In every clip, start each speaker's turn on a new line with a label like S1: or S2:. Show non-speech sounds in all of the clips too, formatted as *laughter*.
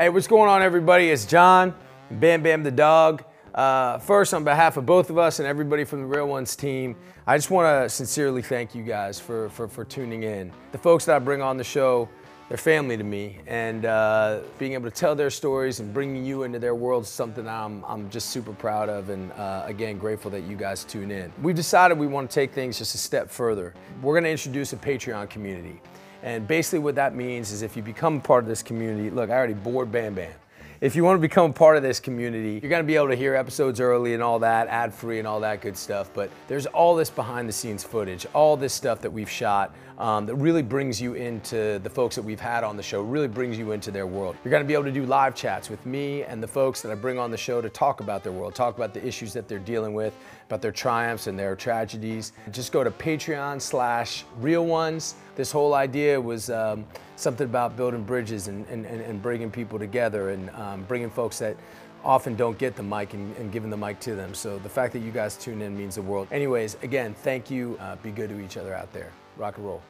S1: Hey, what's going on, everybody? It's Jon, Bam Bam the dog. Uh, first, on behalf of both of us and everybody from the Real Ones team, I just want to sincerely thank you guys for, for, for tuning in. The folks that I bring on the show, they're family to me, and uh, being able to tell their stories and bringing you into their world is something I'm, I'm just super proud of, and uh, again, grateful that you guys tune in. We've decided we want to take things just a step further. We're going to introduce a Patreon community. And basically what that means is if you become part of this community, look, I already bored Bam Bam. If you want to become a part of this community, you're going to be able to hear episodes early and all that, ad free and all that good stuff. But there's all this behind the scenes footage, all this stuff that we've shot um, that really brings you into the folks that we've had on the show, really brings you into their world. You're going to be able to do live chats with me and the folks that I bring on the show to talk about their world, talk about the issues that they're dealing with, about their triumphs and their tragedies. Just go to Patreon slash Real Ones. This whole idea was um, something about building bridges and, and, and bringing people together and um, bringing folks that often don't get the mic and, and, giving the mic to them. So the fact that you guys tune in means the world. Anyways, again, thank you. Uh, be good to each other out there. Rock and roll.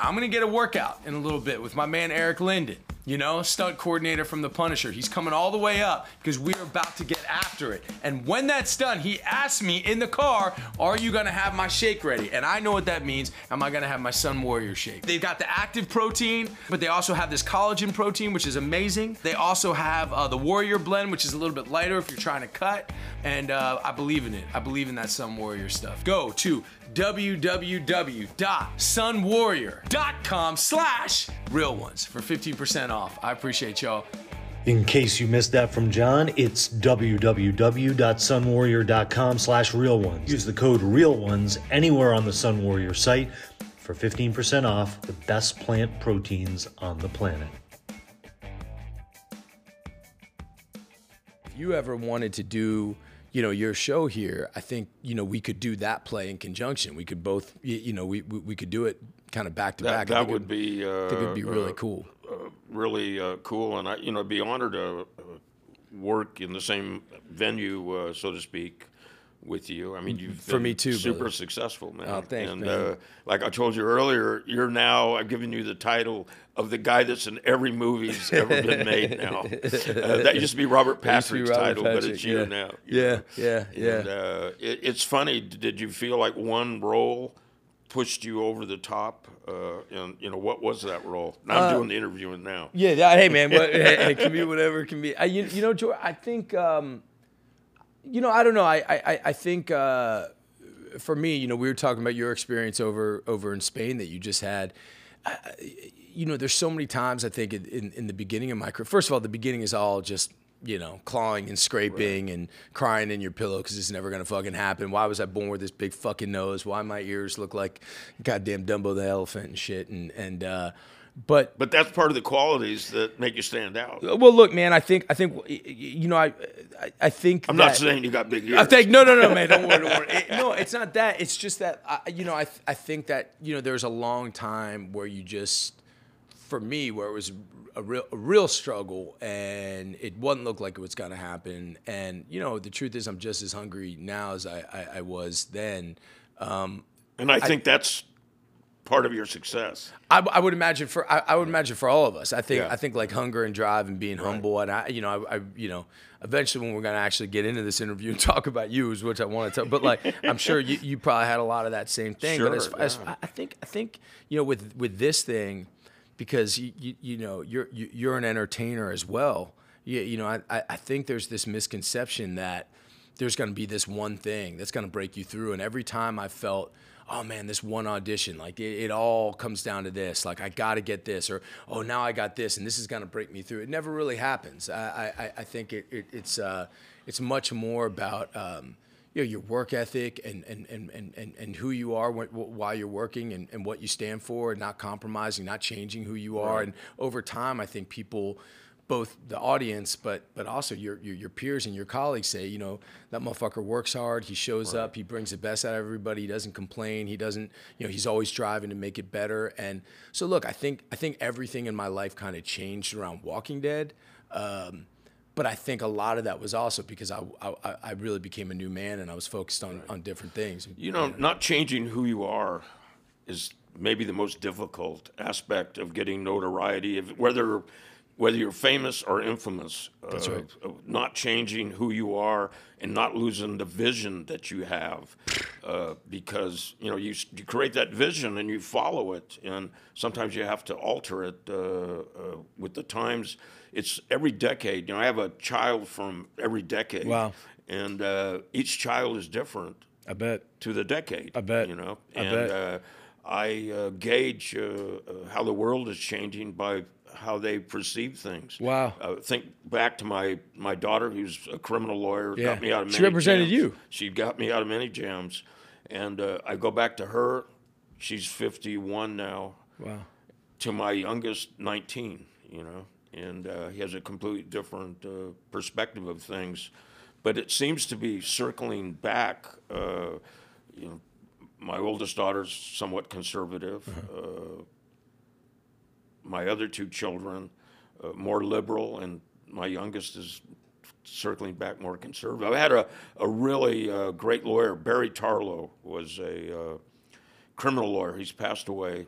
S1: I'm gonna get a workout in a little bit with my man Eric Linden, you know, stunt coordinator from The Punisher. He's coming all the way up because we're about to get after it. And when that's done, he asked me in the car, Are you gonna have my shake ready? And I know what that means. Am I gonna have my Sunwarrior shake? They've got the active protein, but they also have this collagen protein, which is amazing. They also have uh, the Warrior blend, which is a little bit lighter if you're trying to cut. And uh, I believe in it. I believe in that Sunwarrior stuff. Go to www.sunwarrior.com slash real ones for 15% off. I appreciate y'all.
S2: In case you missed that from Jon, it's www.sunwarrior.com slash real ones. Use the code real ones anywhere on the Sunwarrior site for 15% off the best plant proteins on the planet.
S1: If you ever wanted to do you know your show here i think you know we could do that play in conjunction. We could both you know we we, we could do it kind of back to
S3: that,
S1: back.
S3: That would be uh,
S1: I think it'd be really
S3: uh,
S1: cool.
S3: uh, really uh, cool. And i you know be honored to uh, work in the same venue uh, so to speak with you. I mean, you've
S1: For
S3: been
S1: me too,
S3: super
S1: brother.
S3: successul, man.
S1: Oh, thanks,
S3: and
S1: man.
S3: Uh, like I told you earlier, you're now I've given you the title of the guy that's in every movie that's ever been *laughs* made. Now uh, *laughs* that used to be Robert
S1: to be
S3: Patrick's
S1: Robert
S3: title, but it's you
S1: yeah.
S3: now. you
S1: Yeah,
S3: know.
S1: yeah, yeah.
S3: And, uh, it, it's funny. Did you feel like one role? Pushed you over the top, uh, and you know what was that role? Now
S1: Uh,
S3: I'm doing the interviewing now.
S1: Yeah, yeah, hey man, what, *laughs* hey, it can be whatever it can be. I, you, you know, George, I think, um, you know, I don't know. I, I, I think uh, for me, you know, we were talking about your experience over over in Spain that you just had. I, you know, there's so many times I think in, in, the beginning of my career. First of all, the beginning is all just you know clawing and scraping and crying in your pillow because it's never gonna fucking happen. Why was I born with this big fucking nose? Why my ears look like goddamn Dumbo the elephant and shit? And and uh, but
S3: But that's part of the qualities that make you stand out.
S1: well, look, man. I think I think you know I I, I think
S3: I'm
S1: that,
S3: not saying you got big ears.
S1: I think no, no, no, man. Don't worry, don't worry. *laughs* It- no, it's not that. It's just that I, you know I I think that you know there's a long time where you just for me where it was a real a real struggle and it wasn't look like it was gonna happen. And you know the truth is I'm just as hungry now as I I, I was then. Um,
S3: And I think that's part of your success.
S1: I, I would imagine for I, I would imagine for all of us. I think
S3: Yeah.
S1: I think like hunger and drive and being humble and I you know I, I you know eventually when we're gonna actually get into this interview and *laughs* talk about you is which I want to tell. But like I'm sure you, you probably had a lot of that same thing. but as,
S3: Sure,
S1: as. I think I think you know with with this thing because you you, you know you're you, you're an entertainer as well. You, you know I, I I think there's this misconception that there's going to be this one thing that's going to break you through. And every time I felt, oh man, this one audition, like it, it all comes down to this. Like I got to get this, or oh now I got this, and this is to break me through. It never really happens. I I, I think it, it it's uh it's much more about. Um, you know, your work ethic and, and, and, and, and, who you are wh- wh- while you're working and, and what you stand for and not compromising, not changing who you are. And over time, I think people, both the audience, but but also your, your your peers and your colleagues say, you know, that motherfucker works hard. He shows up. He brings the best out of everybody. He doesn't complain. He doesn't, you know, he's always striving to make it better. And so, look, I think I think everything in my life kind of changed around Walking Dead. Um, but I think a lot of that was also because I, I, I really became a new man and I was focused on, on different things.
S3: You know, not changing who you are is maybe the most difficult aspect of getting notoriety, whether whether you're famous or infamous. Uh,
S1: right.
S3: Not changing who you are and not losing the vision that you have, uh, because you know you, you create that vision and you follow it, and sometimes you have to alter it uh, uh, with the times. It's every decade. You know, I have a child from every decade.
S1: Wow.
S3: And uh, each child is different
S1: I bet.
S3: to the decade.
S1: I bet.
S3: You know,
S1: I
S3: and
S1: bet.
S3: Uh, I uh, gauge uh, uh, how the world is changing by how they perceive things.
S1: Wow.
S3: Uh, think back to my my daughter, who's a criminal lawyer,
S1: Yeah.
S3: got me out of many.
S1: She represented
S3: jams.
S1: you.
S3: She got me out of many jams, and uh, I go back to her. She's 51 now
S1: Wow.
S3: to my youngest 19 you know and uh, he has a completely different uh, perspective of things but it seems to be circling back uh, you know my oldest daughter's somewhat conservative uh, my other two children uh, more liberal and my youngest is circling back more conservative i had a, a really uh, great lawyer barry tarlow was a uh, criminal lawyer he's passed away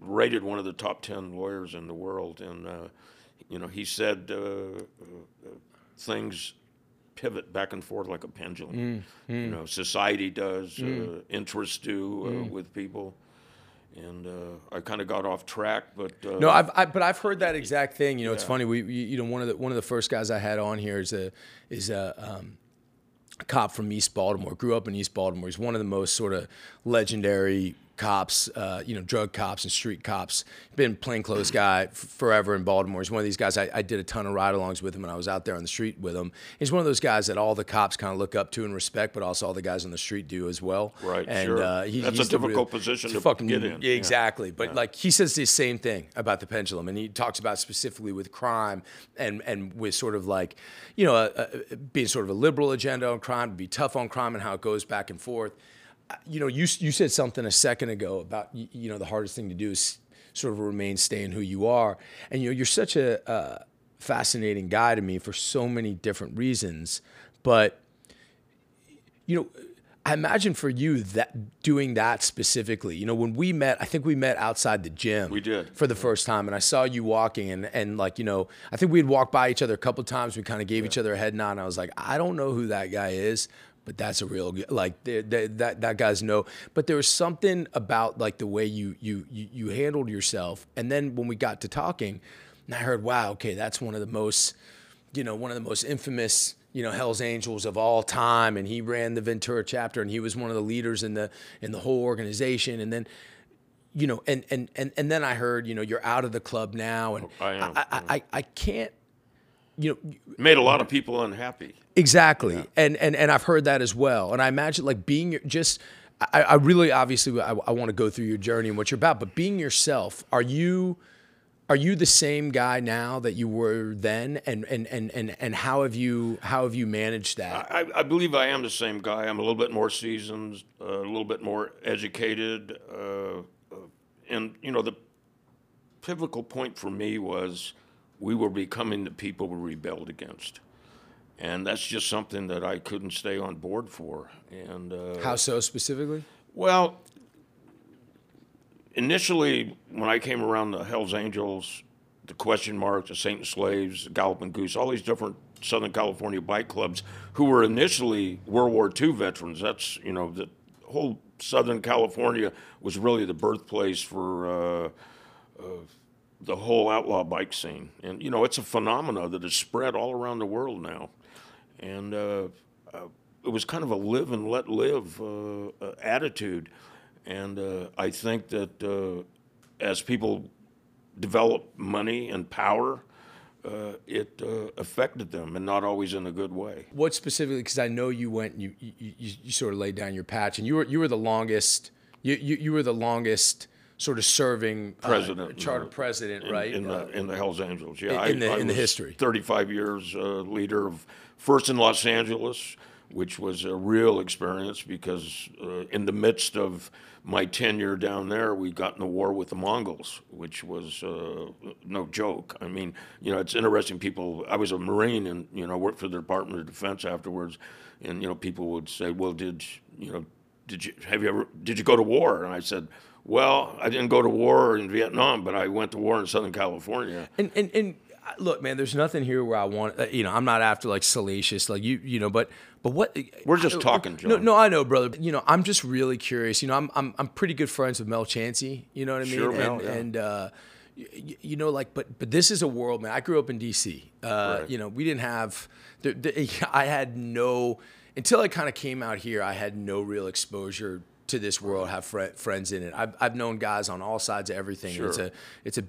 S3: rated one of the top 10 lawyers in the world. And, uh, you know, he said uh, uh, things pivot back and forth like a pendulum. You know, society does, uh, interests do uh, with people. And uh, I kind of got off track, but uh,
S1: No, I've I, but I've heard that exact thing. You know, it's funny. We, we you know one of the one of the first guys I had on here is a is a um, cop from East Baltimore. Grew up in East Baltimore. He's one of the most sort of legendary cops, uh, you know, drug cops and street cops. Been plainclothes guy forever in Baltimore. He's one of these guys. I, I did a ton of ride-alongs with him, and I was out there on the street with him. He's one of those guys that all the cops kind of look up to and respect, but also all the guys on the street do as well.
S3: Right,
S1: And
S3: sure.
S1: uh, he,
S3: That's a difficult
S1: real-
S3: position to
S1: fucking
S3: get in.
S1: Yeah,
S3: Yeah.
S1: exactly. But like he says the same thing about the pendulum, and he talks about specifically with crime and and with sort of like, you know, a, a, being sort of a liberal agenda on crime, to be tough on crime, and how it goes back and forth. You know, you you said something a second ago about you know the hardest thing to do is sort of remain staying who you are, and you know you're such a uh, fascinating guy to me for so many different reasons, but you know, I imagine for you that doing that specifically, you know, when we met, I think we met outside the gym.
S3: We did.
S1: for the first time, and I saw you walking, and and like you know, I think we had walked by each other a couple times. We kind of gave each other a head nod. And I was like, I don't know who that guy is, but that's a real like th- th- that that guy's no. But there was something about like the way you you you, you handled yourself, and then when we got to talking, and I heard, wow, okay, that's one of the most you know, one of the most infamous, you know, Hell's Angels of all time, and he ran the Ventura chapter, and he was one of the leaders in the in the whole organization. And then, you know, and and and and then I heard, you know, you're out of the club now, and oh,
S3: I am.
S1: I, I, I, I can't, you know,
S3: made a lot of people unhappy.
S1: Exactly, and and and I've heard that as well. And I imagine like being just, I, I really obviously I, I want to go through your journey and what you're about, but being yourself, are you, are you the same guy now that you were then? And and and and and how have you how have you managed that?
S3: I, I believe I am the same guy. I'm a little bit more seasoned, uh, a little bit more educated, uh, uh, and you know the pivotal point for me was we were becoming the people we rebelled against, and that's just something that I couldn't stay on board for. And uh,
S1: How so specifically?
S3: well, initially, when I came around the Hells Angels, the Question Mark, the Satan's Slaves, the Galloping Goose, all these different Southern California bike clubs who were initially World War II veterans. That's, you know, the whole Southern California was really the birthplace for uh, uh, the whole outlaw bike scene. And, you know, it's a phenomena that has spread all around the world now. And uh, uh, it was kind of a live and let live uh, uh, attitude. And uh, I think that uh, as people develop money and power, it affected them, and not always in a good way.
S1: What specifically? Because I know you went, and you, you you you sort of laid down your patch, and you were you were the longest. You you, you were the longest sort of serving uh,
S3: President,
S1: charter
S3: uh,
S1: president,
S3: in,
S1: right?
S3: in
S1: Uh,
S3: the in the Hell's Angels. Yeah,
S1: in the- in the
S3: was
S1: history.
S3: 35 years uh, leader of first in Los Angeles, which was a real experience because uh, in the midst of my tenure down there, we got in a war with the Mongols, which was uh, no joke. I mean, you know, it's interesting. People, I was a Marine and you know worked for the Department of Defense afterwards, and you know people would say, "Well, did you know?" Did you have you ever did you go to war? And I said, Well, I didn't go to war in Vietnam, but I went to war in Southern California.
S1: And and and uh, look, man, there's nothing here where I want. Uh, you know, I'm not after like salacious, like you. You know, but but what?
S3: We're just
S1: I-
S3: talking,
S1: No,
S3: Jon.
S1: no, I know, brother. You know, I'm just really curious. You know, I'm I'm I'm pretty good friends with Mel Chancey. You know what I mean?
S3: Sure, Mel,
S1: and,
S3: yeah.
S1: and uh, you know, like, but but this is a world, man. I grew up in D.C. Uh,
S3: Right.
S1: You know, we didn't have. The, the, *laughs* I had no until I kind of came out here. I had no real exposure to this world. Have fri friends in it. I've I've known guys on all sides of everything. It's a it's a,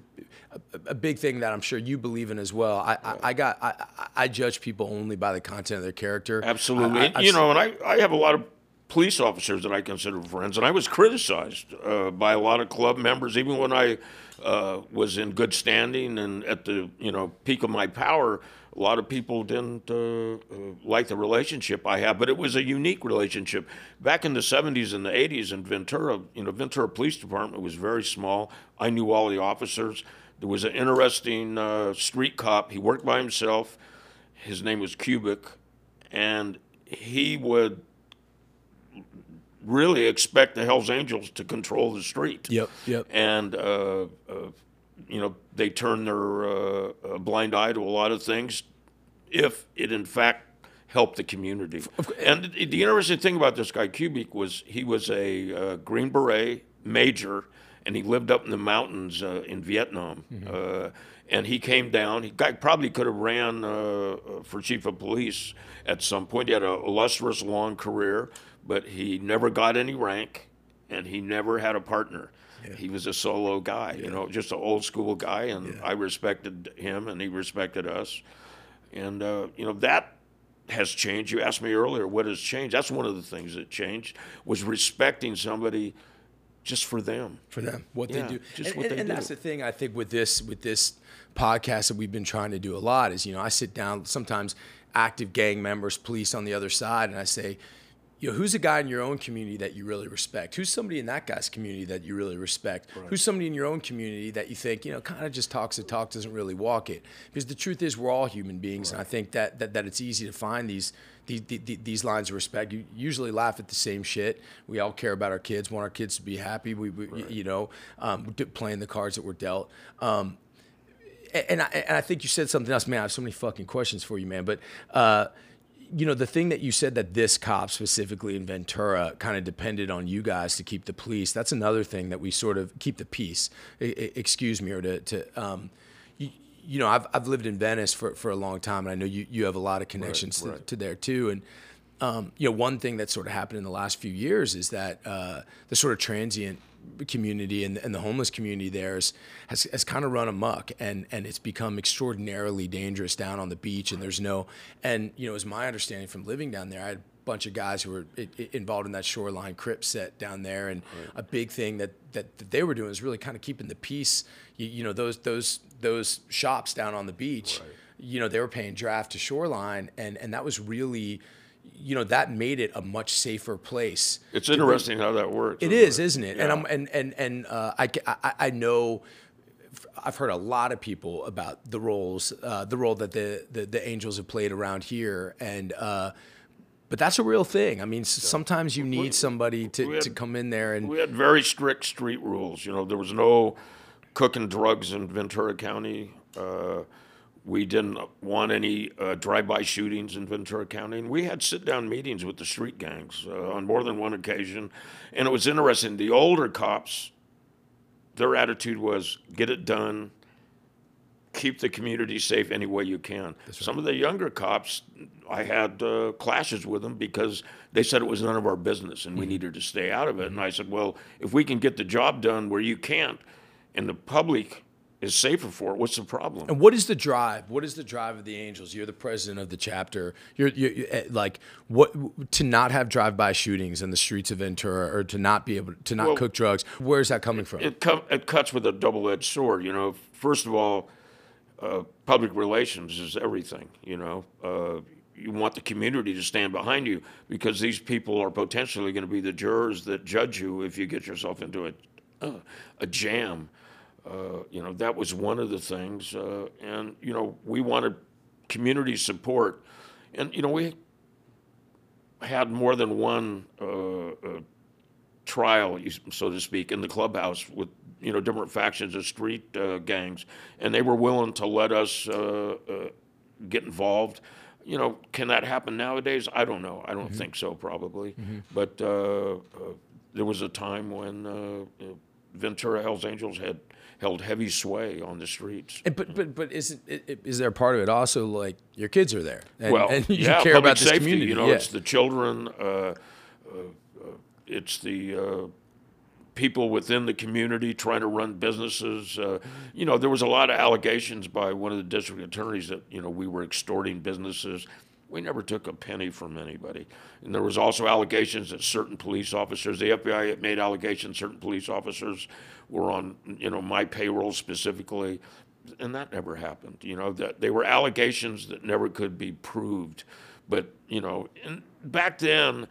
S1: a a big thing that I'm sure you believe in as well. I I, I got I, I- I judge people only by the content of their character.
S3: Absolutely.
S1: I- I-
S3: you know, and I, I have a lot of police officers that I consider friends, and I was criticized uh, by a lot of club members, even when I uh, was in good standing and at the you know peak of my power. A lot of people didn't uh, uh, like the relationship I had, but it was a unique relationship. Back in the 70s and the 80s in Ventura, you know, Ventura Police Department was very small. I knew all the officers. There was an interesting uh, street cop. He worked by himself. His name was Cubic, and he would really expect the Hell's Angels to control the street.
S1: Yep, yep.
S3: And uh, uh, you know they turn their uh, uh, blind eye to a lot of things, if it in fact helped the community. And the, interesting thing about this guy Cubic was he was a uh, Green Beret major, and he lived up in the mountains uh, in Vietnam. Uh, and he came down. He probably could have ran uh, for chief of police at some point. He had a illustrious long career, but he never got any rank, and he never had a partner. He was a solo guy, you know, just an old school guy, and I respected him, and he respected us. And uh, you know that has changed. You asked me earlier what has changed. That's one of the things that changed was respecting somebody just for them.
S1: for them what
S3: Yeah,
S1: they do
S3: just
S1: and,
S3: what
S1: and-
S3: they
S1: and that's the thing i think with this with this podcast that we've been trying to do a lot is you know i sit down sometimes active gang members police on the other side and i say you know, who's a guy in your own community that you really respect? Who's somebody in that guy's community that you really respect? Who's somebody in your own community that you think, you know, kind of just talks the talk, doesn't really walk it? Because the truth is, we're all human beings, and I think that, that that it's easy to find these these these, these lines of respect. You usually laugh at the same shit. We all care about our kids, want our kids to be happy. We, we you know, um, playing the cards that we're dealt. Um, and I, and I think you said something else, man. I have so many fucking questions for you, man. But uh, you know, the thing that you said that this cop specifically in Ventura kind of depended on you guys to keep the police. That's another thing that we sort of keep the peace. I- I- excuse me, or to to. Um, you, you know, I've, I've lived in Venice for, for a long time, and I know you, you have a lot of connections to, to there too. And um, you know, one thing that sort of happened in the last few years is that uh, the sort of transient community and, and the homeless community there is, has, has kind of run amok and, and it's become extraordinarily dangerous down on the beach and there's no and you know as my understanding from living down there I had a bunch of guys who were i- i- involved in that shoreline crip set down there and a big thing that, that, that they were doing is really kind of keeping the peace you, you know those those those shops down on the beach you know they were paying draft to shoreline and and that was really you know that made it a much safer place
S3: It's interesting how that works.
S1: it is, isn't it? And I'm and and and uh, I, I I know. I've heard a lot of people about the roles, uh, the role that the, the the Angels have played around here, and uh, but that's a real thing. I mean, s sometimes you need somebody to,
S3: had-
S1: to come in there and
S3: We had very strict street rules. You know, there was no cooking drugs in Ventura County. Uh, we didn't want any uh, drive-by shootings in Ventura County, and we had sit-down meetings with the street gangs uh, on more than one occasion. And it was interesting. The older cops, their attitude was get it done, keep the community safe any way you can. Some of the younger cops, I had uh, clashes with them because they said it was none of our business and we needed to stay out of it. And I said, well, if we can get the job done where you can't, and the public is safer for it, what's the problem?
S1: And what is the drive? What is the drive of the Angels? You're the president of the chapter. You're, you're, eh, like what to not have drive-by shootings in the streets of Ventura, or to not be able to not
S3: Well,
S1: cook drugs. Where's that coming from?
S3: it, com- it cuts with a double-edged sword. You know, first of all, uh, public relations is everything. You know, uh, you want the community to stand behind you because these people are potentially going to be the jurors that judge you if you get yourself into a uh, a jam. Uh, you know, that was one of the things, uh, and you know, we wanted community support, and you know, we had more than one uh, uh, trial, so to speak, in the clubhouse with you know different factions of street uh, gangs, and they were willing to let us uh, uh, get involved. You know, can that happen nowadays? I don't know. I don't think so, probably. But uh, uh, there was a time when Ventura Hell's Angels had held heavy sway on the streets.
S1: And- But but but is it, is there part of it also like your kids are there and,
S3: well,
S1: and *laughs* you
S3: yeah,
S1: care about this
S3: safety.
S1: community?
S3: You know,
S1: yeah.
S3: it's the children. Uh, uh, uh, it's the uh, people within the community trying to run businesses. Uh, you know, there was a lot of allegations by one of the district attorneys that you know we were extorting businesses. We never took a penny from anybody, and there was also allegations that certain police officers, the FBI had made allegations, certain police officers were on you know my payroll specifically, and that never happened. You know that they were allegations that never could be proved, but you know, back then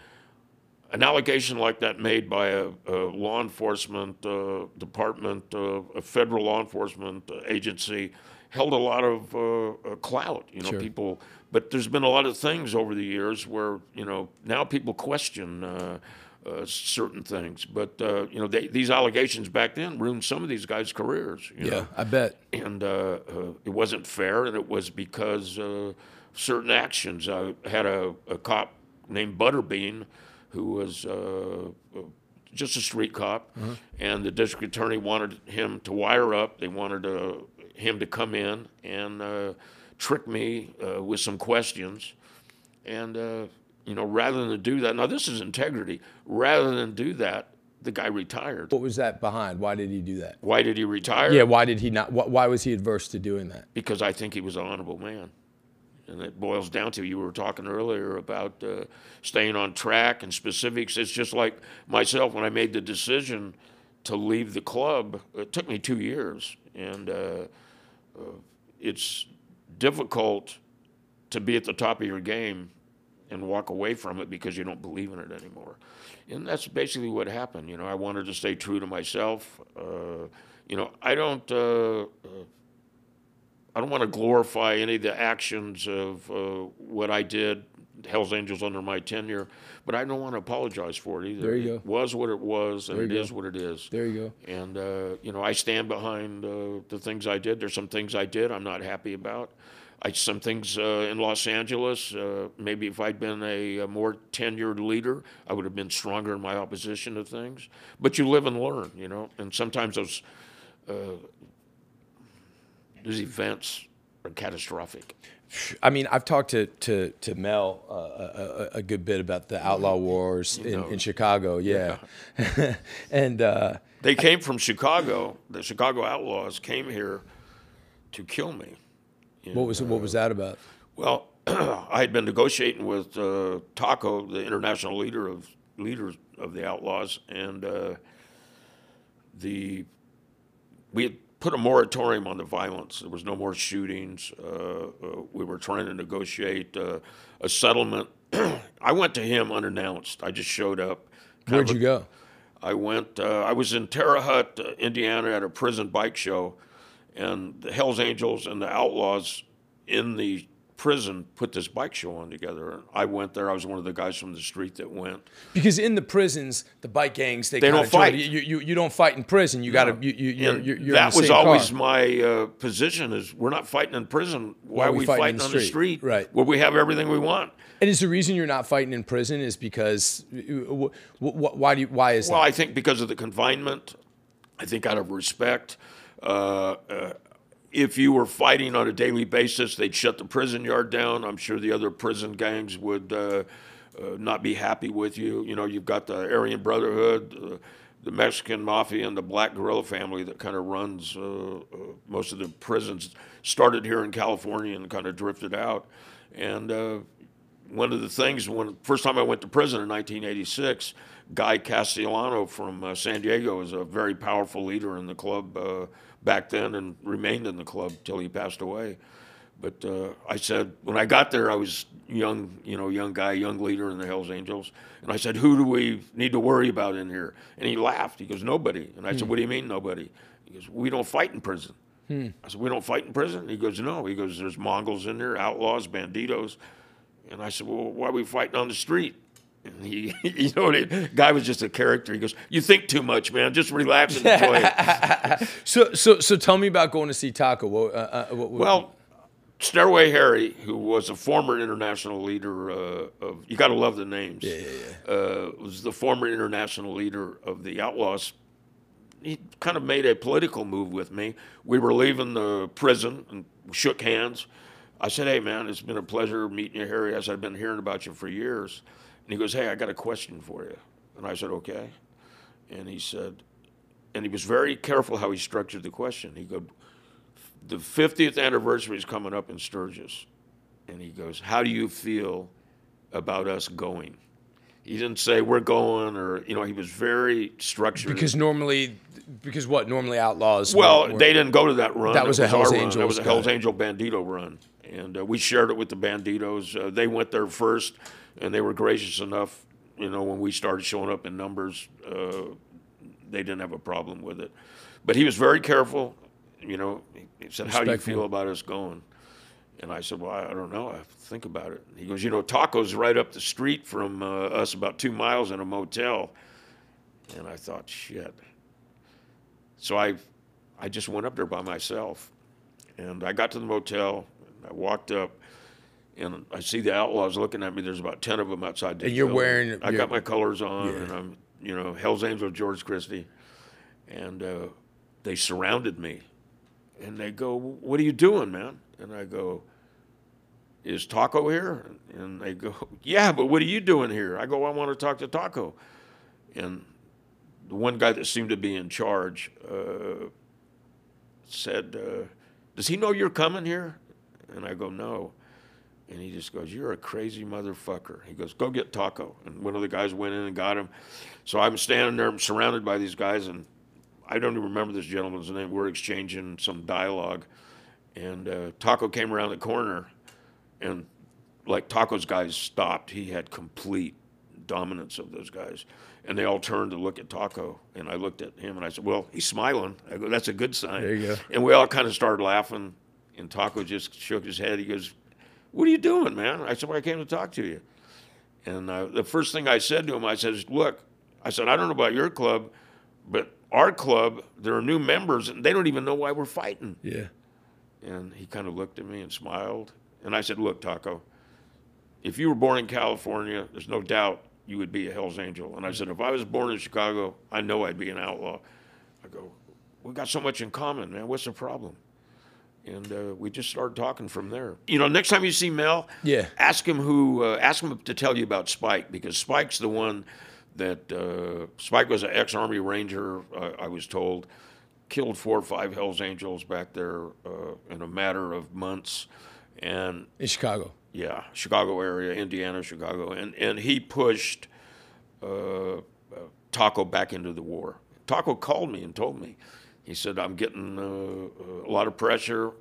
S3: an allegation like that made by a, a law enforcement uh, department, uh, a federal law enforcement uh, agency, held a lot of uh, uh, clout. You know,
S1: Sure.
S3: people. But there's been a lot of things over the years where you know now people question. Uh, certain things, but uh, you know they, these allegations back then ruined some of these guys' careers. You
S1: yeah,
S3: know?
S1: I bet.
S3: and uh, uh, it wasn't fair, and it was because uh, certain actions. I had a, a cop named Butterbean who was just a street cop, and the district attorney wanted him to wire up. They wanted him to come in and uh, trick me uh, with some questions, and uh, you know, rather than do that, now this is integrity. Rather than do that, the guy retired.
S1: What was that behind? Why did he do that?
S3: Why did he retire?
S1: Yeah, why did he not? Why, was he adverse to doing that?
S3: because I think he was an honorable man. And it boils down to you were talking earlier about uh, staying on track and specifics. It's just like myself when I made the decision to leave the club. It took me two years, and uh, uh, it's difficult to be at the top of your game and walk away from it because you don't believe in it anymore. And that's basically what happened. You know, I wanted to stay true to myself. Uh, you know, I don't. Uh, uh, I don't want to glorify any of the actions of uh, what I did, Hell's Angels under my tenure, but I don't want to apologize for it either.
S1: There you
S3: it
S1: go.
S3: was what it was, and it
S1: you
S3: is what it is.
S1: There you go.
S3: And uh, you know, I stand behind uh, the things I did. There's some things I did I'm not happy about. I some things uh, in Los Angeles. Uh, maybe if I'd been a, a more tenured leader, I would have been stronger in my opposition to things. But you live and learn, you know. And sometimes those uh, those events are catastrophic.
S1: I mean, I've talked to to to Mel uh, a, a, good bit about the outlaw wars in,
S3: know.
S1: in Chicago. Yeah, *laughs* and uh,
S3: They came from Chicago. The Chicago Outlaws came here to kill me.
S1: What was what was that about?
S3: Well, *clears throat* I had been negotiating with uh, Taco, the international leader of leaders of the Outlaws, and uh, the we had put a moratorium on the violence. There was no more shootings. Uh, uh, we were trying to negotiate uh, a settlement. *clears throat* I went to him unannounced. I just showed up.
S1: Where'd you go?
S3: I went. Uh, I was in Terre Haute, Indiana, at a prison bike show, and the Hell's Angels and the Outlaws in the prison put this bike show on together. I went there. I was one of the guys from the street that went.
S1: Because in the prisons, the bike gangs they,
S3: They don't fight.
S1: You, you you don't fight in prison. You got to you you you're, you're, you're
S3: that
S1: the
S3: was always
S1: car.
S3: my uh, position: is we're not fighting in prison. Why, are we fighting, on the street?
S1: Right.
S3: Where we have everything we want.
S1: And is the reason you're not fighting in prison is because wh- wh- why do you, why is
S3: Well,
S1: that?
S3: Well, I think because of the confinement, I think out of respect, uh, uh, if you were fighting on a daily basis, they'd shut the prison yard down. I'm sure the other prison gangs would uh, uh, not be happy with you. You know, you've got the Aryan Brotherhood, uh, the Mexican Mafia, and the Black Guerrilla family that kind of runs most of the prisons. Started here in California and kind of drifted out. And one of the things when first time I went to prison in 1986, Guy Castiglione from San Diego was a very powerful leader in the club back then and remained in the club till he passed away. But uh, I said when I got there, I was young, you know, young guy, young leader in the Hell's Angels, and I said, "Who do we need to worry about in here?" And he laughed. He goes, "Nobody." And I said, "What do you mean nobody?" He goes, "We don't fight in prison." I said, "We don't fight in prison." He goes, "No." He goes, "There's Mongols in there, outlaws, Bandidos." And I said, "Well, why are we fighting on the street?" *laughs* And he, you know, the guy was just a character. He goes, "You think too much, man. Just relax and enjoy it." *laughs*
S1: So, so, so tell me about going to see Taco. What, uh, uh, what, what-
S3: Well, Stairway Harry, who was a former international leader uh, of, you got to love the names. Yeah, yeah, yeah. Uh, was the former international leader of the Outlaws. He kind of made a political move with me. We were leaving the prison and shook hands. I said, "Hey, man, it's been a pleasure meeting you, Harry. As I've been hearing about you for years." And he goes, "Hey, I got a question for you." And I said, "Okay." And he said, and he was very careful how he structured the question. He goes, the 50th anniversary is coming up in Sturgis. And he goes, How do you feel about us going? He didn't say we're going or, you know, he was very structured.
S1: because normally, because what? Normally outlaws.
S3: well,
S1: were-
S3: they didn't go to that run.
S1: That
S3: It
S1: was a Hells
S3: Angel. That was a Hells. Angel Bandido run. And uh, we shared it with the Bandidos. Uh, they went there first, and they were gracious enough, you know, when we started showing up in numbers, uh, they didn't have a problem with it. But he was very careful. You know, he said, How do you feel about us going? And I said, Well, I I don't know. I have to think about it. He goes, You know, Taco's right up the street from uh, us, about two miles in a motel. And I thought, Shit. So I, I just went up there by myself. And I got to the motel. And I walked up. And I see the outlaws looking at me. There's about 10 of them outside the
S1: And you're
S3: building.
S1: wearing
S3: I
S1: your-
S3: got my colors on, and I'm, you know, Hell's Angel George Christie. And uh, they surrounded me. And they go, What are you doing, man? And I go, Is Taco here? And they go, Yeah, but what are you doing here? I go, I want to talk to Taco. And the one guy that seemed to be in charge uh, said, uh, Does he know you're coming here? And I go, No. And he just goes, You're a crazy motherfucker. He goes, Go get Taco. And one of the guys went in and got him. So I'm standing there, I'm surrounded by these guys, and I don't even remember this gentleman's name. We're exchanging some dialogue. And uh, Taco came around the corner, and like Taco's guys stopped. He had complete dominance of those guys. And they all turned to look at Taco. And I looked at him and I said, Well, he's smiling. I go, That's a good sign.
S1: There you go.
S3: And we all kind of started laughing. And Taco just shook his head. He goes, What are you doing, man? I said, Well, I came to talk to you. And uh, the first thing I said to him, I said, Look, I said, I don't know about your club, but our club, there are new members, and they don't even know why we're fighting.
S1: yeah.
S3: And he kind of looked at me and smiled. And I said, Look, Taco, if you were born in California, there's no doubt you would be a Hells Angel. And I said, If I was born in Chicago, I know I'd be an outlaw. I go, We got so much in common, man. What's the problem? And uh, we just started talking from there. You know, next time you see Mel,
S1: Yeah.
S3: ask him who, uh, ask him to tell you about Spike because Spike's the one that uh, Spike was an ex-Army Ranger. Uh, I was told, killed four or five Hell's Angels back there uh, in a matter of months, and
S1: In Chicago.
S3: yeah, Chicago area, Indiana, Chicago, and and he pushed uh, uh, Taco back into the war. Taco called me and told me, he said, "I'm getting uh, a lot of pressure."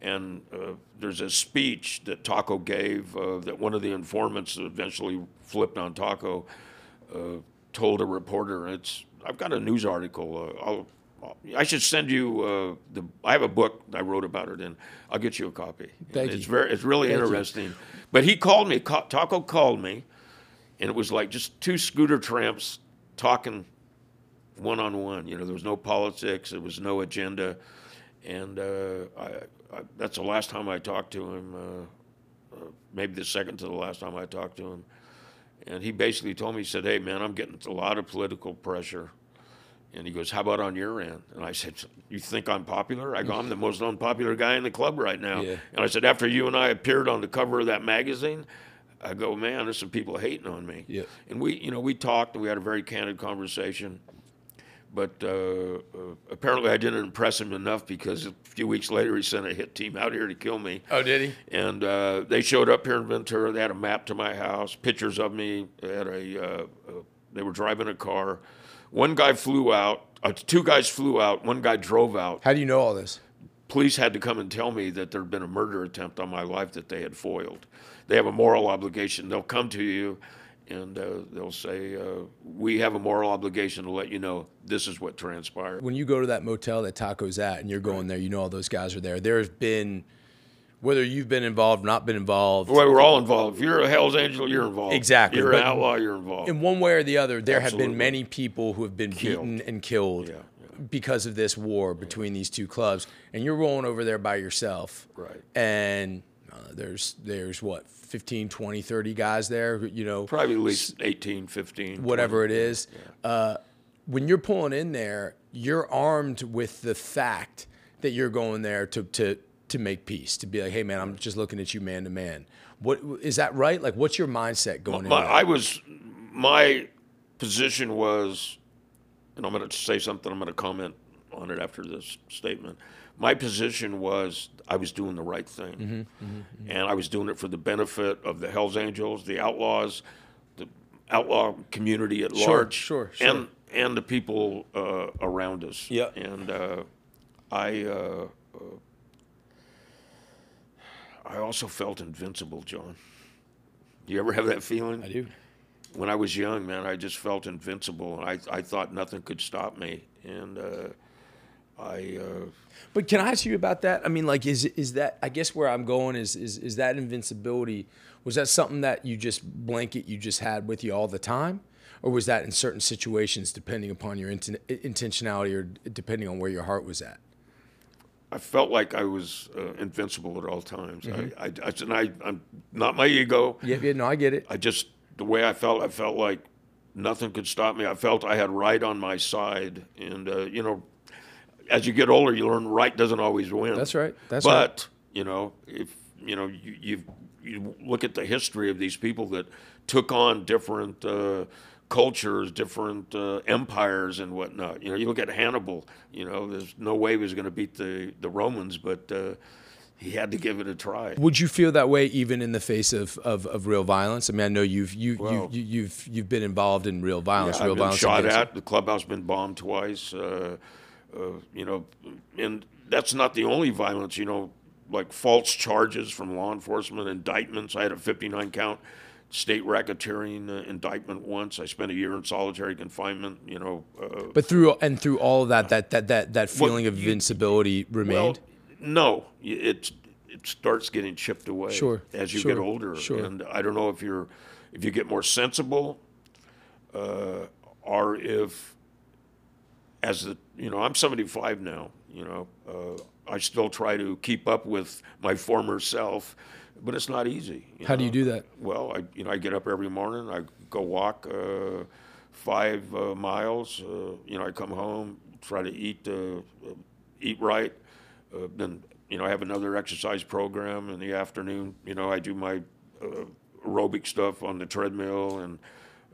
S3: And uh, there's a speech that Taco gave uh, that one of the informants that eventually flipped on Taco uh, told a reporter. It's I've got a news article. Uh, I'll, I'll, should send you uh, the. I have a book I wrote about it, and I'll get you a copy.
S1: Thank
S3: it's
S1: you.
S3: very. It's really
S1: Thank you.
S3: interesting. But he called me. Taco called me, and it was like just two scooter tramps talking one on one. You know, there was no politics. There was no agenda, and uh, I, I, that's the last time I talked to him. Uh, uh, maybe the second to the last time I talked to him. And he basically told me, he said, "Hey, man, I'm getting a lot of political pressure." And he goes, "How about on your end?" And I said, "You think I'm popular?" I go, "I'm the *laughs* most unpopular guy in the club right now."
S1: Yeah.
S3: And I said, "After you and I appeared on the cover of that magazine." I go, man, there's some people hating on me.
S1: Yeah.
S3: And we, you know, we talked and we had a very candid conversation. But uh, uh, apparently, I didn't impress him enough because a few weeks later, he sent a hit team out here to kill me.
S1: Oh, did he?
S3: And uh, they showed up here in Ventura. They had a map to my house, pictures of me. They had a. Uh, uh, they were driving a car. One guy flew out. Uh, two guys flew out. One guy drove out.
S1: How do you know all this?
S3: Police had to come and tell me that there had been a murder attempt on my life that they had foiled. They have a moral obligation. They'll come to you, and uh, they'll say, uh, "We have a moral obligation to let you know this is what transpired."
S1: When you go to that motel that Taco's at and you're going there, you know all those guys are there. There's been whether you've been involved, not been involved.
S3: Well, we're all involved. If you're a Hell's Angel, you're involved.
S1: Exactly,
S3: You're an outlaw, you're involved.
S1: in one way or the other, there have been many people who have been
S3: Killed.
S1: beaten and killed
S3: Yeah,
S1: because of this war between these two clubs. And you're rolling over there by yourself.
S3: Right.
S1: And uh, there's there's what 15, 20, 30 guys there. You know,
S3: Probably at least 18, 15.
S1: whatever
S3: 20.
S1: it is. Uh, when you're pulling in there, you're armed with the fact that you're going there to to to make peace, to be like, hey man, I'm just looking at you man to man. What is that right? Like, what's your mindset going
S3: My,
S1: in?
S3: I was, my position was, and I'm going to say something, I'm going to comment on it after this statement. My position was I was doing the right thing.
S1: Mm-hmm,
S3: And I was doing it for the benefit of the Hells Angels, the Outlaws, the outlaw community at
S1: Sure,
S3: large,
S1: sure, sure.
S3: and and the people uh, around us.
S1: Yeah.
S3: And uh, I, uh, uh, I also felt invincible, Jon. You ever have that feeling?
S1: I do.
S3: when I was young, man, I just felt invincible, and I I thought nothing could stop me, and uh, I uh,
S1: But can I ask you about that? I mean, like, is is that? I guess where I'm going is is is that invincibility? Was that something that you just blanket you just had with you all the time, or was that in certain situations, depending upon your inten- intentionality or depending on where your heart was at?
S3: I felt like I was uh, invincible at all times.
S1: Mm-hmm.
S3: I, I, I, and I, I'm not my ego.
S1: Yeah, yeah, no, I get it.
S3: I just the way I felt, I felt like nothing could stop me. I felt I had right on my side, and uh, you know, as you get older, you learn right doesn't always win.
S1: That's right. That's
S3: but,
S1: right.
S3: you know, if you know, you, you you look at the history of these people that took on different uh, cultures, different uh, empires, and whatnot. You know, you look at Hannibal. You know, there's no way he was going to beat the the Romans, but uh, he had to give it a try.
S1: Would you feel that way even in the face of, of, of real violence? I mean, I know you've you,
S3: Well-
S1: you, you you've you've been involved in real violence, real
S3: I've been
S1: violence.
S3: shot
S1: against-
S3: at. The clubhouse been bombed twice. Uh, uh, you know, and that's not the only violence. You know, like false charges from law enforcement, indictments. I had a 59 count state racketeering uh, indictment once. I spent a year in solitary confinement. You know, uh,
S1: But through and through all of that, that that that that
S3: Well,
S1: feeling of
S3: you-
S1: invincibility
S3: well,
S1: remained.
S3: no, y- it it starts getting chipped away
S1: Sure,
S3: as you
S1: sure,
S3: get older.
S1: sure.
S3: And I don't know if you're if you get more sensible, uh, or if as the you know I'm 75 now. You know, uh, I still try to keep up with my former self, but it's not easy.
S1: How do you do that?
S3: Well, I you know I get up every morning. I go walk uh, five uh, miles. Uh, you know, I come home, try to eat uh, uh, eat right. Uh, then you know I have another exercise program in the afternoon. You know, I do my uh, aerobic stuff on the treadmill and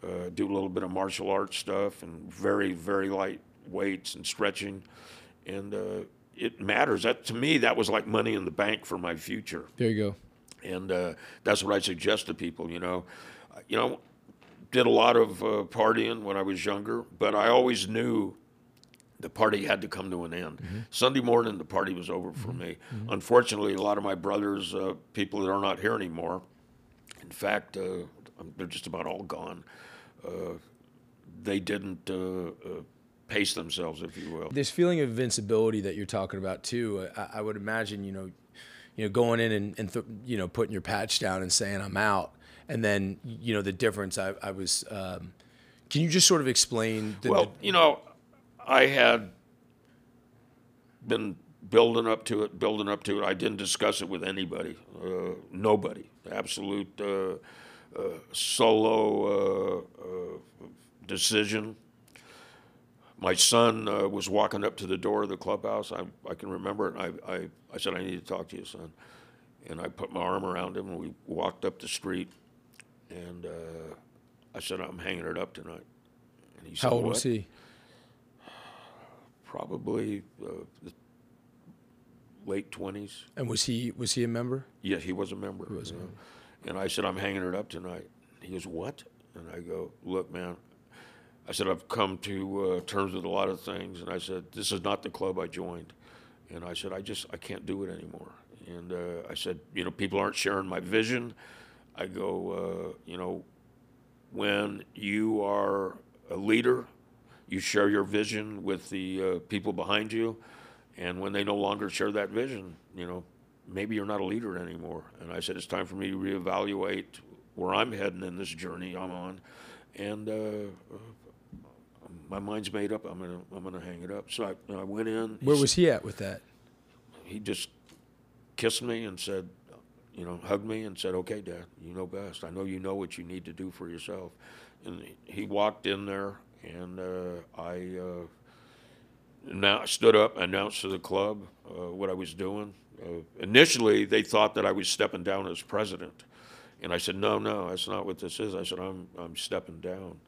S3: uh, do a little bit of martial arts stuff and very very light weights and stretching. And uh, it matters. That to me, that was like money in the bank for my future
S1: There you go.
S3: and uh, that's what I suggest to people. You know, you know, did a lot of uh, partying when I was younger, but I always knew the party had to come to an end. Sunday morning, the party was over for me. Unfortunately, a lot of my brothers, uh, people that are not here anymore, in fact, uh, they're just about all gone. Uh, they didn't uh, uh, pace themselves, if you will.
S1: This feeling of invincibility that you're talking about too, I, I would imagine you know, you know, going in and, and th- you know putting your patch down and saying I'm out, and then you know the difference. I, I was. Um, can you just sort of explain? The,
S3: Well, you know, I had been building up to it, building up to it. I didn't discuss it with anybody, uh, nobody. Absolute uh, uh, solo uh, uh, decision. My son uh, was walking up to the door of the clubhouse. I, I can remember it. I, I, I said, I need to talk to you, son. And I put my arm around him, and we walked up the street. And uh, I said, I'm hanging it up tonight. And he said,
S1: how old
S3: "What?"
S1: was he?
S3: Probably uh, the late twenties.
S1: And was he was he a member?
S3: Yeah, he was a member.
S1: He was a
S3: know. And I said, I'm hanging it up tonight. He goes, What? And I go, Look, man. I said, I've come to uh, terms with a lot of things. And I said, This is not the club I joined. And I said, I just, I can't do it anymore. And uh, I said, You know, people aren't sharing my vision. I go, uh, You know, when you are a leader, you share your vision with the uh, people behind you. And when they no longer share that vision, you know, maybe you're not a leader anymore. And I said, it's time for me to reevaluate where I'm heading in this journey I'm on. And uh, my mind's made up. I'm gonna I'm gonna hang it up. So I, I went in.
S1: Where was he at with that?
S3: He just kissed me and said, you know, hugged me and said, "Okay, Dad, you know best. I know you know what you need to do for yourself." And he walked in there, and uh, I uh, now stood up, announced to the club uh, what I was doing. Uh, initially, they thought that I was stepping down as president, and I said, "No, no, that's not what this is." I said, "I'm I'm stepping down."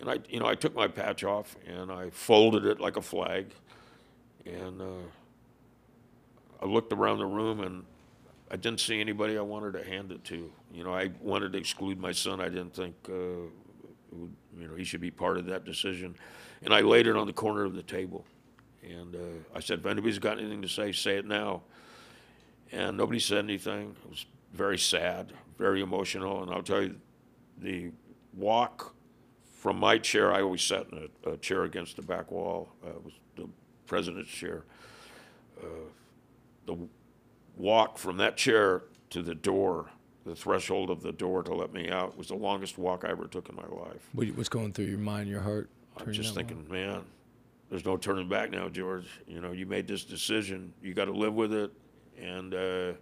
S3: And I, you know, I took my patch off and I folded it like a flag, and uh, I looked around the room and I didn't see anybody I wanted to hand it to. You know, I wanted to exclude my son. I didn't think, uh, would, you know, he should be part of that decision. And I laid it on the corner of the table. And uh, I said, if anybody's got anything to say, say it now. And nobody said anything. It was very sad, very emotional. And I'll tell you, the walk from my chair, I always sat in a, a chair against the back wall. Uh, it was the president's chair. Uh, the walk from that chair to the door, the threshold of the door to let me out, was the longest walk I ever took in my life.
S1: What, what's going through your mind, your heart?
S3: I'm just thinking, man, there's no turning back now, George. You know, you made this decision. You got to live with it, and. Uh,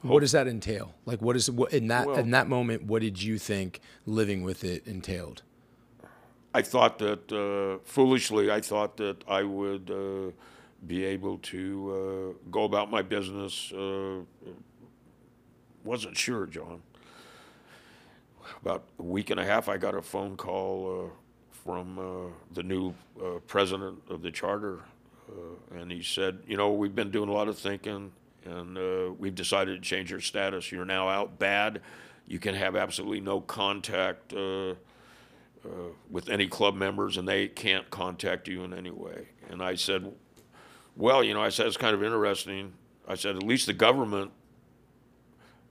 S1: what does that entail? Like, what is what in that
S3: Well-
S1: in that moment? What did you think living with it entailed?
S3: I thought that uh, foolishly, I thought that I would uh, be able to uh, go about my business. Uh, wasn't sure, Jon. About a week and a half, I got a phone call uh, from uh, the new president of the charter, and he said, "You know, we've been doing a lot of thinking, and we've decided to change your status. You're now out bad. You can have absolutely no contact." Uh, with any club members, and they can't contact you in any way. And I said, well, you know, I said it's kind of interesting. I said at least the government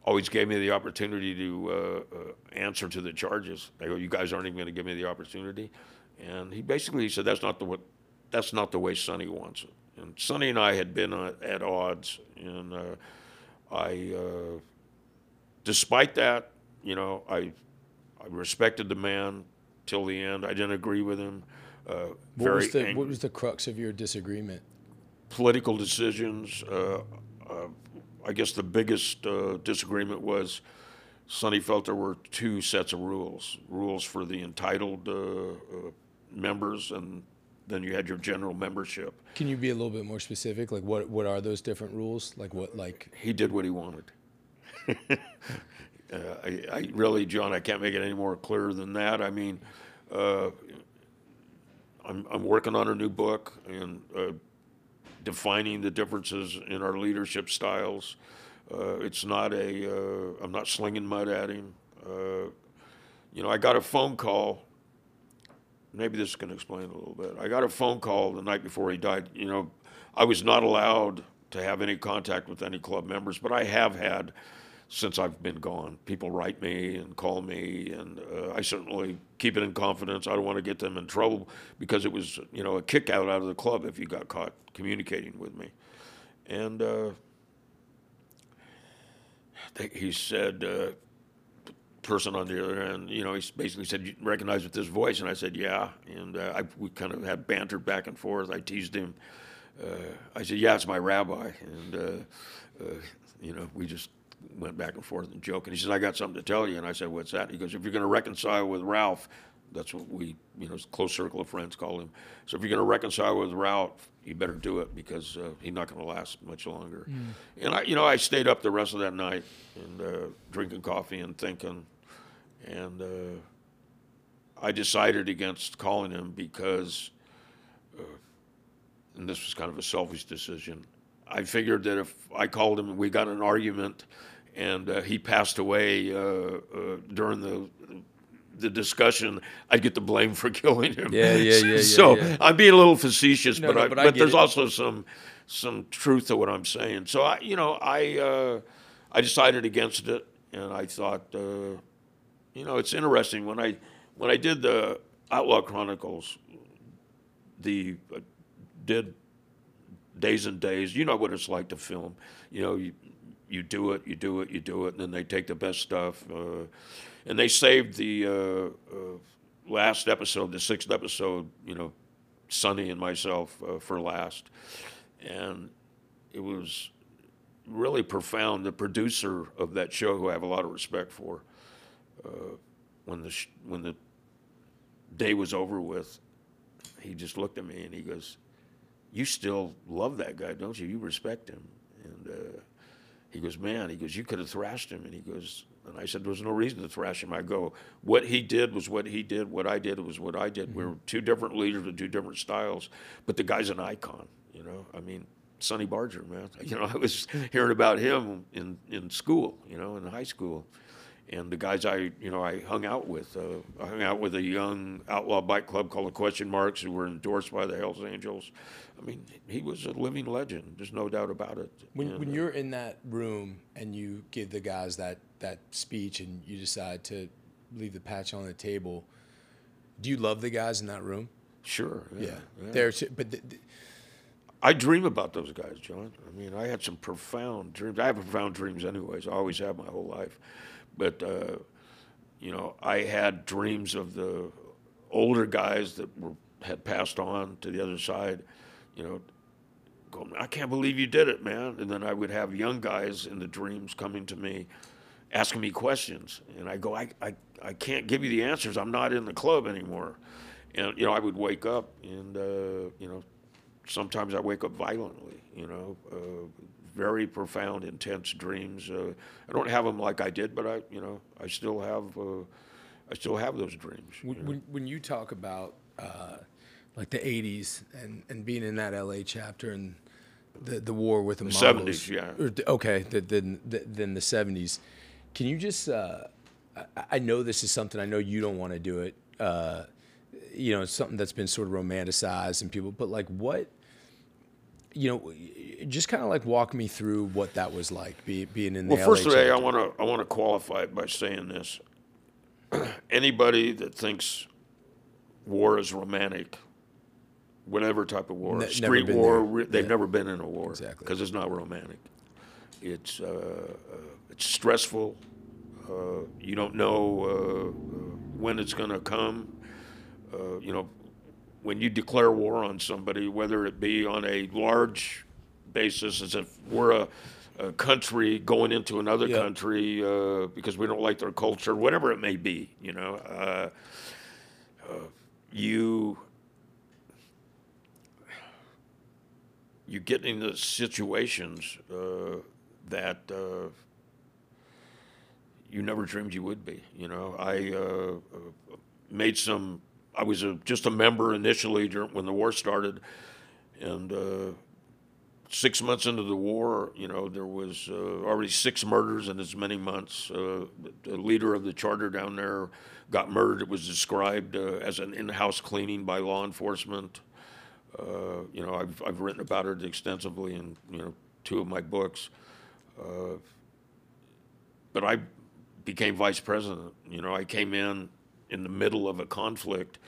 S3: always gave me the opportunity to uh, uh, answer to the charges. They go, you guys aren't even going to give me the opportunity. And he basically said that's not the what, that's not the way Sonny wants it. And Sonny and I had been uh, at odds, and uh, I, uh, despite that, you know, I I respected the man till the end. I didn't agree with him. Uh,
S1: What
S3: very
S1: was the
S3: ang-
S1: what was the crux of your disagreement?
S3: political decisions. Uh, uh, I guess the biggest uh, disagreement was Sonny felt there were two sets of rules: rules for the entitled uh, uh, members, and then you had your general membership.
S1: Can you be a little bit more specific? Like, what what are those different rules? Like, what like
S3: He did what he wanted. *laughs* uh, I, I really, Jon, I can't make it any more clear than that. I mean, uh, I'm, I'm working on a new book and uh, defining the differences in our leadership styles. Uh, it's not a, uh, I'm not slinging mud at him. Uh, you know, I got a phone call. Maybe this can explain a little bit. I got a phone call the night before he died. You know, I was not allowed to have any contact with any club members, but I have had since I've been gone. People write me and call me, and uh, I certainly keep it in confidence. I don't want to get them in trouble because it was, you know, a kick out out of the club if you got caught communicating with me. And uh, he said, uh, person on the other end, you know, he basically said, "You recognize with this voice?" And I said, "Yeah." And uh, I, we kind of had banter back and forth. I teased him. Uh, I said, "Yeah, it's my rabbi," and uh, you know, we just went back and forth and joking. He says, "I got something to tell you," and I said, "What's that?" He goes, "If you're going to reconcile with Ralph, that's what we, you know, close circle of friends call him. So if you're going to reconcile with Ralph, you better do it because uh, he's not going to last much longer." And I, you know, I stayed up the rest of that night and uh, drinking coffee and thinking, and uh, I decided against calling him because and this was kind of a selfish decision. I figured that if I called him and we got an argument, and uh, he passed away uh, uh, during the the discussion, I'd get the blame for *laughs* killing him.
S1: Yeah, yeah, yeah, yeah,
S3: so
S1: yeah.
S3: I'm being a little facetious,
S1: No,
S3: but
S1: no,
S3: I,
S1: but
S3: but, there's
S1: it.
S3: also some some truth to what I'm saying. So I, you know, I uh, I decided against it, and I thought, uh, you know, it's interesting when I when I did the Outlaw Chronicles, the uh, did days and days. You know what it's like to film. You know, you, you do it, you do it, you do it, and then they take the best stuff. Uh, and they saved the uh, uh, last episode, the sixth episode, you know, Sonny and myself uh, for last. And it was really profound. The producer of that show, who I have a lot of respect for, uh, when the sh- when the day was over with, he just looked at me and he goes, "You still love that guy, don't you? You respect him." And uh, he goes, "Man," he goes, "You could have thrashed him." And he goes, and I said, "There was no reason to thrash him." I go, "What he did was what he did. What I did was what I did. We're mm-hmm. two different leaders with two different styles, but the guy's an icon. You know, I mean." Sonny Barger, man. *laughs* You know, I was hearing about him in, in school, you know, in high school. And the guys I, you know, I hung out with, uh, I hung out with a young outlaw bike club called the Question Marks, who were endorsed by the Hells Angels. I mean, he was a living legend. There's no doubt about it.
S1: When,
S3: And,
S1: when
S3: uh,
S1: you're in that room and you give the guys that, that speech and you decide to leave the patch on the table, do you love the guys in that room?
S3: sure, yeah, yeah.
S1: They're, but th- th-
S3: I dream about those guys, Jon. I mean, I had some profound dreams. I have profound dreams, anyways. I always have my whole life, but uh, you know, I had dreams of the older guys that were had passed on to the other side. You know, going, I can't believe you did it, man. And then I would have young guys in the dreams coming to me, asking me questions, and I go, I, I, I can't give you the answers. I'm not in the club anymore. And you know, I would wake up and uh, you know sometimes I wake up violently, you know, uh, very profound, intense dreams. Uh, I don't have them like I did, but I, you know, I still have, uh, I still have those dreams. you
S1: when,
S3: know.
S1: when, when you talk about uh, like the 80s and, and being in that LA chapter and the, the war with the,
S3: The
S1: Mongols,
S3: 70s, yeah.
S1: or the- okay, then the, then the 70s. Can you just, uh, I, I know this is something, I know you don't want to do it. Uh, you know, it's something that's been sort of romanticized and people, but like what, you know, just kind of like walk me through what that was like, be, being in the
S3: Well,
S1: LA
S3: first of all, I want to I want to qualify it by saying this: *clears throat* anybody that thinks war is romantic, whatever type of war,
S1: Ne-
S3: street war, re- they've
S1: Yeah.
S3: never been in a war
S1: Exactly.
S3: because it's not romantic. It's uh, uh, it's stressful. Uh, you don't know uh, uh, when it's going to come. Uh, you know, when you declare war on somebody, whether it be on a large basis, as if we're a, a country going into another
S1: Yeah.
S3: country uh, because we don't like their culture, whatever it may be, you know, uh, uh, you you get into situations uh, that uh, you never dreamed you would be. You know, I uh, uh, made some. I was a, just a member initially during, when the war started, and uh, six months into the war, you know, there was uh, already six murders in as many months. Uh, the, leader of the charter down there got murdered. It was described uh, as an in-house cleaning by law enforcement. Uh, you know, I've, I've written about it extensively in you know two of my books. Uh, but I became vice president. You know, I came in in the middle of a conflict,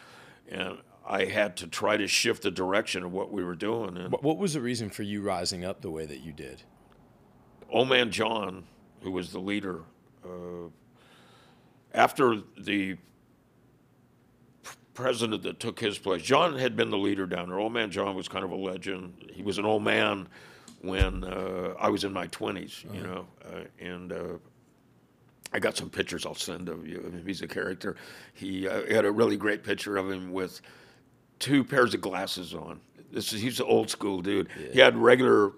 S3: and I had to try to shift the direction of what we were doing. And
S1: What- was the reason for you rising up the way that you did?
S3: Old Man John, who was the leader, uh, after the president that took his place, John had been the leader down there. Old Man John was kind of a legend. He was an old man when uh, I was in my 20s, you know, uh, and uh, I got some pictures I'll send of you. He's a character. He uh, had a really great picture of him with two pairs of glasses on. This is he's an old school dude. He had regular,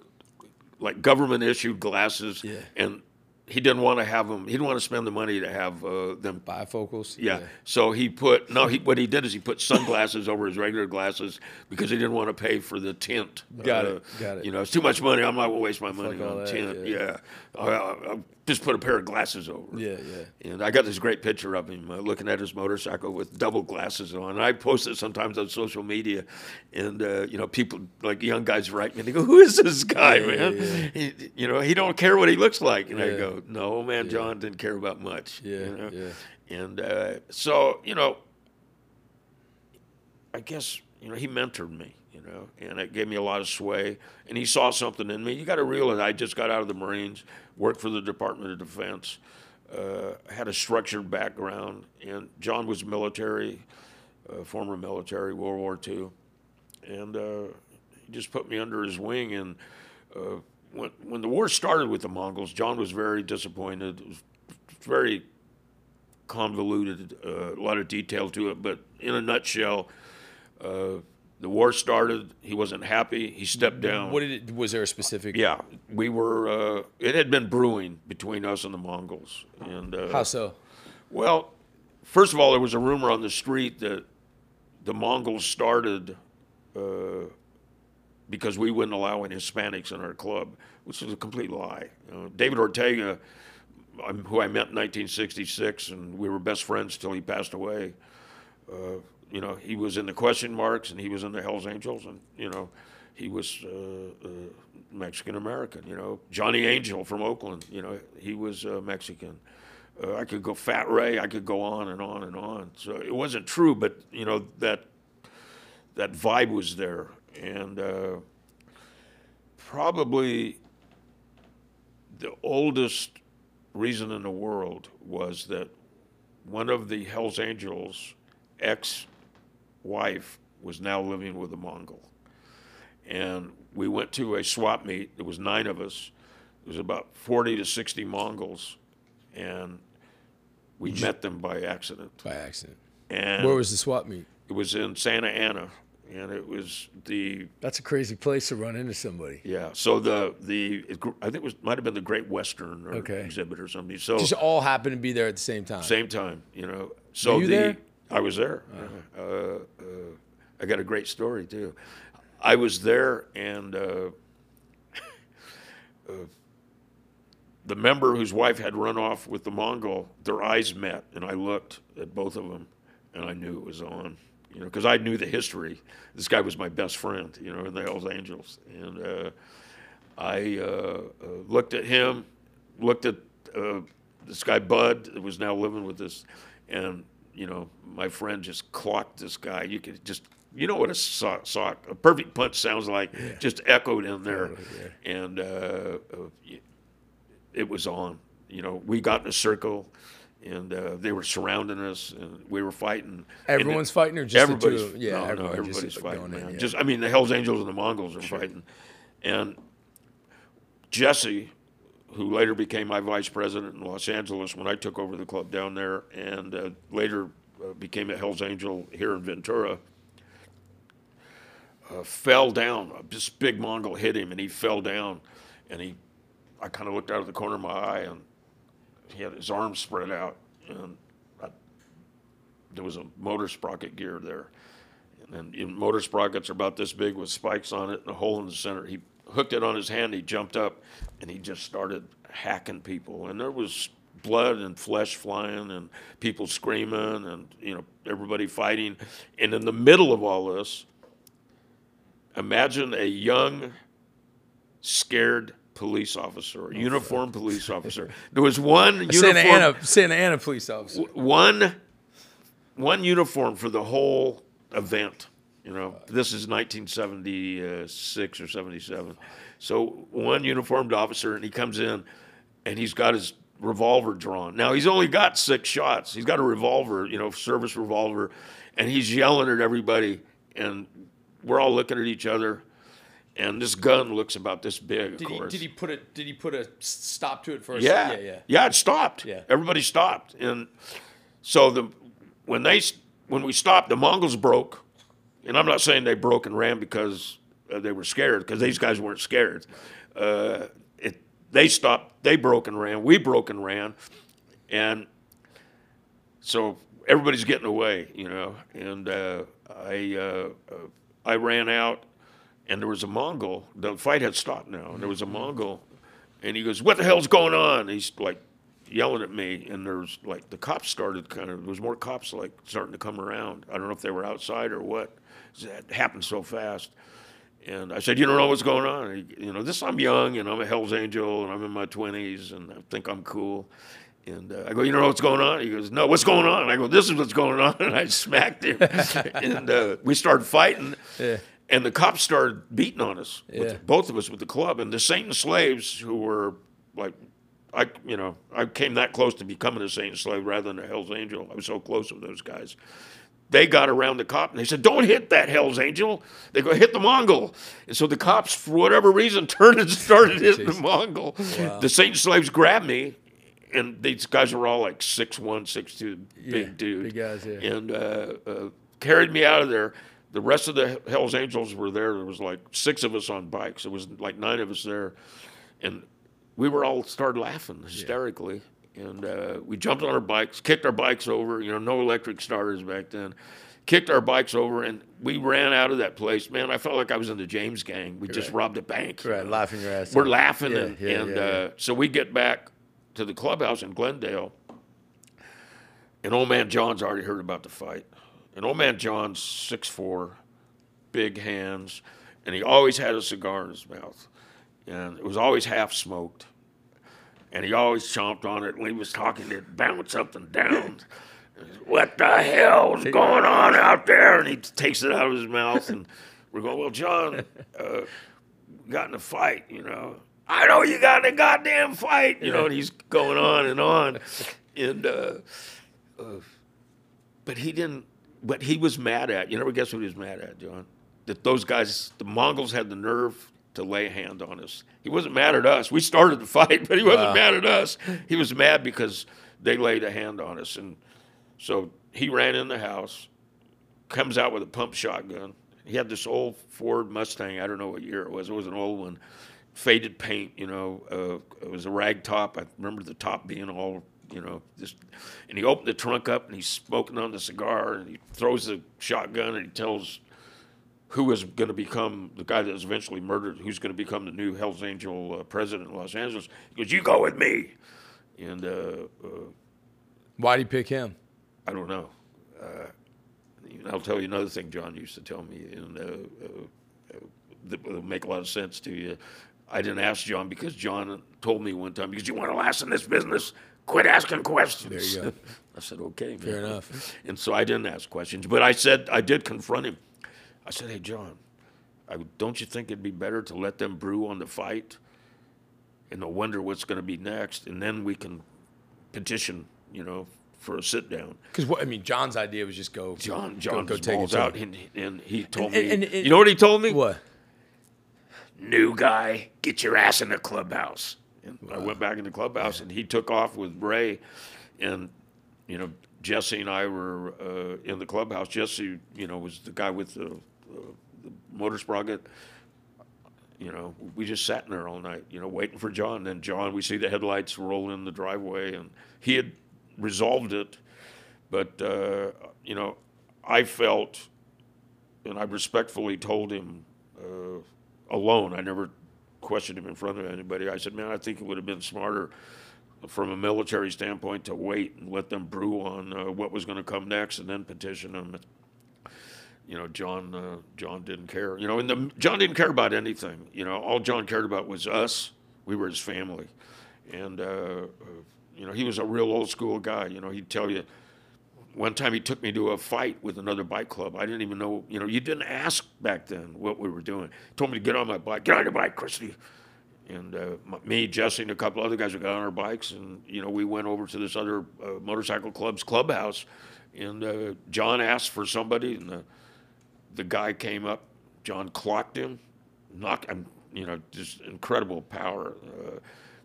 S3: like government issued glasses,
S1: Yeah.
S3: and he didn't want to have them. He didn't want to spend the money to have uh, them
S1: Bifocals?
S3: yeah. So he put no. He what he did is he put sunglasses *laughs* over his regular glasses because he didn't want to pay for the tint.
S1: Got it, got it.
S3: You know, it's too much money. I'm not gonna waste my money
S1: all
S3: on
S1: that,
S3: tint.
S1: yeah.
S3: Yeah. I, I, I just put a pair of glasses over.
S1: Yeah, yeah.
S3: And I got this great picture of him uh, looking at his motorcycle with double glasses on. And I post it sometimes on social media, and uh, you know, people like young guys write me and they go, "Who is this guy,
S1: Yeah,
S3: man?
S1: yeah.
S3: He, you know, he don't care what he looks like." And I
S1: Yeah.
S3: "No, man, John didn't care about much."
S1: Yeah,
S3: you know?
S1: yeah.
S3: And uh, so, you know, I guess you know he mentored me. you know, and it gave me a lot of sway. And he saw something in me. You got to realize I just got out of the Marines, worked for the Department of Defense, uh, had a structured background, and John was military, uh, former military, World War II, and uh, he just put me under his wing. And uh, when when the war started with the Mongols, John was very disappointed. It was very convoluted, uh, a lot of detail to it, but in a nutshell, uh, the war started. He wasn't happy. He stepped down.
S1: What did it? Was there a specific?
S3: yeah, we were. Uh, it had been brewing between us and the Mongols, and uh,
S1: How so?
S3: well, first of all, there was a rumor on the street that the Mongols started uh, because we wouldn't allow any Hispanics in our club, which was a complete lie. David Ortega, um, who I met in 1966, and we were best friends till he passed away. Uh, you know, he was in the question marks, and he was in the Hell's Angels, and you know, he was uh, uh, Mexican American. You know, Johnny Angel from Oakland. You know, he was uh, Mexican. Uh, I could go Fat Ray. I could go on and on and on. So it wasn't true, but you know that that vibe was there, and uh, probably the oldest reason in the world was that one of the Hell's Angels' ex-wife was now living with a Mongol, and we went to a swap meet. There was nine of us. There was about forty to sixty Mongols, and we met them by accident.
S1: By accident.
S3: And
S1: Where was the swap meet?
S3: it was in Santa Ana, and it was the
S1: That's a crazy place to run into somebody.
S3: yeah. So the the it, gr- I think it was might have been the Great Western or
S1: Okay.
S3: exhibit or something. So
S1: Just all happened to be there at the same time.
S3: same time, you know. So
S1: you
S3: the
S1: there?
S3: I was there. yeah. Uh, uh, I got a great story too. I was there, and uh, *laughs* uh, the member whose wife had run off with the Mongol, their eyes met, and I looked at both of them, and I knew it was on. You know, because I knew the history. This guy was my best friend. You know, in the Hells Angels, and uh, I uh, uh, looked at him, looked at uh, this guy Bud that was now living with us, and you know, my friend just clocked this guy. You could just, you know what a sock, sock a perfect punch sounds like, just echoed in there, and uh, uh, it was on. You know, we got in a circle. And uh, they were surrounding us, and we were fighting.
S1: Everyone's
S3: it-
S1: fighting or just the two
S3: everybody's?
S1: of- yeah,
S3: no, no,
S1: everybody just
S3: everybody's fighting.
S1: going in, yeah.
S3: Just, I mean, the Hell's Angels and the Mongols are fighting, and Jesse, who later became my vice president in Los Angeles when I took over the club down there, and uh, later uh, became a Hell's Angel here in Ventura, uh, fell down. This big Mongol hit him, and he fell down. And he, I kind of looked out of the corner of my eye, and he had his arms spread out, and I, there was a motor sprocket gear there. And in motor sprockets are about this big with spikes on it and a hole in the center. He hooked it on his hand. He jumped up and he just started hacking people. And there was blood and flesh flying and people screaming and you know everybody fighting. And in the middle of all this, imagine a young, scared police officer, a oh, uniformed police *laughs* officer. There was one
S1: Santa Ana, Santa Ana police officer.
S3: one one uniform for the whole event. You know, this is 1976 or 77. So one uniformed officer, and he comes in, and he's got his revolver drawn. Now he's only got six shots. He's got a revolver, you know, service revolver, and he's yelling at everybody, and we're all looking at each other. And this gun looks about this big, of
S1: Did he, did he put a Did he put a stop to it first?
S3: Yeah,
S1: yeah, yeah.
S3: yeah. It stopped.
S1: Yeah.
S3: everybody stopped, and so the when they when we stopped, the Mongols broke, and I'm not saying they broke and ran because uh, they were scared, because these guys weren't scared. Uh, it they stopped, they broke and ran, we broke and ran, and so everybody's getting away, you know. And uh, I uh, uh, I ran out, and there was a Mongol. The fight had stopped now, and there was a Mongol, and he goes, "What the hell's going on?" He's like yelling at me, and there's like the cops started kind of. There was more cops like starting to come around. I don't know if they were outside or what. It happened so fast. And I said, "You don't know what's going on." You know, this I'm young, and I'm a Hell's Angel, and I'm in my 20s, and I think I'm cool. And uh, I go, "You don't know what's going on?" He goes, "No, what's going on?" I go, "This is what's going on." *laughs* And I smacked him, *laughs* and uh, we started fighting. And the cops started beating on us, with-
S1: Yeah.
S3: both of us with the club, and the Satan's Slaves who were like, I you know I came that close to becoming a Satan slave rather than a Hell's Angel. I was so close with those guys. They got around the cop and they said, "Don't hit that Hell's Angel." They go hit the Mongol, and so the cops, for whatever reason, *laughs* turned and started hitting the Mongol. The Satan's Slaves grabbed me, and these guys were all like six one, six two, big dudes,
S1: big guys, yeah.
S3: and uh, uh, carried me out of there. The rest of the Hell's Angels were there. There was like six of us on bikes. There was like nine of us there, and we were all started laughing hysterically. And uh, we jumped on our bikes, kicked our bikes over. You know, no electric starters back then. Kicked our bikes over, and we ran out of that place. Man, I felt like I was in the James Gang. We just robbed a bank.
S1: Right, laughing your ass
S3: We're laughing,
S1: Yeah,
S3: and,
S1: yeah,
S3: and
S1: yeah,
S3: uh, so we get back to the clubhouse in Glendale, and old man John's already heard about the fight. And old man John's six four, big hands, and he always had a cigar in his mouth, and it was always half smoked. And he always chomped on it when he was talking. It bounce up and down. *laughs* What the hell's going on out there? And he takes it out of his mouth, and we're going, well, John, *laughs* uh, got in a fight, you know. I know you got in a goddamn fight, you know, and he's going on and on. *laughs* And, uh, uh, but he didn't, but he was mad at, you never guess what he was mad at, Jon? That those guys, the Mongols had the nerve to lay a hand on us. He wasn't mad at us. We started the *laughs* fight, but he wasn't mad at us. He was mad because they laid a hand on us. And so he ran in the house, comes out with a pump shotgun. He had this old Ford Mustang. I don't know what year it was. It was an old one, faded paint. You know, uh, it was a rag top. I remember the top being all, you know, just. And he opened the trunk up and he's smoking on the cigar and he throws the shotgun and he tells who is going to become the guy that was eventually murdered, who's going to become the new Hell's Angel uh, president in Los Angeles. He goes, "You go with me," and uh, uh,
S1: why did he pick him?
S3: I don't know. Uh, I'll tell you another thing John used to tell me, and uh, uh, uh, that will make a lot of sense to you. I didn't ask John because John told me one time, because you want to last in this business, quit asking questions.
S1: There you go. *laughs*
S3: I said, okay, man.
S1: Fair enough.
S3: And so I didn't ask questions, but I said, I did confront him. I said, hey, John, I, don't you think it'd be better to let them brew on the fight and they'll wonder what's going to be next, and then we can petition, you know, for a sit down.
S1: Because what I mean, John's idea was just go.
S3: John, John
S1: go
S3: just
S1: take it
S3: out, and, and he told
S1: And-
S3: me.
S1: and-
S3: you know what he told me?
S1: What?
S3: New guy, get your ass in the clubhouse. And I went back in the clubhouse, and he took off with Ray, and you know Jesse and I were uh, in the clubhouse. Jesse, you know, was the guy with the, uh, the motor sprocket. You know, we just sat in there all night, you know, waiting for John. And then John, we see the headlights roll in the driveway, and he had resolved it. But uh, you know, I felt, and I respectfully told him uh, alone. I never questioned him in front of anybody. I said, "Man, I think it would have been smarter." From a military standpoint, to wait and let them brew on uh, what was going to come next, and then petition them you know, John uh, John didn't care. You know, and the, John didn't care about anything. You know, all John cared about was us. We were his family, and uh, uh, you know, he was a real old school guy. You know, he'd tell you. One time he took me to a fight with another bike club. I didn't even know. You know, you didn't ask back then what we were doing. He told me to get on my bike. Get on your bike, Christie. And uh, me, Jesse, and a couple other guys, got on our bikes, and you know, we went over to this other uh, motorcycle club's clubhouse, and uh, John asked for somebody, and the the guy came up. John clocked him, knocked you know, just incredible power. Uh,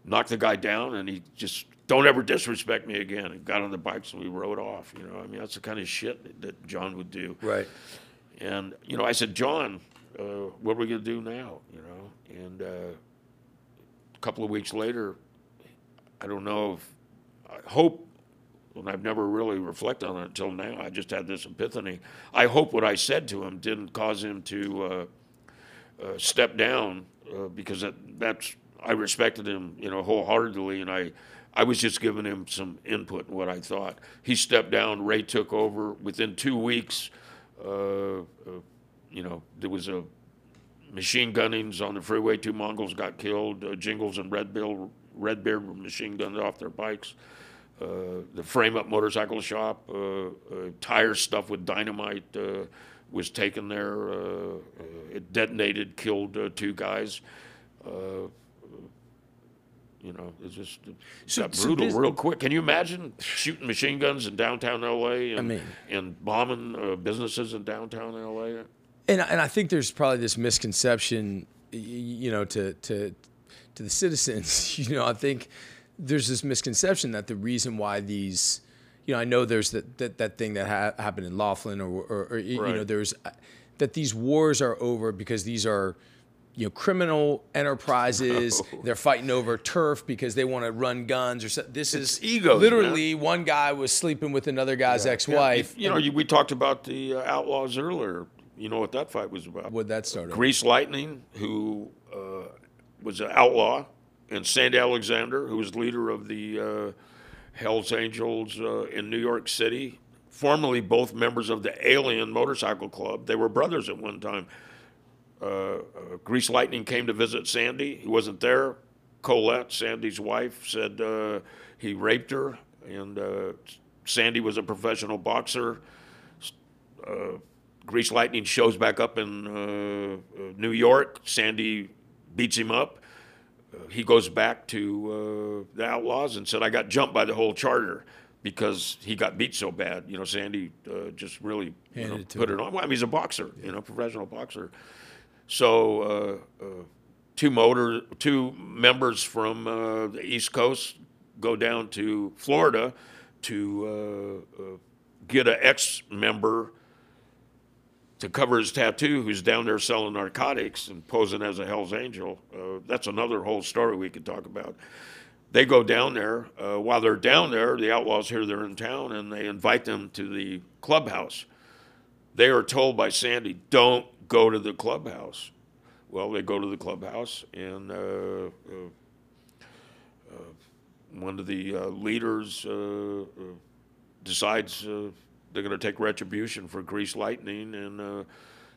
S3: knocked the guy down, and he just don't ever disrespect me again. And got on the bikes and we rode off. You know, I mean, that's the kind of shit that John would do.
S1: Right.
S3: And you know, I said, John, uh, what are we gonna do now? You know, and uh, a couple of weeks later, I don't know if I hope, and I've never really reflected on it until now. I just had this epiphany. I hope what I said to him didn't cause him to uh, uh, step down uh, because that, that's I respected him, you know, wholeheartedly, and I. I was just giving him some input in what I thought. He stepped down. Ray took over. Within two weeks, uh, uh, you know, there was a machine gunnings on the freeway. Two Mongols got killed. Uh, Jingles and Red Bill, Redbeard were machine gunned off their bikes. Uh, the frame up motorcycle shop, uh, uh, tire stuff with dynamite, was taken there. It detonated, killed two guys. Uh, you know, it's just it
S1: So-
S3: got
S1: so
S3: brutal
S1: this-
S3: real quick. Can you imagine shooting machine guns in downtown LA and,
S1: mean-
S3: and bombing uh, businesses in downtown LA?
S1: And and I think there's probably this misconception, you know, to to to the citizens. *laughs* You know, I think there's this misconception that the reason why these, you know, I know there's that that, that thing that ha- happened in Laughlin, or, or, or y- you know, there's that these wars are over because these are. You know, criminal enterprises. *laughs* They're fighting over turf because they want to run guns or so. This is
S3: egos,
S1: Literally, one guy was sleeping with another guy's ex-wife.
S3: You know, you, we talked about the uh, Outlaws earlier. You know what that fight was about?
S1: What that started?
S3: Grease Lightning, who uh, was an outlaw, and Sandy Alexander, who was leader of the uh, Hells Angels uh, in New York City, formerly both members of the Alien Motorcycle Club. They were brothers at one time. Uh, uh, Grease Lightning came to visit Sandy. He wasn't there. Colette, Sandy's wife, said uh, he raped her, and uh, Sandy was a professional boxer. Grease Lightning shows back up in uh, uh, New York. Sandy beats him up. Uh, he goes back to uh, the Outlaws and said, "I got jumped by the whole charter because he got beat so bad." You know, Sandy uh, just really you know,
S1: it
S3: put it on. Well, I mean, he's a boxer, you know, professional boxer. So uh, uh, two motor, two members from uh, the East Coast go down to Florida to get an ex-member to cover his tattoo who's down there selling narcotics and posing as a Hell's Angel. Uh, that's another whole story we could talk about. They go down there. Uh, while they're down there, the outlaws hear they're in town and they invite them to the clubhouse. They are told by Sandy, don't go to the clubhouse. Well, they go to the clubhouse and uh, uh, uh, one of the uh, leaders uh, uh, decides uh, they're going to take retribution for Grease Lightning, and uh,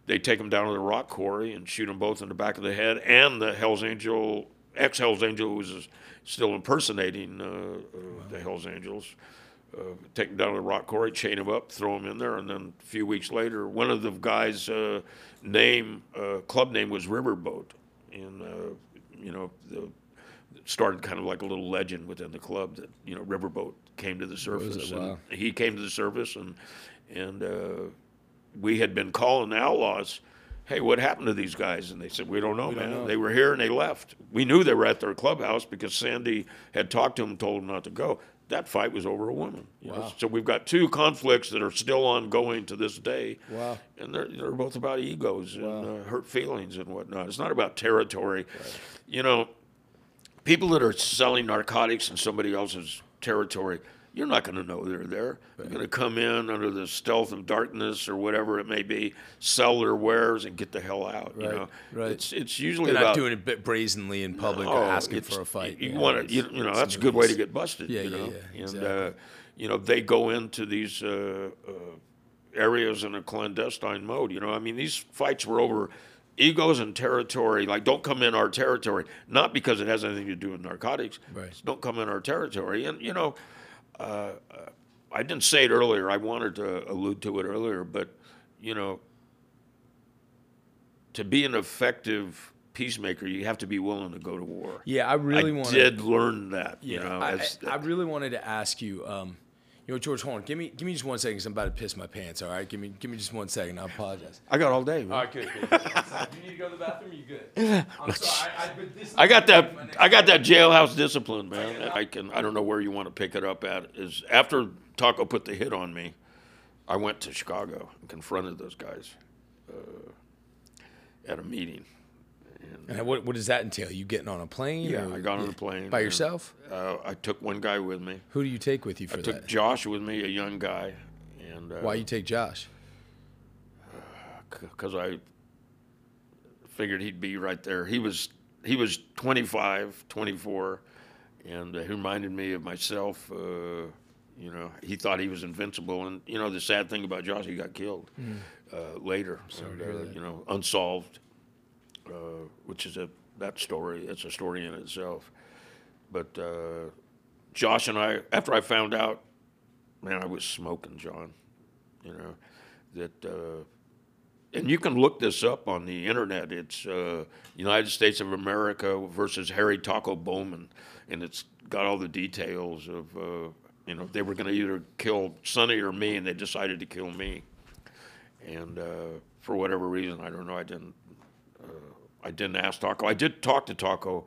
S3: they take him down to the rock quarry and shoot them both in the back of the head. And the Hell's Angel, ex Hell's Angel, who was still impersonating uh, uh, the Hell's Angels, uh, take him down to the rock quarry, chain him up, throw him in there, and then a few weeks later, one of the guys' uh, name, uh, club name was Riverboat, and uh, you know the started kind of like a little legend within the club that you know Riverboat came to the surface,
S1: Wow.
S3: and he came to the surface, and and uh, we had been calling the outlaws. Hey, what happened to these guys? And they said, We don't know, man.
S1: know."
S3: They were here and they left. We knew they were at their clubhouse because Sandy had talked to them, told them not to go. That fight was over a woman. you know. So we've got two conflicts that are still ongoing to this day.
S1: Wow.
S3: And they're, they're both about egos and uh, hurt feelings and whatnot. It's not about territory. You know, people that are selling narcotics in somebody else's territory, you're not going to know they're there. They're going to come in under the stealth of darkness or whatever it may be, sell their wares and get the hell out. You
S1: Right,
S3: know,
S1: right.
S3: It's it's usually
S1: They're
S3: about
S1: not doing it bit brazenly in public or
S3: Oh,
S1: asking for a fight.
S3: You,
S1: Yeah,
S3: want to, you, you know, that's a good way to get busted.
S1: Yeah,
S3: you
S1: yeah,
S3: know?
S1: yeah,
S3: And
S1: exactly.
S3: uh, you know, they go into these uh, uh, areas in a clandestine mode. You know, I mean, these fights were over egos and territory. Like, don't come in our territory. Not because it has anything to do with narcotics.
S1: Right.
S3: Don't come in our territory. And you know, uh, I didn't say it earlier. I wanted to allude to it earlier, but you know, to be an effective peacemaker, you have to be willing to go to war.
S1: Yeah, I really
S3: I
S1: want
S3: did learn that.
S1: Yeah,
S3: you know,
S1: I,
S3: as,
S1: I, I really wanted to ask you. Um, you know, George, hold on. Give me, give me just one second. Cause I'm about to piss my pants. All right, give me, give me just one second. I apologize.
S3: I got all day. man.
S1: All right, good. good. *laughs* you need to go to the bathroom. You good? I'm sorry. I, I,
S3: I got that. I got that jailhouse discipline, man. I can. I don't know where you want to pick it up at. Is after Taco put the hit on me, I went to Chicago and confronted those guys uh, at a meeting.
S1: And what, what does that entail? You getting on a plane?
S3: Yeah,
S1: or-
S3: I got on a plane
S1: by yourself.
S3: Uh, I took one guy with me.
S1: Who do you take with you for that?
S3: I took? Josh with me, a young guy, and uh,
S1: Why you take Josh? *sighs*
S3: because I figured he'd be right there. He was he was 25, 24, and uh, he reminded me of myself. Uh, you know, he thought he was invincible, and you know the sad thing about Josh, he got killed uh, later. and, uh, You know, unsolved, uh, which is a that story. It's a story in itself. But uh, Josh and I, after I found out, man, I was smoking, Jon. You know, that. Uh, and you can look this up on the internet. It's uh, United States of America versus Harry Taco Bowman, and it's got all the details of uh, you know they were going to either kill Sonny or me, and they decided to kill me. And for whatever reason, I don't know, I didn't I didn't ask Taco. I did talk to Taco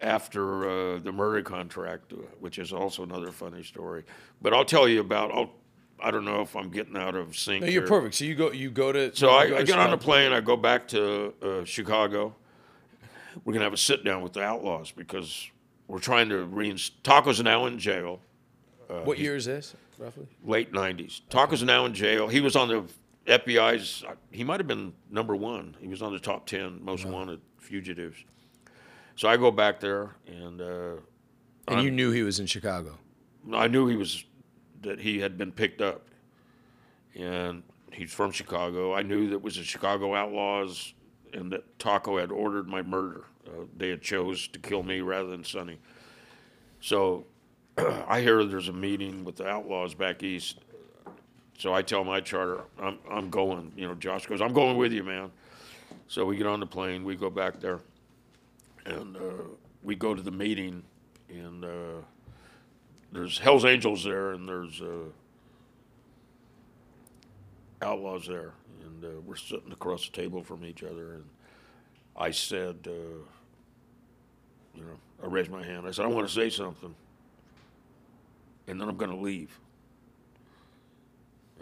S3: after uh, the murder contract, uh, which is also another funny story. But I'll tell you about. I'll, I don't know if I'm getting out of sync.
S1: No, you're
S3: here.
S1: perfect. So you go, you go to.
S3: So I,
S1: go
S3: I get on a plane. I go back to uh, Chicago. We're gonna have a sit down with the Outlaws because we're trying to reinst. Taco's now in jail,
S1: What year is this, roughly?
S3: late '90s. Taco's now in jail. He was on the FBI's. He might have been number one. He was on the top ten most wanted fugitives. So I go back there, and uh,
S1: And you knew he was in Chicago.
S3: I knew he was that he had been picked up, and he's from Chicago. I knew that it was the Chicago Outlaws, and that Taco had ordered my murder. Uh, they had chose to kill me rather than Sonny. So *clears throat* I hear there's a meeting with the Outlaws back east. So I tell my charter, I'm I'm going. You know, Josh goes, I'm going with you, man. So we get on the plane, we go back there, and uh, we go to the meeting, and. Uh, there's Hell's Angels there, and there's uh, outlaws there, and uh, we're sitting across the table from each other. And I said, uh, you know, I raised my hand. I said, I want to say something, and then I'm going to leave.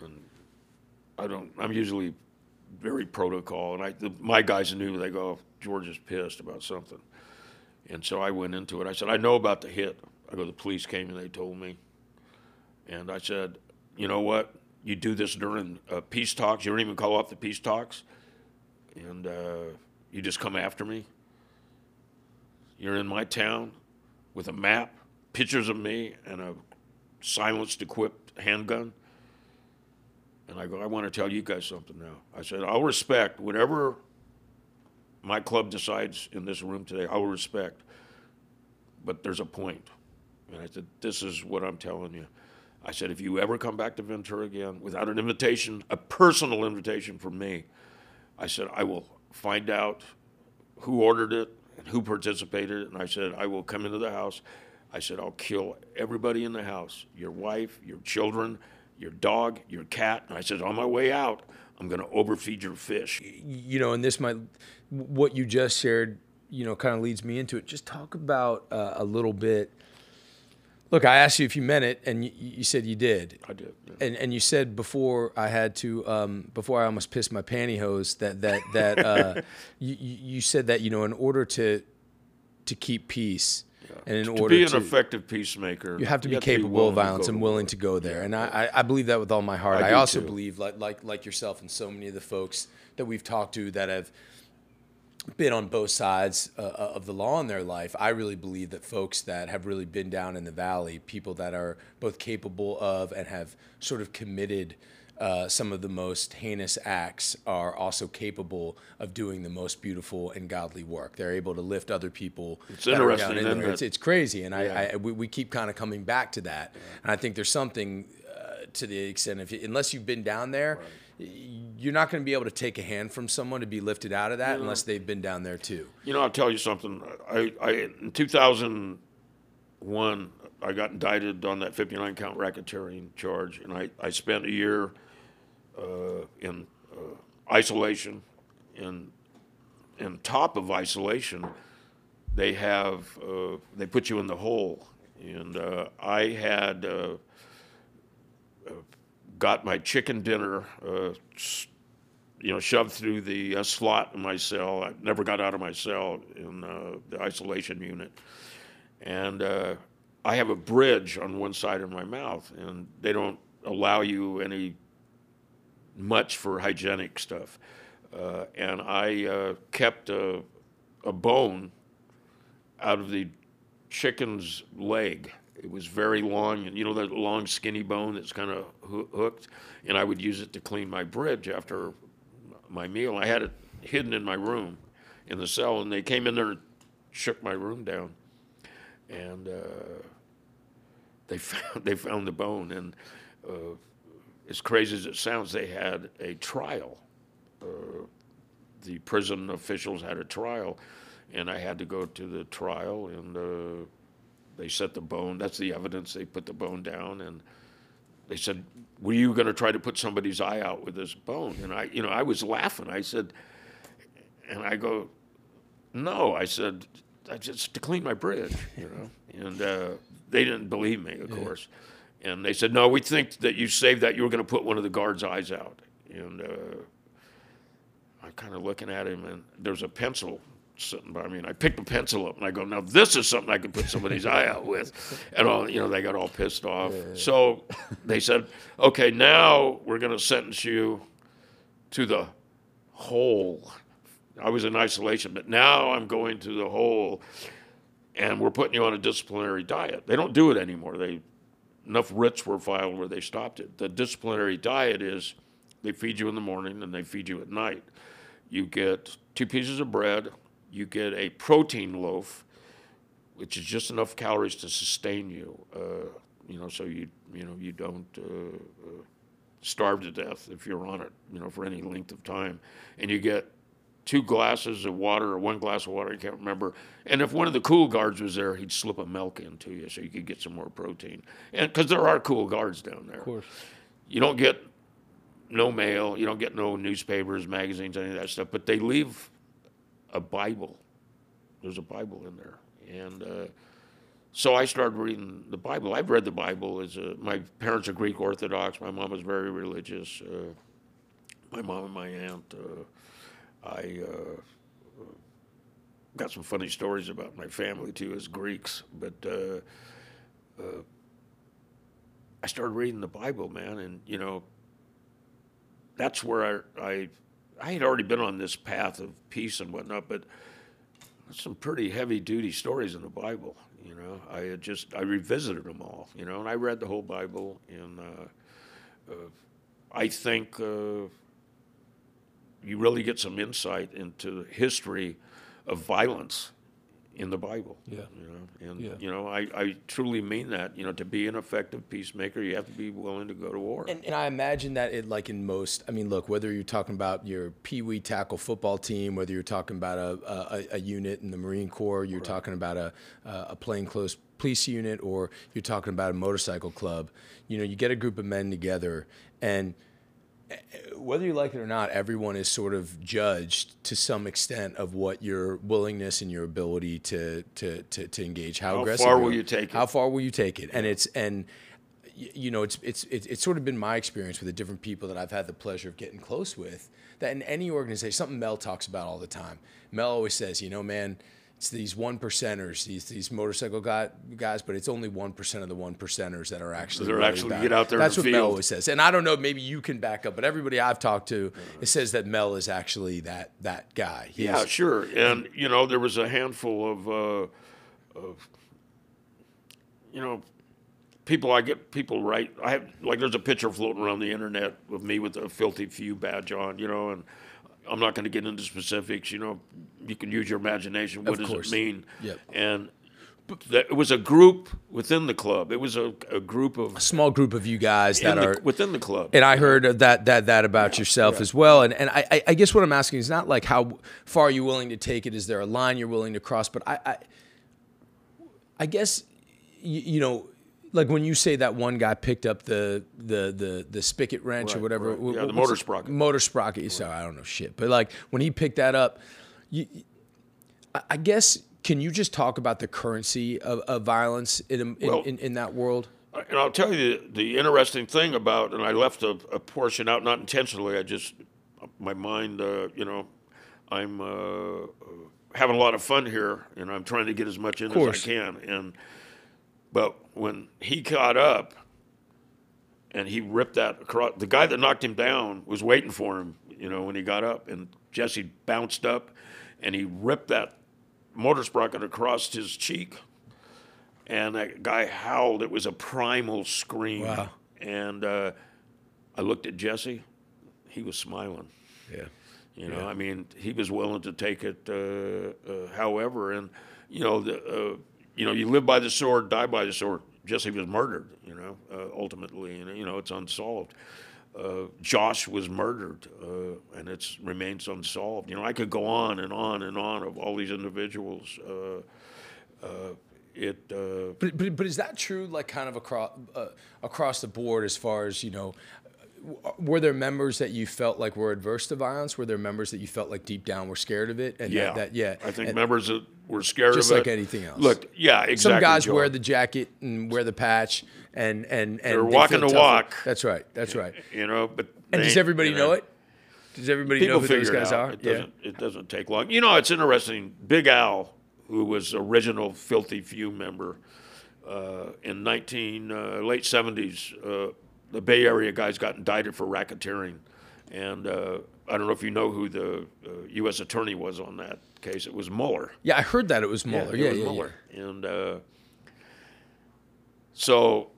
S3: And I don't. I'm usually very protocol, and I the, my guys knew. They go, George is pissed about something. And so I went into it. I said, I know about the hit. I go, the police came and they told me. And I said, you know what? You do this during uh, peace talks. You don't even call off the peace talks. And uh, you just come after me. You're in my town with a map, pictures of me, and a silenced equipped handgun. And I go, I want to tell you guys something now. I said, I'll respect whatever my club decides in this room today, I will respect. But there's a point. And I said, This is what I'm telling you. I said, If you ever come back to Ventura again without an invitation, a personal invitation from me, I said, I will find out who ordered it and who participated. And I said, I will come into the house. I said, I'll kill everybody in the house your wife, your children, your dog, your cat. And I said, On my way out, I'm going to overfeed your fish.
S1: you know, and this might, what you just shared, you know, kind of leads me into it. Just talk about uh, a little bit. Look, I asked you if you meant it, and you, you said you did.
S3: I did. yeah.
S1: And and you said before I had to, um, before I almost pissed my pantyhose, that that that uh, *laughs* you you you said that you know in order to to keep peace, and in
S3: to
S1: order
S3: be an
S1: to
S3: effective peacemaker,
S1: you have to be capable
S3: willing
S1: of violence and willing to go there. And I, I, I believe that with all my heart.
S3: I
S1: I, also
S3: too.
S1: believe, like, like like yourself and so many of the folks that we've talked to that have been on both sides uh, of the law in their life. I really believe that folks that have really been down in the valley, people that are both capable of and have sort of committed. Uh, some of the most heinous acts are also capable of doing the most beautiful and godly work. They're able to lift other people.
S3: It's interesting,
S1: in
S3: isn't
S1: there.
S3: it?
S1: It's, it's crazy, and I, I we, we keep kind of coming back to that. And I think there's something uh, to the extent of unless you've been down there, y- you're not going to be able to take a hand from someone to be lifted out of that unless they've been down there too.
S3: You know, I'll tell you something. I, I in 2001, I got indicted on that 59 count racketeering charge, and I, I spent a year in uh, isolation. And and top of isolation, they have uh, they put you in the hole. And uh, I had uh, uh, got my chicken dinner uh, you know, shoved through the uh, slot in my cell. I never got out of my cell in uh, the isolation unit. And uh, I have a bridge on one side of my mouth, and they don't allow you any much for hygienic stuff. Uh, and I uh, kept a, a bone out of the chicken's leg. It was very long, and you know that long, skinny bone that's kind of hoo- hooked. And I would use it to clean my bridge after my meal. I had it hidden in my room in the cell, and they came in there and shook my room down. And uh, they *laughs* found they found the bone, and uh, as crazy as it sounds, they had a trial uh, the prison officials had a trial, and I had to go to the trial, and uh, they set the bone. That's the evidence. They put the bone down, and they said, "Were you going to try to put somebody's eye out with this bone?" And I, you know, I was laughing. I said, and I go, "No," I said, "I just to clean my bridge," you know, and uh, they didn't believe me, of course. And they said, "No, we think that you saved that. You were going to put one of the guards' eyes out." And uh, I kind of looking at him, and there's a pencil sitting by me, and I picked the pencil up, and I go, "Now this is something I can put somebody's *laughs* eye out with," and all you know, they got all pissed off. So they said, "Okay, now we're going to sentence you to the hole." I was in isolation, but now I'm going to the hole, and we're putting you on a disciplinary diet. They don't do it anymore. They enough writs were filed where they stopped it. The disciplinary diet is they feed you in the morning and they feed you at night. You get two pieces of bread, you get a protein loaf, which is just enough calories to sustain you. Uh, you know, so you you know you don't uh, uh, starve to death if you're on it. You know, for any length of time, and you get two glasses of water or one glass of water, I can't remember. And if one of the cool guards was there, he'd slip a milk into you so you could get some more protein. And because there are cool guards down there. Of
S1: course.
S3: You don't get no mail, you don't get no newspapers, magazines, any of that stuff, but they leave a Bible. There's a Bible in there. And uh, so I started reading the Bible. I've read the Bible as a, my parents are Greek Orthodox. My mom was very religious. Uh, my mom and my aunt. Uh, I uh, got some funny stories about my family too, as Greeks. But uh, uh, I started reading the Bible, man, and you know, that's where I, I I had already been on this path of peace and whatnot, but some pretty heavy duty stories in the Bible. You know, I had just I revisited them all. You know, and I read the whole Bible, and uh, uh, I think uh, you really get some insight into the history of violence in the Bible.
S1: Yeah.
S3: You know, and
S1: Yeah.
S3: you know, I, I truly mean that. You know, to be an effective peacemaker, you have to be willing to go to war.
S1: And, and I imagine that it, like in most, I mean, look, whether you're talking about your Pee Wee tackle football team, whether you're talking about a, a, a unit in the Marine Corps, you're talking about a, a plainclothes police unit, or you're talking about a motorcycle club, you know, you get a group of men together, and whether you like it or not, everyone is sort of judged to some extent of what your willingness and your ability to to to, to engage. How,
S3: How
S1: aggressive
S3: far will you take it?
S1: How far will you take it? And it's and you know, it's, it's it's it's sort of been my experience with the different people that I've had the pleasure of getting close with. That in any organization, something Mel talks about all the time. Mel always says, you know, man, it's these one percenters, these these motorcycle guy, guys, but it's only one percent of the one percenters that are actually
S3: They're
S1: really
S3: actually get out there
S1: That's
S3: the
S1: what Mel always says. And I don't know, maybe you can back up, but everybody I've talked to, it says that Mel is actually that that guy. He
S3: Yeah,
S1: is-
S3: sure. And you know, there was a handful of, uh, of, you know, people. I get people right. I have like there's a picture floating around the internet of me with a filthy few badge on. You know, and I'm not going to get into specifics. You know, you can use your imagination. What does it mean?
S1: Yep.
S3: And that, it was a group within the club. It was a, a group of a
S1: small group of you guys that
S3: the-
S1: are
S3: within the club.
S1: And I heard that that that about yourself as well. And and I, I- I guess what I'm asking is not like how far are you willing to take it? Is there a line you're willing to cross? But I I, I guess you, you know. Like when you say that one guy picked up the the the, the spigot wrench or whatever,
S3: right.
S1: wh-
S3: Yeah, the motor sprocket.
S1: Motor sprocket. Sorry, I don't know shit. But like when he picked that up, you, I- guess can you just talk about the currency of, of violence in, in,
S3: Well-
S1: in in that world?
S3: And I'll tell you the, the interesting thing about, and I left a, a portion out, not intentionally. I just, my mind, uh, you know, I'm uh, uh, having a lot of fun here, and I'm trying to get as much in as. I can. And but when he caught up, and he ripped that across, the guy that knocked him down was waiting for him. You know, when he got up, and Jesse bounced up, and he ripped that motor sprocket across his cheek and that guy howled. It was a primal scream.
S1: Wow.
S3: And uh, I looked at Jesse. He was smiling.
S1: Yeah.
S3: You know, I mean, he was willing to take it. Uh, uh, however, and you know, the, uh, you know, you live by the sword, die by the sword. Jesse was murdered. You know, uh, ultimately, and you know, it's unsolved. uh, Josh was murdered, uh, and it remains unsolved. You know, I could go on and on and on of all these individuals. Uh, uh, it. Uh,
S1: But, but, but is that true, like kind of across uh, across the board, as far as you know? Were there members that you felt like were adverse to violence? Were there members that you felt like deep down were scared of it? And
S3: yeah,
S1: that, that yeah,
S3: I think
S1: and
S3: members that were scared
S1: just
S3: of it.
S1: like anything else.
S3: Look, yeah, exactly.
S1: some guys
S3: Joe.
S1: wear the jacket and wear the patch, and and and
S3: They're
S1: they
S3: walking the
S1: tougher.
S3: walk.
S1: That's right. That's right.
S3: you know, but
S1: And does everybody
S3: you
S1: know it? Does everybody
S3: People
S1: know who those guys are?
S3: It doesn't. It doesn't take long. You know, it's interesting. Big Al, who was original Filthy Few member uh, in 19 uh, late 70s, uh, the Bay Area guys got indicted for racketeering, and uh, I don't know if you know who the uh, U.S. attorney was on that case. It was Mueller.
S1: Yeah, I heard that it was Mueller.
S3: it
S1: Yeah,
S3: was
S1: yeah, yeah.
S3: Mueller. And uh, so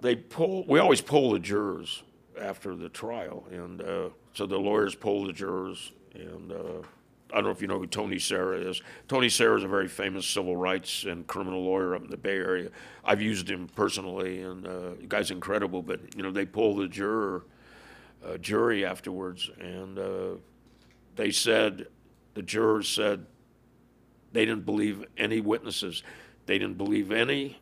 S3: they pull. We always pull the jurors after the trial, and uh, so the lawyers pull the jurors. And uh, I don't know if you know who Tony Serra is. Tony Serra is a very famous civil rights and criminal lawyer up in the Bay Area. I've used him personally, and uh, the guy's incredible. But you know, they pull the juror uh, jury afterwards, and uh, they said the jurors said they didn't believe any witnesses. They didn't believe any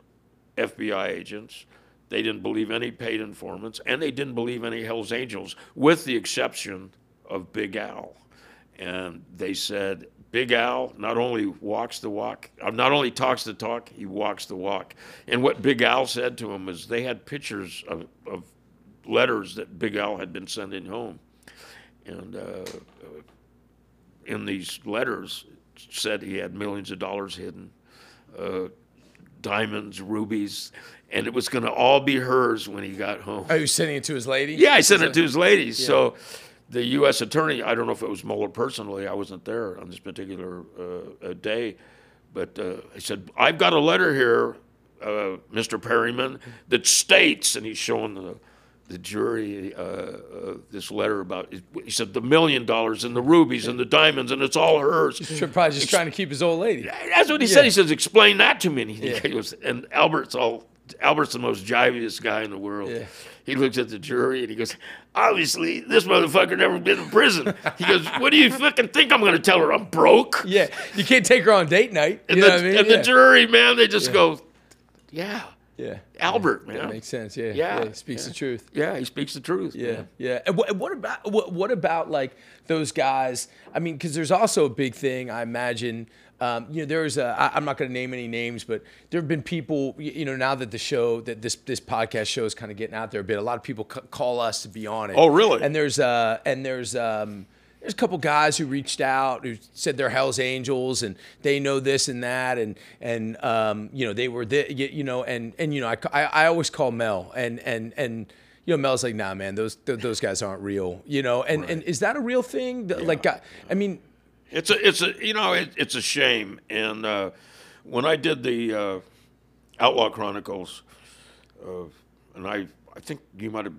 S3: FBI agents. They didn't believe any paid informants, and they didn't believe any Hell's Angels, with the exception of Big Al. And they said Big Al not only walks the walk, uh, not only talks the talk, he walks the walk. And what Big Al said to him is they had pictures of, of letters that Big Al had been sending home. And uh, in these letters said he had millions of dollars hidden, uh, diamonds, rubies, and it was going to all be hers when he got home.
S1: Oh, he was sending it to his lady.
S3: Yeah, I sent it to his ladies. So the U.S. attorney, I don't know if it was Mueller personally, I wasn't there on this particular uh, uh, day, but uh, he said, I've got a letter here, uh, Mr. Perryman, that states, and he's showing the, the jury uh, uh, this letter about, he said, the million dollars and the rubies and the diamonds, and it's all hers.
S1: He's probably just trying to keep his old lady.
S3: That's what he said. He says, "Explain that to me." And he, he *laughs* goes, and Albert's all Albert's the most jiviest guy in the world.
S1: Yeah.
S3: He looks at the jury and he goes, "Obviously, this motherfucker never been in prison." He goes, "What do you fucking think I'm going to tell her? I'm broke."
S1: Yeah, you can't take her on date night.
S3: And,
S1: you
S3: the,
S1: what I mean?
S3: and
S1: yeah.
S3: the jury, man, they just go, "Yeah,
S1: yeah,
S3: Albert,
S1: that
S3: man.
S1: makes sense. Yeah,
S3: Yeah,
S1: yeah, he speaks the truth.
S3: Yeah, he speaks the truth.
S1: Yeah,
S3: man.
S1: yeah. And what, what about what, what about like those guys? I mean, because there's also a big thing. I imagine. Um, you know, there's a. I, I'm not going to name any names, but there have been people. You know, now that the show, that this this podcast show is kind of getting out there a bit. A lot of people c- call us to be on it.
S3: Oh, really?
S1: And there's uh and there's um there's a couple guys who reached out who said they're Hell's Angels and they know this and that and and um you know they were the, you you know and and you know I, I, I always call Mel and and and you know Mel's like nah man those th- those guys aren't real you know and and is that a real thing? The- like I mean
S3: It's a, it's a, you know, it, it's a shame. And uh, when I did the uh, Outlaw Chronicles, uh, and I, I think you might have,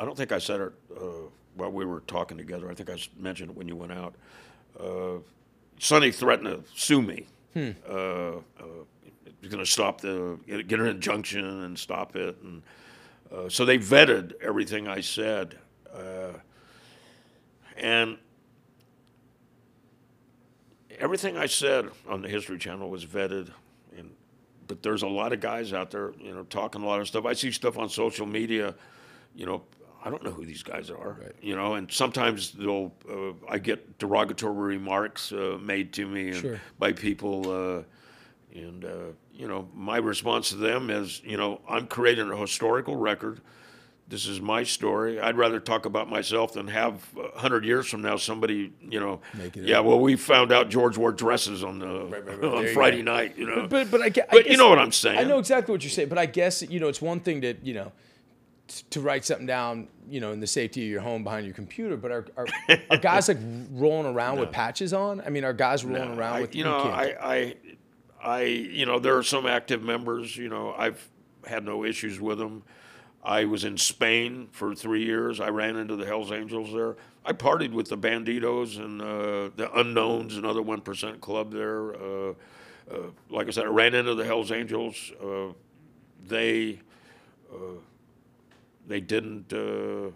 S3: I don't think I said it uh, while we were talking together. I think I mentioned it when you went out. Uh, Sonny threatened to sue me. Uh, uh, he's going to stop the, get, get an injunction and stop it. And uh, so they vetted everything I said. Uh, and everything I said on the History Channel was vetted, and but there's a lot of guys out there, you know, talking a lot of stuff. I see stuff on social media, you know. I don't know who these guys are, you know, and sometimes they'll. Uh, I get derogatory remarks uh, made to me and
S1: Sure.
S3: by people, uh, and uh, you know, my response to them is, you know, I'm creating a historical record. This is my story. I'd rather talk about myself than have a hundred years from now somebody, you know, yeah.
S1: up.
S3: well, we found out George wore dresses on the
S1: right, right. *laughs*
S3: on
S1: There
S3: Friday night, you know.
S1: but but I, gue- I
S3: But
S1: guess,
S3: you know what I'm saying.
S1: I know exactly what you're saying but I guess you know it's one thing to you know to write something down you know in the safety of your home behind your computer but are are, *laughs* are guys like rolling around with patches on I mean are guys rolling around
S3: I,
S1: with
S3: you know, I, I, I, you know, there are some active members. You know, I've had no issues with them. I was in Spain for three years. I ran into the Hell's Angels there. I partied with the Bandidos and uh, the Unknowns, another one percent club there. Uh, uh, like I said, I ran into the Hell's Angels. Uh, they, uh, they didn't. Uh,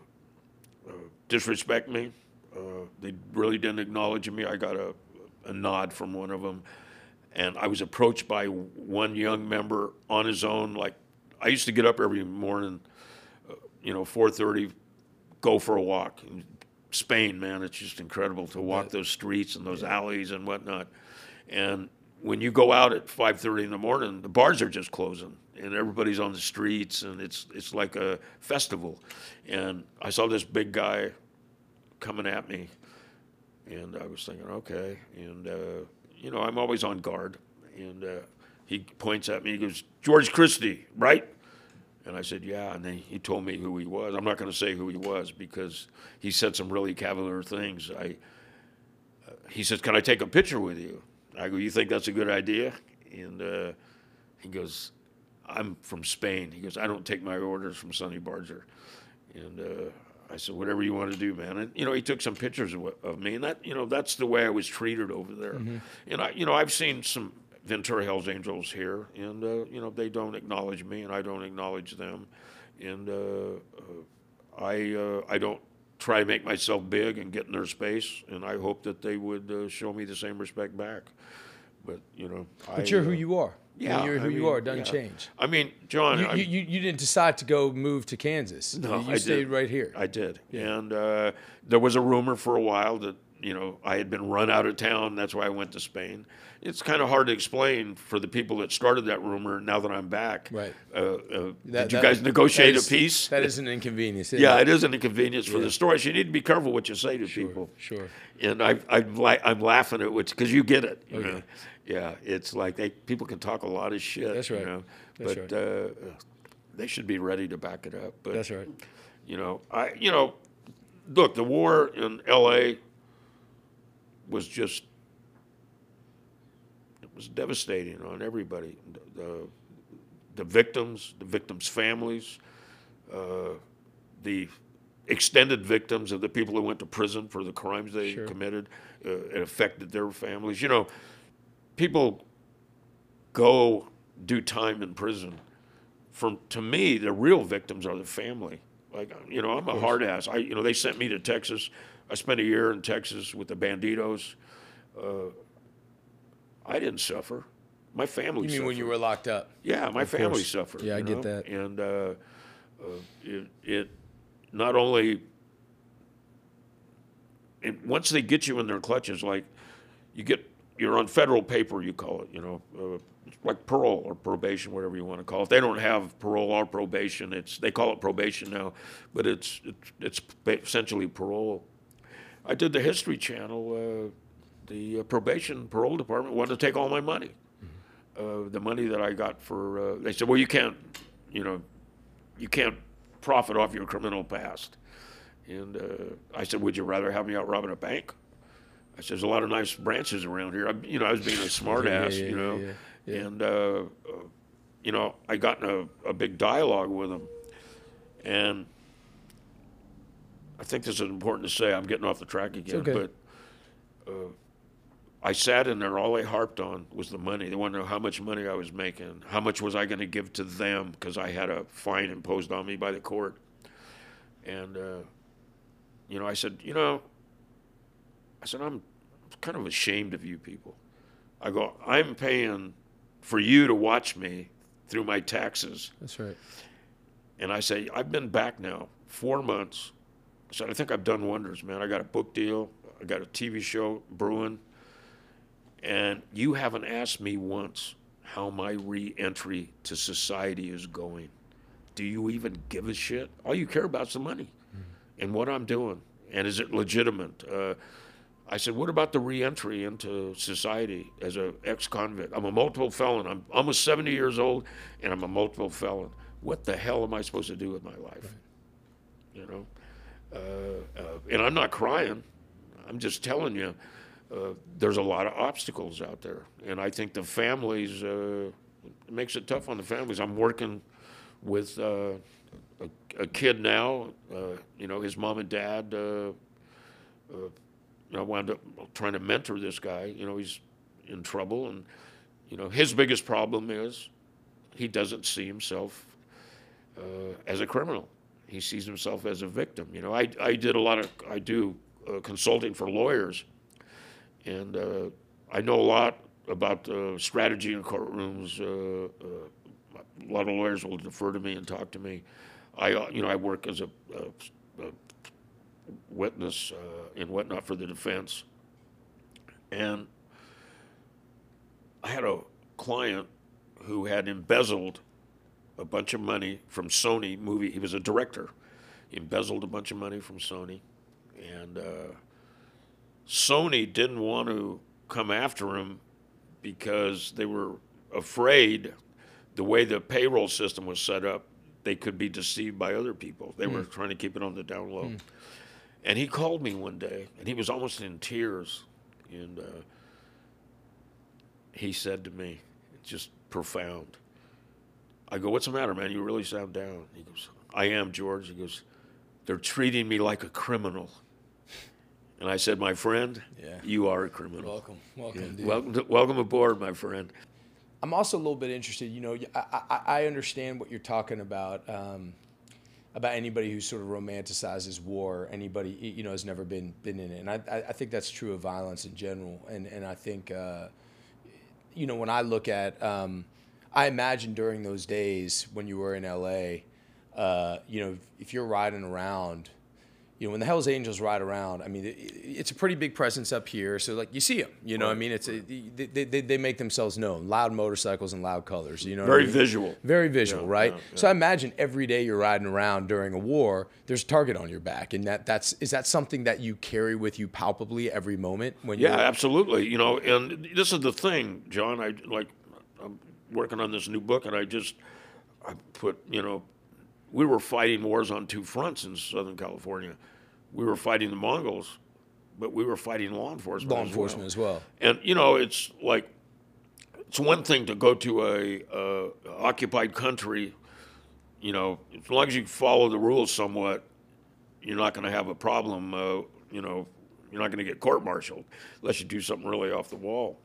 S3: uh, disrespect me. Uh, they really didn't acknowledge me. I got a, a nod from one of them, and I was approached by one young member on his own. Like I used to get up every morning, uh, you know, 4:30, go for a walk. In Spain, man, it's just incredible to walk those streets and those alleys and whatnot. And when you go out at 5:30 in the morning, the bars are just closing and everybody's on the streets and it's it's like a festival. And I saw this big guy coming at me, and I was thinking, okay, and uh, you know I'm always on guard. And uh, he points at me, he goes, George Christie, right? And I said, yeah. And then he told me who he was. I'm not going to say who he was because he said some really cavalier things. I, uh, he says, can I take a picture with you? I go, you think that's a good idea? And uh, he goes, I'm from Spain. He goes, I don't take my orders from Sonny Barger. And uh, I said, whatever you want to do, man. And you know, he took some pictures of, of me, and that you know, that's the way I was treated over there. And I, you know, I've seen some Ventura Hell's Angels here, and uh, you know, they don't acknowledge me, and I don't acknowledge them, and uh, uh, I, uh, I don't try to make myself big and get in their space, and I hope that they would uh, show me the same respect back. But you know,
S1: But
S3: I,
S1: you're who
S3: uh,
S1: you are.
S3: yeah,
S1: you're who
S3: I
S1: you are. It doesn't
S3: yeah.
S1: change.
S3: I mean, John,
S1: You, you, you, didn't decide to go move to Kansas.
S3: No,
S1: you
S3: I
S1: stayed
S3: did.
S1: right here.
S3: I did. And uh, there was a rumor for a while that, you know, I had been run out of town. That's why I went to Spain. It's kind of hard to explain for the people that started that rumor now that I'm back.
S1: Right.
S3: Uh, uh,
S1: That-
S3: did you guys negotiate
S1: is-
S3: a peace?
S1: That is an inconvenience. isn't
S3: yeah,
S1: it?
S3: is an inconvenience for the story. So you need to be careful what you say to people.
S1: Sure.
S3: And I, I'm, li- I'm laughing at which because you get it. You
S1: Okay.
S3: know? Yeah, it's like they people can talk a lot of shit.
S1: That's
S3: You
S1: right.
S3: know?
S1: That's
S3: but
S1: right.
S3: uh, they should be ready to back it up. But
S1: That's right.
S3: you know, I you know, look, the war in L.A. was just was devastating on everybody. The the victims, the victims' families, uh, the extended victims of the people who went to prison for the crimes they
S1: Sure.
S3: committed. Uh, it affected their families. You know, people go do time in prison. From to me, the real victims are the family. Like you know, I'm a hard ass. I you know they sent me to Texas. I spent a year in Texas with the Bandidos. Uh, I didn't suffer. My family. Suffered.
S1: You mean when you were locked up?
S3: Yeah, my
S1: Of
S3: family
S1: course.
S3: suffered.
S1: Yeah, I get
S3: know?
S1: that.
S3: And uh, uh, it, it not only and once they get you in their clutches, like you get you're on federal paper, you call it, you know, uh, like parole or probation, whatever you want to call it. They don't have parole or probation. It's they call it probation now, but it's it's, it's essentially parole. I did the History Channel. Uh, the uh, probation parole department wanted to take all my money uh, the money that I got for. Uh, they said, "Well, you can't, you know, you can't profit off your criminal past." And uh, I said, "Would you rather have me out robbing a bank?" I said, "There's a lot of nice branches around here." I, you know, I was being a smart *laughs*
S1: Yeah,
S3: ass,
S1: yeah,
S3: you know,
S1: yeah,
S3: and uh, uh, you know, I got in a, a big dialogue with him, and I think this is important to say. I'm getting off the track again,
S1: okay.
S3: but. Uh, I sat in there. All they harped on was the money. They wanted to know how much money I was making. How much was I going to give to them because I had a fine imposed on me by the court. And uh, you know, I said, you know, I said I'm kind of ashamed of you people. I go, I'm paying for you to watch me through my taxes.
S1: That's right.
S3: And I say, I've been back now four months. I said, I think I've done wonders, man. I got a book deal. I got a TV show brewing. And you haven't asked me once how my re-entry to society is going. Do you even give a shit? All you care about is the money and what I'm doing. And is it legitimate? Uh, I said, what about the re-entry into society as a ex-convict? I'm a multiple felon. I'm almost 70 years old, and I'm a multiple felon. What the hell am I supposed to do with my life? You know, uh, uh, and I'm not crying. I'm just telling you, uh, there's a lot of obstacles out there, and I think the families uh, it makes it tough on the families. I'm working with uh, a, a kid now. Uh, you know, his mom and dad. Uh, I wound up trying to mentor this guy. You know, he's in trouble, and you know, his biggest problem is he doesn't see himself as a criminal. he sees himself as a victim. You know, I, I did a lot of, I do consulting for lawyers, and uh, I know a lot about uh, strategy in courtrooms. Uh, uh, a lot of lawyers will defer to me and talk to me. I, uh, you know, I work as a, a, a witness in whatnot for the defense, and I had a client who had embezzled a bunch of money from Sony movie. He was a director, embezzled a bunch of money from Sony, and uh, Sony didn't want to come after him because they were afraid the way the payroll system was set up, they could be deceived by other people. They were trying to keep it on the down low. And he called me one day, and he was almost in tears, and uh, he said to me, just profound. I go, "What's the matter, man? You really sound down." He goes, "I am, George." He goes, "They're treating me like a criminal." And I said, "My friend,
S1: Yeah.
S3: you are a criminal.
S1: Welcome, welcome, dude.
S3: Welcome, to, welcome aboard, my friend."
S1: I'm also a little bit interested. You know, I, I, I understand what you're talking about um, about anybody who sort of romanticizes war. Anybody you know has never been been in it, and I, I I think that's true of violence in general. And and I think uh, you know when I look at, um, I imagine during those days when you were in LA, uh, you know, if you're riding around. You know, when the Hell's Angels ride around, I mean, it, it's a pretty big presence up here. So, like, you see them. You know, what I mean, it's a, they, they, they make themselves known. Loud motorcycles and loud colors. You know, what I
S3: Very
S1: mean?
S3: visual.
S1: Very visual,
S3: Yeah,
S1: right?
S3: yeah,
S1: So I imagine every day you're riding around during a war, there's a target on your back, and that that's is that something that you carry with you palpably every moment when
S3: Yeah,
S1: you're
S3: absolutely. You know, and this is the thing, Jon. I like, I'm working on this new book, and I just, I put, you know, we were fighting wars on two fronts in Southern California. We were fighting the Mongols, but we were fighting law enforcement.
S1: law
S3: as
S1: enforcement
S3: well.
S1: as well.
S3: And you know, it's like it's one thing to go to a uh, occupied country. You know, as long as you follow the rules somewhat, you're not going to have a problem. Uh, you know, you're not going to get court-martialed unless you do something really off the wall.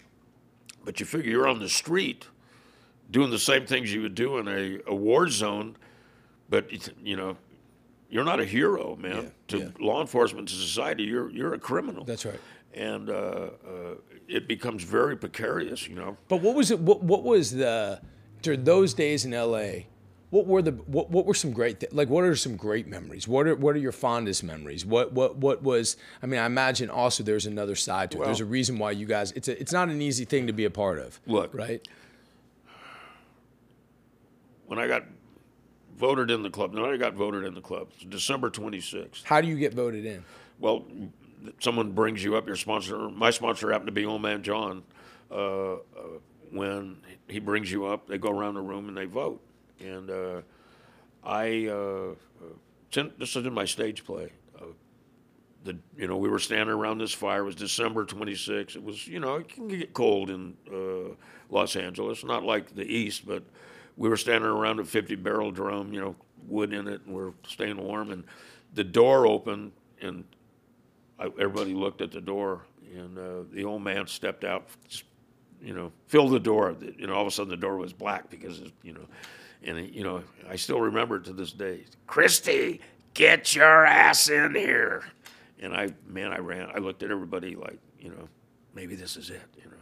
S3: But you figure you're on the street doing the same things you would do in a, a war zone, but it's, you know, you're not a hero, man. to
S1: yeah.
S3: law enforcement, to society, you're you're a criminal
S1: That's right.
S3: and uh, uh, it becomes very precarious, you know.
S1: But what was it? What, what was the during those days in LA? What were the what, what were some great th- like what are some great memories? What are what are your fondest memories? What what what was? I mean, I imagine also there's another side to it. there's a reason why you guys. It's a, it's not an easy thing to be a part of.
S3: Look.
S1: right?
S3: When I got voted in the club, no, I got voted in the club. It's December 26th.
S1: How do you get voted in?
S3: Well, someone brings you up. Your sponsor, my sponsor, happened to be Old Man John. Uh, uh, when he brings you up, they go around the room and they vote. And uh, I, uh, uh, in- this is in my stage play. Uh, the you know we were standing around this fire. It was December 26th. It was you know it can get cold in uh, Los Angeles, not like the East, but we were standing around a 50 barrel drum, you know, wood in it, and we're staying warm. And the door opened, and I, everybody looked at the door, and uh, the old man stepped out, you know, filled the door. You know, all of a sudden the door was black because, you know, and you know, I still remember it to this day. Christie, get your ass in here. And I, man, I ran. I looked at everybody like, you know, maybe this is it, you know.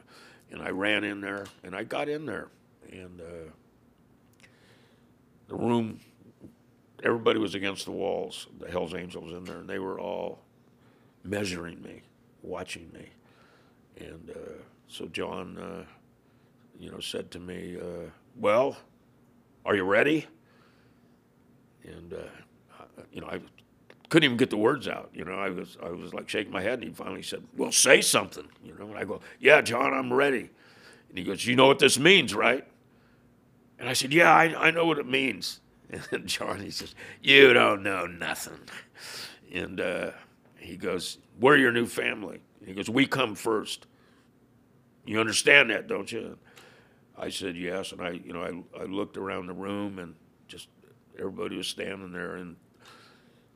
S3: And I ran in there, and I got in there, and uh, the room, everybody was against the walls. The Hell's Angels in there, and they were all measuring me, watching me. And uh, so John, uh, you know, said to me, uh, "Well, are you ready?" And uh, you know, I couldn't even get the words out. You know, I was I was like shaking my head, and he finally said, "Well, say something." You know, and I go, "Yeah, John, I'm ready." And he goes, "You know what this means, right?" And I said, Yeah, I, I know what it means. *laughs* And John, he says, You don't know nothing. And uh, he goes, We're your new family. He goes, We come first. You understand that, don't you? I said, Yes. And I, you know, I, I looked around the room and just everybody was standing there. And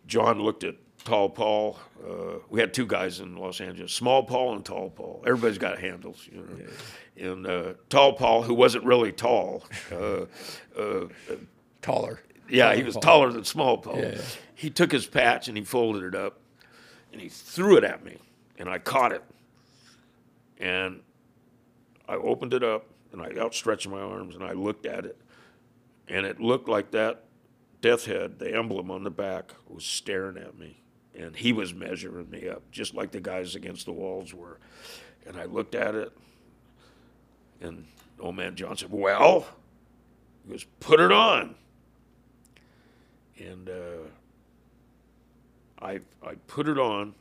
S3: John looked at Tall Paul. Uh, we had two guys in Los Angeles, Small Paul and Tall Paul. Everybody's got handles, you know. And uh, Tall Paul, who wasn't really tall, uh, uh,
S1: Taller.
S3: Yeah, he was taller than Small Paul.
S1: Yeah, yeah.
S3: He took his patch and he folded it up and he threw it at me and I caught it. And I opened it up and I outstretched my arms and I looked at it. And it looked like that death head, the emblem on the back, was staring at me. And he was measuring me up, just like the guys against the walls were. And I looked at it and old man John said, Well, he goes, Put it on. And uh, I, I put it on,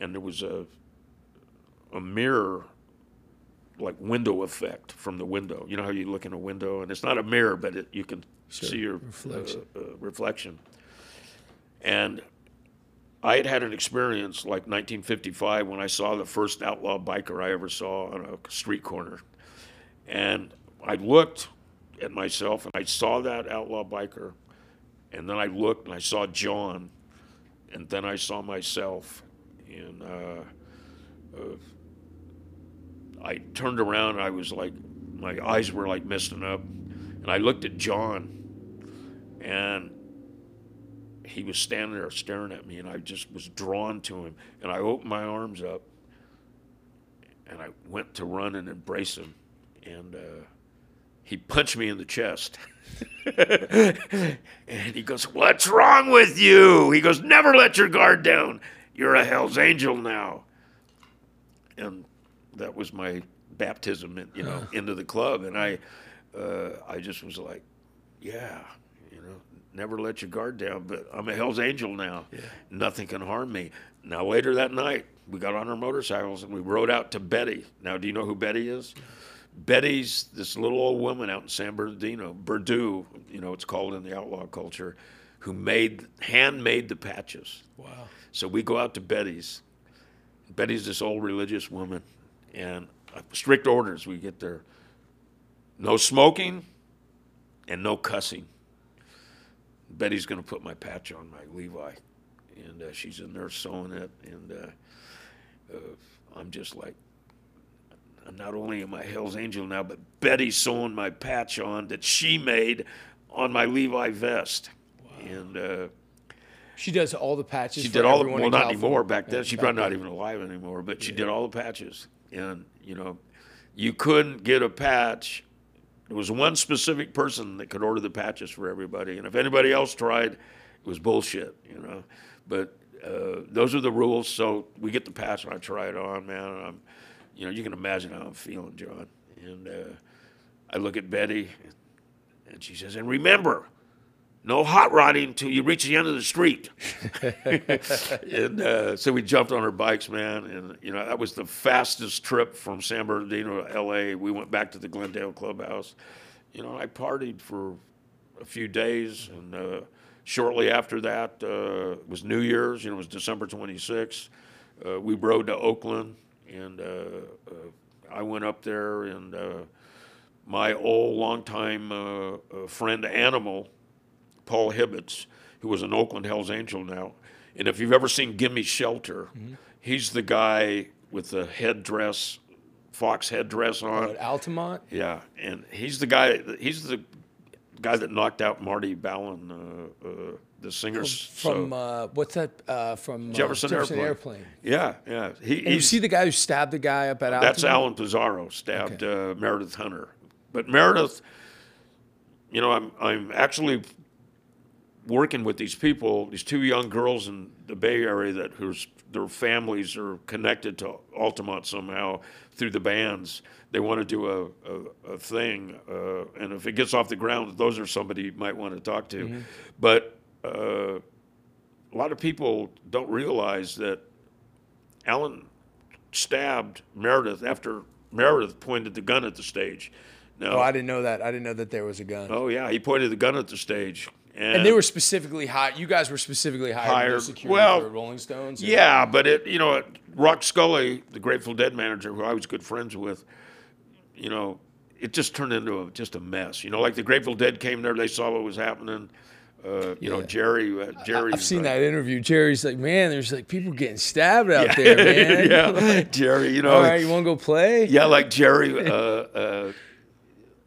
S3: and there was a, a mirror, like window effect from the window. You know how you look in a window, and it's not a mirror, but it, you can see your
S1: reflection.
S3: Uh, uh, reflection. And I had had an experience like 1955 when I saw the first outlaw biker I ever saw on a street corner. And I looked at myself and I saw that outlaw biker. And then I looked and I saw John. And then I saw myself. And uh, uh, I turned around and I was like, my eyes were like misting up. And I looked at John. And he was standing there staring at me, and I just was drawn to him. And I opened my arms up, and I went to run and embrace him, and uh, he punched me in the chest. *laughs* and he goes, "What's wrong with you?" He goes, "Never let your guard down. You're a Hell's Angel now." And that was my baptism, in, you know, *sighs* into the club, and I, uh, I just was like, "Yeah." Never let your guard down. But I'm a Hell's Angel now. Nothing can harm me. Now, later that night, we got on our motorcycles and we rode out to Betty. Now, do you know who Betty is? Betty's this little old woman out in San Bernardino, Berdoo, you know, it's called in the outlaw culture, who made, handmade the patches.
S1: Wow.
S3: So we go out to Betty's. Betty's this old religious woman, and uh, strict orders we get there no smoking and no cussing. Betty's going to put my patch on my Levi, and uh, she's in there sewing it, and uh, uh, I'm just like, I'm not only am I Hell's Angel now, but Betty's sewing my patch on that she made on my Levi vest, and uh,
S1: She does all the patches.
S3: she did all the well, not anymore. Back then,
S1: Yeah,
S3: she's probably not even alive anymore. But she did all the patches, and you know, you couldn't get a patch. There was one specific person that could order the patches for everybody, and if anybody else tried, it was bullshit. You know, but uh, those are the rules. So we get the patch, and I try it on, man. I'm, you know, you can imagine how I'm feeling, Jon. And uh, I look at Betty, and she says, "And remember." No hot rodding until you reach the end of the street *laughs* and uh, so we jumped on our bikes, man, and you know that was the fastest trip from San Bernardino to L.A. We went back to the Glendale Clubhouse. You know, I partied for a few days, and uh, shortly after that uh, it was New Year's. You know, it was December 26th. Uh, we rode to Oakland, and uh, uh, I went up there, and uh, my old longtime uh, uh, friend Animal. Paul Hibbets, who was an Oakland Hell's Angel now. And if you've ever seen Gimme Shelter, he's the guy with the headdress, fox headdress on.
S1: At Altamont.
S3: Yeah, and he's the guy. He's the guy that knocked out Marty Balin, uh, uh, the singer.
S1: From
S3: so,
S1: uh, what's that? Uh, from uh,
S3: Jefferson, Airplane. Yeah, yeah. He,
S1: you see the guy who stabbed the guy up at Altamont.
S3: that's Alan Passaro stabbed uh, Meredith Hunter. But Meredith, you know, I'm I'm actually working with these people, these two young girls in the Bay Area that whose their families are connected to Altamont somehow through the bands. They want to do a, a, a thing, uh, and if it gets off the ground, those are somebody you might want to talk to. But uh, a lot of people don't realize that Alan stabbed Meredith after Meredith pointed the gun at the stage. Now,
S1: Oh, I didn't know that. I didn't know that there was a gun.
S3: oh yeah, he pointed the gun at the stage, and,
S1: And they were specifically hired. You guys were specifically hired,
S3: Hired-
S1: security
S3: well,
S1: for Rolling Stones. or-
S3: yeah, but it you know Rock Scully, the Grateful Dead manager, who I was good friends with, you know, it just turned into a, just a mess. You know, like the Grateful Dead came there, they saw what was happening. Uh, you know, Jerry, uh, Jerry.
S1: I've seen that interview. Jerry's like, man, there's like people getting stabbed out there, *laughs* man.
S3: yeah, *laughs* Jerry. You know,
S1: All right, you want to go play?
S3: Yeah, like Jerry, *laughs* uh, uh,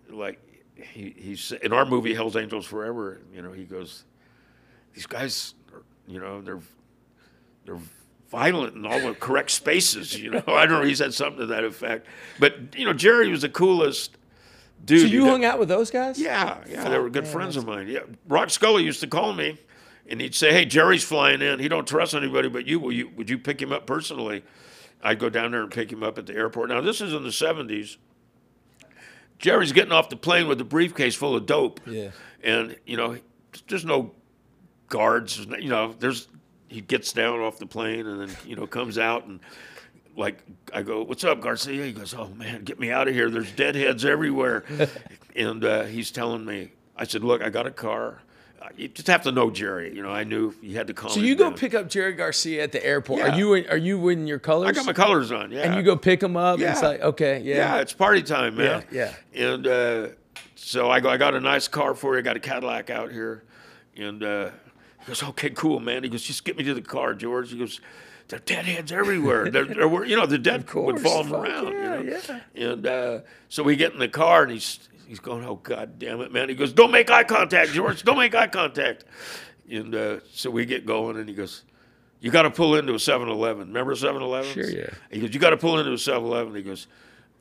S3: like he he's in our movie Hell's Angels Forever. You know, he goes, these guys, are, you know, they're they're violent in all the correct spaces. You know, *laughs* I don't know. He said something to that effect. But you know, Jerry was the coolest dude.
S1: So you
S3: got-
S1: hung out with those guys?
S3: Yeah, yeah, they were good
S1: man,
S3: friends of mine. Yeah, Rock Scully used to call me, and he'd say, "Hey, Jerry's flying in. He don't trust anybody but you. Will you would you pick him up personally?" I'd go down there and pick him up at the airport. Now this is in the '70s. Jerry's getting off the plane with a briefcase full of dope.
S1: Yeah.
S3: and you know, there's no guards. You know, there's he gets down off the plane and then you know comes out and like I go, "What's up, Garcia?" He goes, "Oh man, get me out of here. There's deadheads everywhere." *laughs* and uh, he's telling me, I said, "Look, I got a car. You just have to know Jerry. You know, I knew you had to call."
S1: So you go
S3: down.
S1: pick up Jerry Garcia at the airport.
S3: Yeah.
S1: Are you in, are you in your colors?
S3: I got my colors on. Yeah,
S1: and you go pick him up. And it's
S3: Yeah.
S1: like okay,
S3: Yeah,
S1: yeah.
S3: it's party time, man.
S1: Yeah,
S3: And uh, so I go, I got a nice car for you. I got a Cadillac out here. And uh, he goes, okay, cool, man. He goes, just get me to the car, George. He goes, there are deadheads everywhere. there, *laughs* there were, you know, the dead would
S1: course,
S3: him
S1: fuck
S3: around.
S1: yeah,
S3: you know?
S1: yeah.
S3: And uh, so we get in the car, and he's he's going, oh god damn it, man. He goes, don't make eye contact, George. Don't make eye contact. And uh, so we get going, and he goes. You got to pull into a 7-Eleven. Remember 7-Eleven?
S1: Sure, yeah.
S3: He goes, you got to pull into a 7-Eleven. He goes,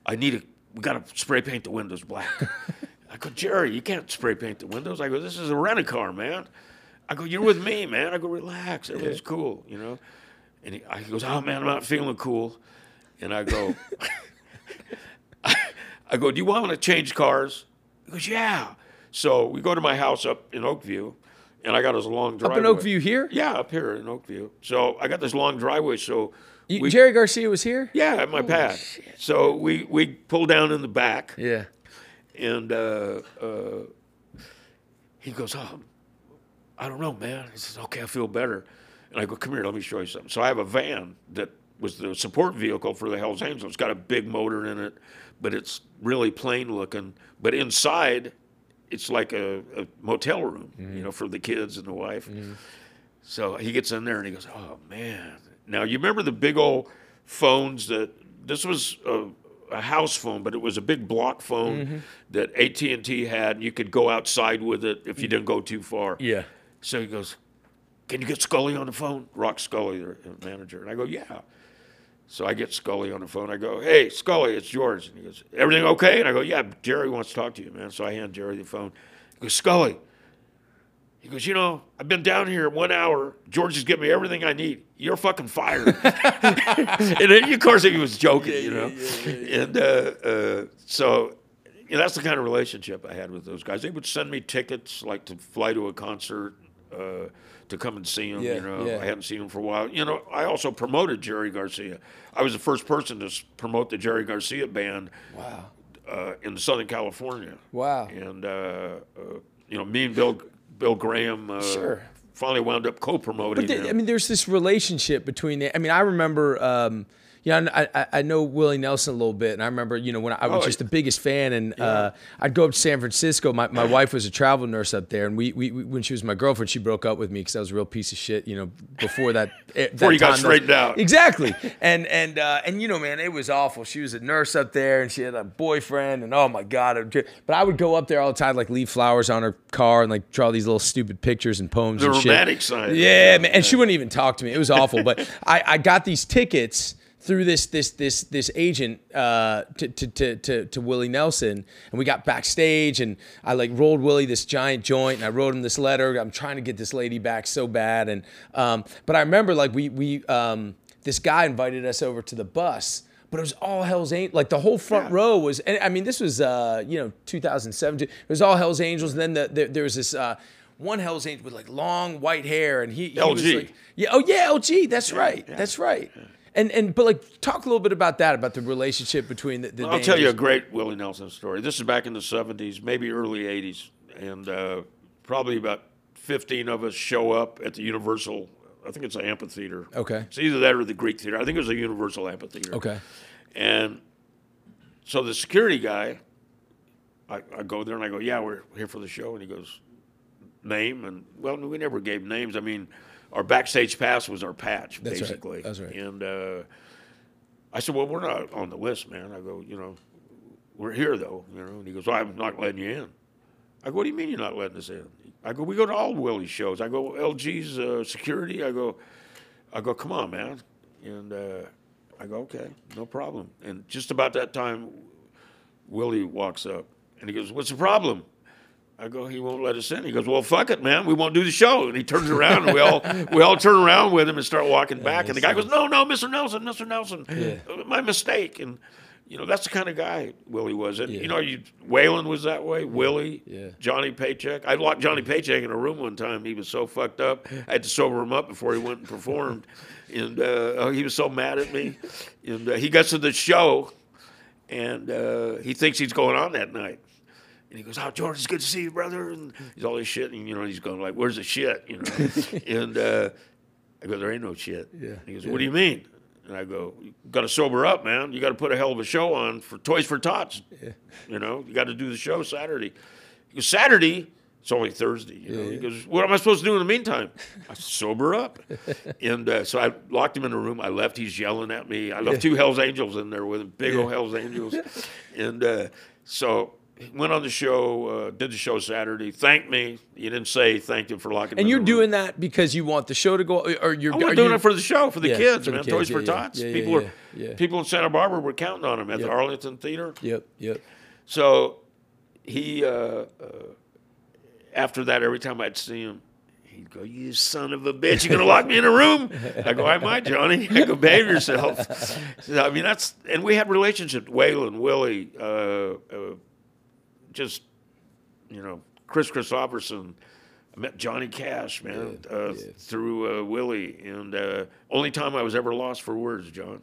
S3: I need a, we got to spray paint the windows black. *laughs* I go, Jerry, you can't spray paint the windows. I go, this is a rent a car, man. I go, you're with me, man. I go, relax, everything's cool, you know. And he, I, he goes, oh man, I'm not feeling cool. And I go, *laughs* I go, do you want to change cars? He goes, yeah. So we go to my house up in Oakview, and I got this long driveway.
S1: Up in Oakview here?
S3: Yeah, up here in Oakview. So I got this long driveway. So
S1: You-
S3: we,
S1: Jerry Garcia was here?
S3: yeah, at my pad. So we we pull down in the back,
S1: Yeah.
S3: and uh, uh, he goes, "Oh, I don't know, man." He says, "Okay, I feel better." And I go, "Come here, let me show you something." So I have a van that was the support vehicle for the Hell's Angels. It's got a big motor in it, but it's really plain looking. But inside, it's like a, a motel room, you mm-hmm. know, for the kids and the wife. Mm-hmm. So he gets in there and he goes, "Oh man!" Now you remember the big old phones that this was a, a house phone, but it was a big block phone mm-hmm. that AT and T had. You could go outside with it if you didn't go too far.
S1: Yeah.
S3: So he goes, "Can you get Scully on the phone?" Rock Scully, the manager, and I go, "Yeah." So I get Scully on the phone. I go, "Hey, Scully, it's George." And he goes, "Everything okay?" And I go, "Yeah, Jerry wants to talk to you, man." So I hand Jerry the phone. He goes, "Scully." He goes, "You know, I've been down here one hour. George is giving me everything I need. You're fucking fired." *laughs* and then, of course, he was joking, you know. And uh, uh, so you know, that's the kind of relationship I had with those guys. They would send me tickets, like to fly to a concert, uh, to come and see him.
S1: Yeah,
S3: you know,
S1: yeah.
S3: I hadn't seen him for a while. You know, I also promoted Jerry Garcia. I was the first person to promote the Jerry Garcia band
S1: Wow.
S3: uh, in Southern California.
S1: Wow.
S3: And uh, uh, you know, me and Bill Bill Graham uh,
S1: Sure.
S3: finally wound up co-promoting.
S1: But the. I mean, there's this relationship between the. I mean, I remember. Um, yeah, I, I, I know Willie Nelson a little bit, and I remember, you know, when I was
S3: Oh,
S1: just the biggest fan, and uh, I'd go up to San Francisco. My, my wife was a travel nurse up there, and we, we, we when she was my girlfriend, she broke up with me because I was a real piece of shit, you know, before that. *laughs* eh,
S3: Before
S1: that
S3: you got straightened out.
S1: Exactly, and and uh, and you know, man, it was awful. She was a nurse up there, and she had a boyfriend, and oh my god. But I would go up there all the time, like leave flowers on her car, and like draw these little stupid pictures and poems.
S3: The
S1: and shit.
S3: romantic side.
S1: Yeah, man, and she wouldn't even talk to me. It was awful. But *laughs* I, I got these tickets through this this this this agent uh, to, to to to to Willie Nelson, and we got backstage, and I like rolled Willie this giant joint, and I wrote him this letter. I'm trying to get this lady back so bad, and um, but I remember like we we um, this guy invited us over to the bus. But it was all Hell's Angels. Like the whole front row was, and I mean, this was, uh, you know, 2017. It was all Hell's Angels. And then the, the, there was this uh, one Hell's Angel with like long white hair, and he, he was
S3: LG.
S1: like, yeah, oh yeah, LG. That's right. That's right. And and but like talk a little bit about that, about the relationship between the. the
S3: I'll tell you a great Willie Nelson story. This is back in the 70s, maybe early 80s. And uh, probably about 15 of us show up at the Universal, I think it's an amphitheater.
S1: Okay.
S3: It's either that or the Greek theater. I think it was a Universal amphitheater.
S1: Okay.
S3: And so the security guy, I, I go there and I go, yeah, we're here for the show. And he goes, name? And well, we never gave names. I mean, our backstage pass was our patch,
S1: That's right.
S3: basically.
S1: That's right.
S3: And uh, I said, well, we're not on the list, man. I go, you know, we're here though, you know. And he goes, well, I'm not letting you in. I go, what do you mean you're not letting us in? I go, we go to all Willie's shows. I go, LG's uh, security. I go, I go, come on, man. And uh, I go, okay, no problem. And just about that time, Willie walks up and he goes, what's the problem? I go, he won't let us in. He goes, well, fuck it, man. We won't do the show. And he turns around and we all we all turn around with him and start walking back. And the guy goes, no, no, Mr. Nelson, Mr. Nelson, uh, my mistake. And you know, that's the kind of guy Willie was. And you know, you Waylon was that way. Willie,
S1: Yeah.
S3: Johnny Paycheck. I locked Johnny Paycheck in a room one time. He was so fucked up. I had to sober him up before he went and performed. *laughs* And uh, he was so mad at me. And uh, he gets to the show, and uh, he thinks he's going on that night. And he goes, "Oh, George, it's good to see you, brother." And he's all this shit, and you know, he's going like, "Where's the shit?" You know. *laughs* and uh, I go, "There ain't no shit."
S1: Yeah.
S3: And he goes, "What do you mean?" And I go, "You got to sober up, man. You got to put a hell of a show on for Toys for Tots. You know, you got to do the show Saturday." He goes, "Saturday." It's only Thursday. You know? He goes, "What am I supposed to do in the meantime?" I sober up, *laughs* and uh, so I locked him in a room. I left. He's yelling at me. I left two Hell's Angels in there with him, big old Hell's Angels, *laughs* and uh, so went on the show. Uh, did the show Saturday. Thanked me. He didn't say thank you for locking. me
S1: And you're
S3: the
S1: doing that because you want the show to go, or you're
S3: I'm doing
S1: you-
S3: it for the show, for the
S1: Yeah,
S3: kids,
S1: for the
S3: man.
S1: kids,
S3: Toys
S1: yeah,
S3: for. Tots.
S1: Yeah,
S3: people
S1: yeah,
S3: are,
S1: yeah.
S3: people in Santa Barbara were counting on him at
S1: Yep.
S3: the Arlington Theater.
S1: Yep, yep.
S3: So he, uh, uh, after that, every time I'd see him, he'd go, "You son of a bitch! You're gonna lock me in a room?" I go, "I might, Johnny." *laughs* I go, "Behave yourself." So, I mean, that's and we had relationships. Waylon, Willie, uh, uh, just you know, Kris Kristofferson. I met Johnny Cash, man, uh, through uh, Willie, and uh, only time I was ever lost for words, John.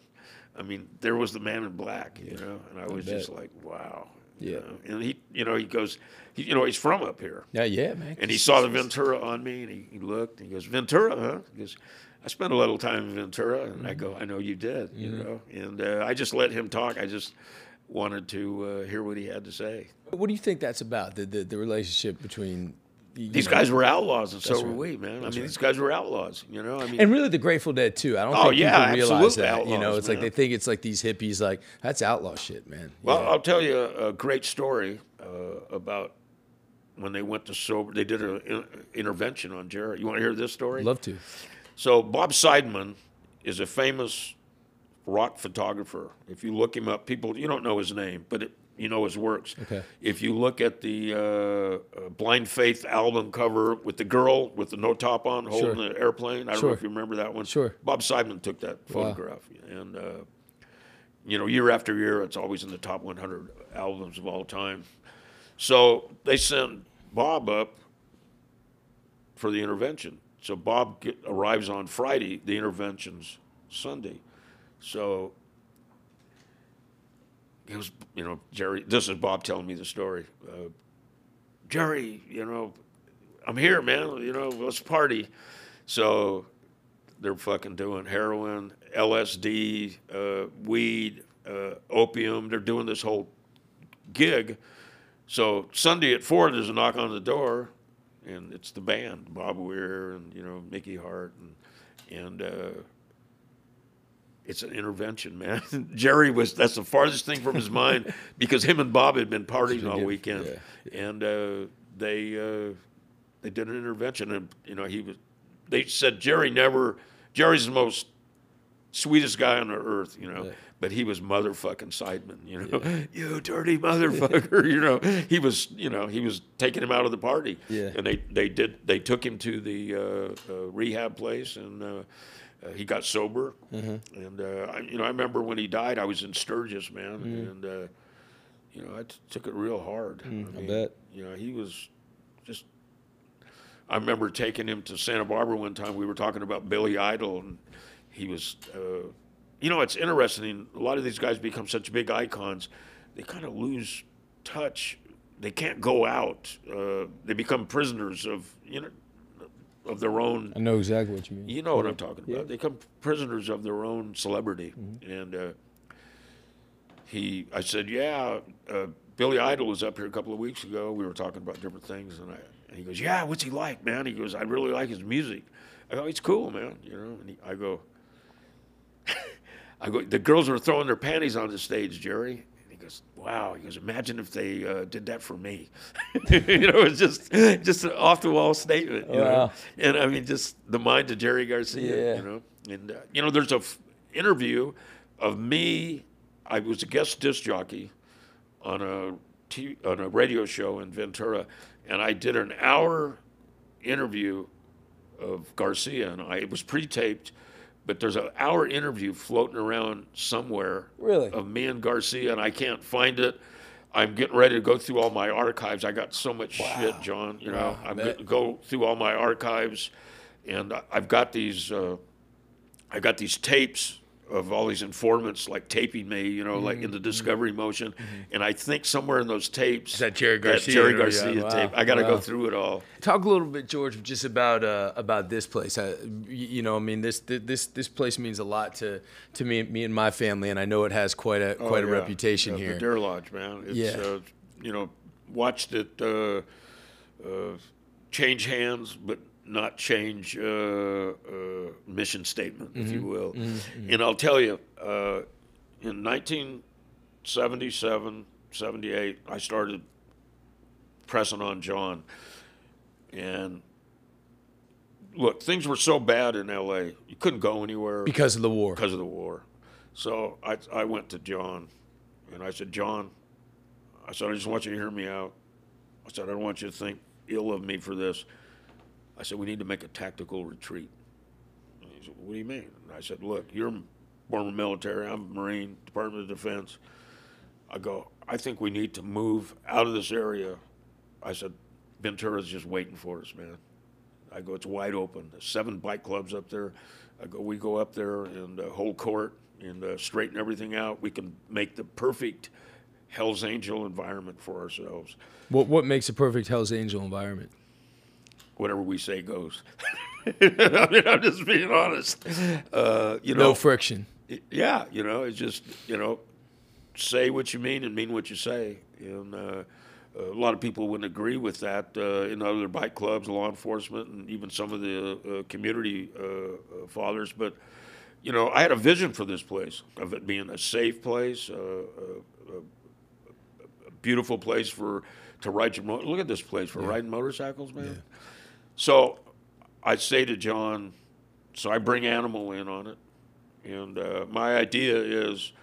S3: I mean, there was the man in black, you know, and I was just like, wow.
S1: Yeah.
S3: know. And he, you know, he goes, he, you know, he's from up here.
S1: Yeah, yeah, man.
S3: And he saw the Ventura on me, and he, he looked, and he goes, Ventura, huh? He goes, I spent a little time in Ventura, and I go, I know you did, you know. And uh, I just let him talk. I just wanted to uh, hear what he had to say.
S1: What do you think that's about? The the, the relationship between
S3: These
S1: know,
S3: guys were outlaws, and so
S1: That's
S3: were we, man. I mean, these guys were outlaws, you know. I mean,
S1: and really the Grateful Dead too. I don't
S3: Oh,
S1: think
S3: yeah,
S1: people realize that. you know,
S3: outlaws,
S1: it's like they think it's like these hippies. Like that's outlaw shit, man.
S3: Well,
S1: Yeah.
S3: I'll tell you a, a great story uh, about when they went to sober. They did an intervention on Jerry. You want to hear this story?
S1: love to.
S3: So Bob Seidemann is a famous rock photographer. If you look him up, people you don't know his name, but it, you know his works.
S1: Okay.
S3: If you look at the uh, uh, Blind Faith album cover with the girl with the no top on holding
S1: Sure.
S3: the airplane, I don't
S1: Sure.
S3: know if you remember that one.
S1: Sure.
S3: Bob Seidemann took that photograph, and uh, you know, year after year, it's always in the top 100 albums of all time. So they sent Bob up for the intervention. So Bob get, arrives on Friday. The intervention's Sunday. So it was, you know, Jerry. This is Bob telling me the story. Uh, Jerry, you know, I'm here, man. You know, let's party. So they're fucking doing heroin, LSD, uh, weed, uh, opium. They're doing this whole gig. So Sunday at four, there's a knock on the door, and it's the band, Bob Weir and you know Mickey Hart, and and uh, it's an intervention, man. *laughs* Jerry was that's the farthest thing from his mind *laughs* because him and Bob had been partying all weekend, and uh, they uh, they did an intervention, and you know he was. They said Jerry never. Jerry's the most sweetest guy on the earth, you know. But he was motherfucking Seidemann, you know. *laughs* You dirty motherfucker, you know. He was, you know, he was taking him out of the party.
S1: Yeah.
S3: And they, they did they took him to the uh, uh, rehab place and uh, he got sober.
S1: Mm-hmm.
S3: And uh, I, you know, I remember when he died, I was in Sturgis, man,
S1: Mm-hmm.
S3: and uh, you know, I t- took it real hard. I, mean,
S1: Mm, bet.
S3: You know, he was just I remember taking him to Santa Barbara one time. We were talking about Billy Idol, and he was, uh, you know, it's interesting. A lot of these guys become such big icons, they kind of lose touch. They can't go out. Uh, they become prisoners of, you know, of their own.
S1: I know exactly what you mean.
S3: You know what I'm talking about. They become prisoners of their own celebrity.
S1: Mm-hmm.
S3: And uh, he, I said, yeah, uh, Billy Idol was up here a couple of weeks ago. We were talking about different things, and I, and he goes, yeah, what's he like, man? He goes, I really like his music. I go, he's cool, man. You know, and he, I go, *laughs* I go, the girls were throwing their panties on the stage, Jerry. And he goes, "Wow." He goes, "Imagine if they uh, did that for me." *laughs* you know, it's just just an off the wall statement. You know?
S1: Wow.
S3: And I mean, just the mind of Jerry Garcia.
S1: Yeah.
S3: You know, and uh, you know, there's a f- interview of me. I was a guest disc jockey on a t- on a radio show in Ventura, and I did an hour interview of Garcia, and I it was pre-taped, but there's an hour interview floating around somewhere
S1: Really?
S3: of me and Garcia, and I can't find it. I'm getting ready to go through all my archives. I got so much shit, John. You know,
S1: Wow, I
S3: I'm going to go through all my archives, and I've got these. Uh, I got these tapes of all these informants like taping me, you know, like in the discovery motion, and I think somewhere in those tapes,
S1: that Jerry
S3: that
S1: Garcia
S3: Jerry Garcia
S1: wow,
S3: tape. I got to
S1: wow.
S3: go through it all.
S1: Talk a little bit, George, just about uh, about this place. Uh, y- you know, I mean, this this this place means a lot to to me, me and my family, and I know it has quite a quite a
S3: Oh, yeah.
S1: reputation
S3: Uh,
S1: here.
S3: The Deer Lodge, man. It's,
S1: Yeah.
S3: uh, you know, watched it uh, uh, change hands, but not change uh, uh, mission statement, if
S1: Mm-hmm.
S3: you will. And I'll tell you, uh, in 1977, 78, I started pressing on John. And look, things were so bad in LA, you couldn't go anywhere
S1: because of the war.
S3: because of the war. So I, I went to John and I said, John, I said, I just want you to hear me out. I said, I don't want you to think ill of me for this. I said, we need to make a tactical retreat. And he said, what do you mean? And I said, look, you're former military, I'm Marine, Department of Defense. I go, I think we need to move out of this area. I said, Ventura's just waiting for us, man. I go, it's wide open. There's seven bike clubs up there. I go, we go up there and uh, hold court and uh, straighten everything out. We can make the perfect Hell's Angel environment for ourselves.
S1: What what makes a perfect Hell's Angel environment?
S3: Whatever we say goes. I *laughs* mean, I'm just being honest. Uh, you know,
S1: No friction.
S3: yeah, you know, it's just you know, say what you mean and mean what you say. And uh, a lot of people wouldn't agree with that uh, in other bike clubs, law enforcement, and even some of the uh, community uh, uh, fathers. But you know, I had a vision for this place of it being a safe place, uh, a, a, a beautiful place for to ride your. Mo- Look at this place for riding motorcycles, man. So I say to John, so I bring Animal in on it. And uh, my idea is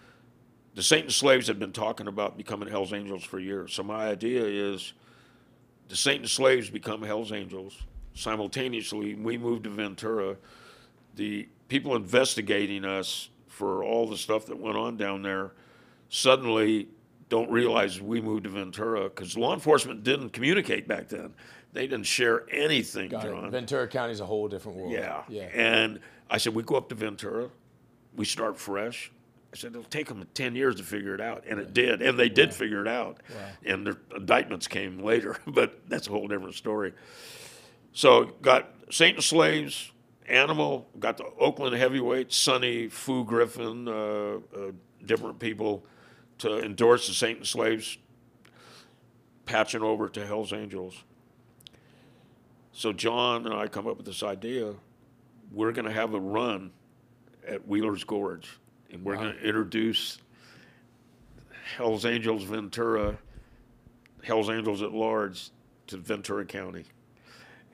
S3: the Satan slaves have been talking about becoming Hell's Angels for years. So my idea is the Satan slaves become Hell's Angels. Simultaneously, we move to Ventura. The people investigating us for all the stuff that went on down there suddenly don't realize we moved to Ventura because law enforcement didn't communicate back then. They didn't share anything, John.
S1: Ventura County is a whole different world.
S3: Yeah.
S1: Yeah.
S3: And I said, we go up to Ventura, we start fresh. I said, it'll take them 10 years to figure it out. And it did. And they did figure it out. And their indictments came later, *laughs* but that's a whole different story. So got Satan's Slaves, Animal, got the Oakland heavyweights, Sonny, Foo Griffin, uh, uh, different people to endorse the Satan's Slaves, patching over to Hell's Angels. So John and I come up with this idea. We're going to have a run at Wheeler's Gorge, and we're going to introduce Hell's Angels Ventura, Hell's Angels at large to Ventura County.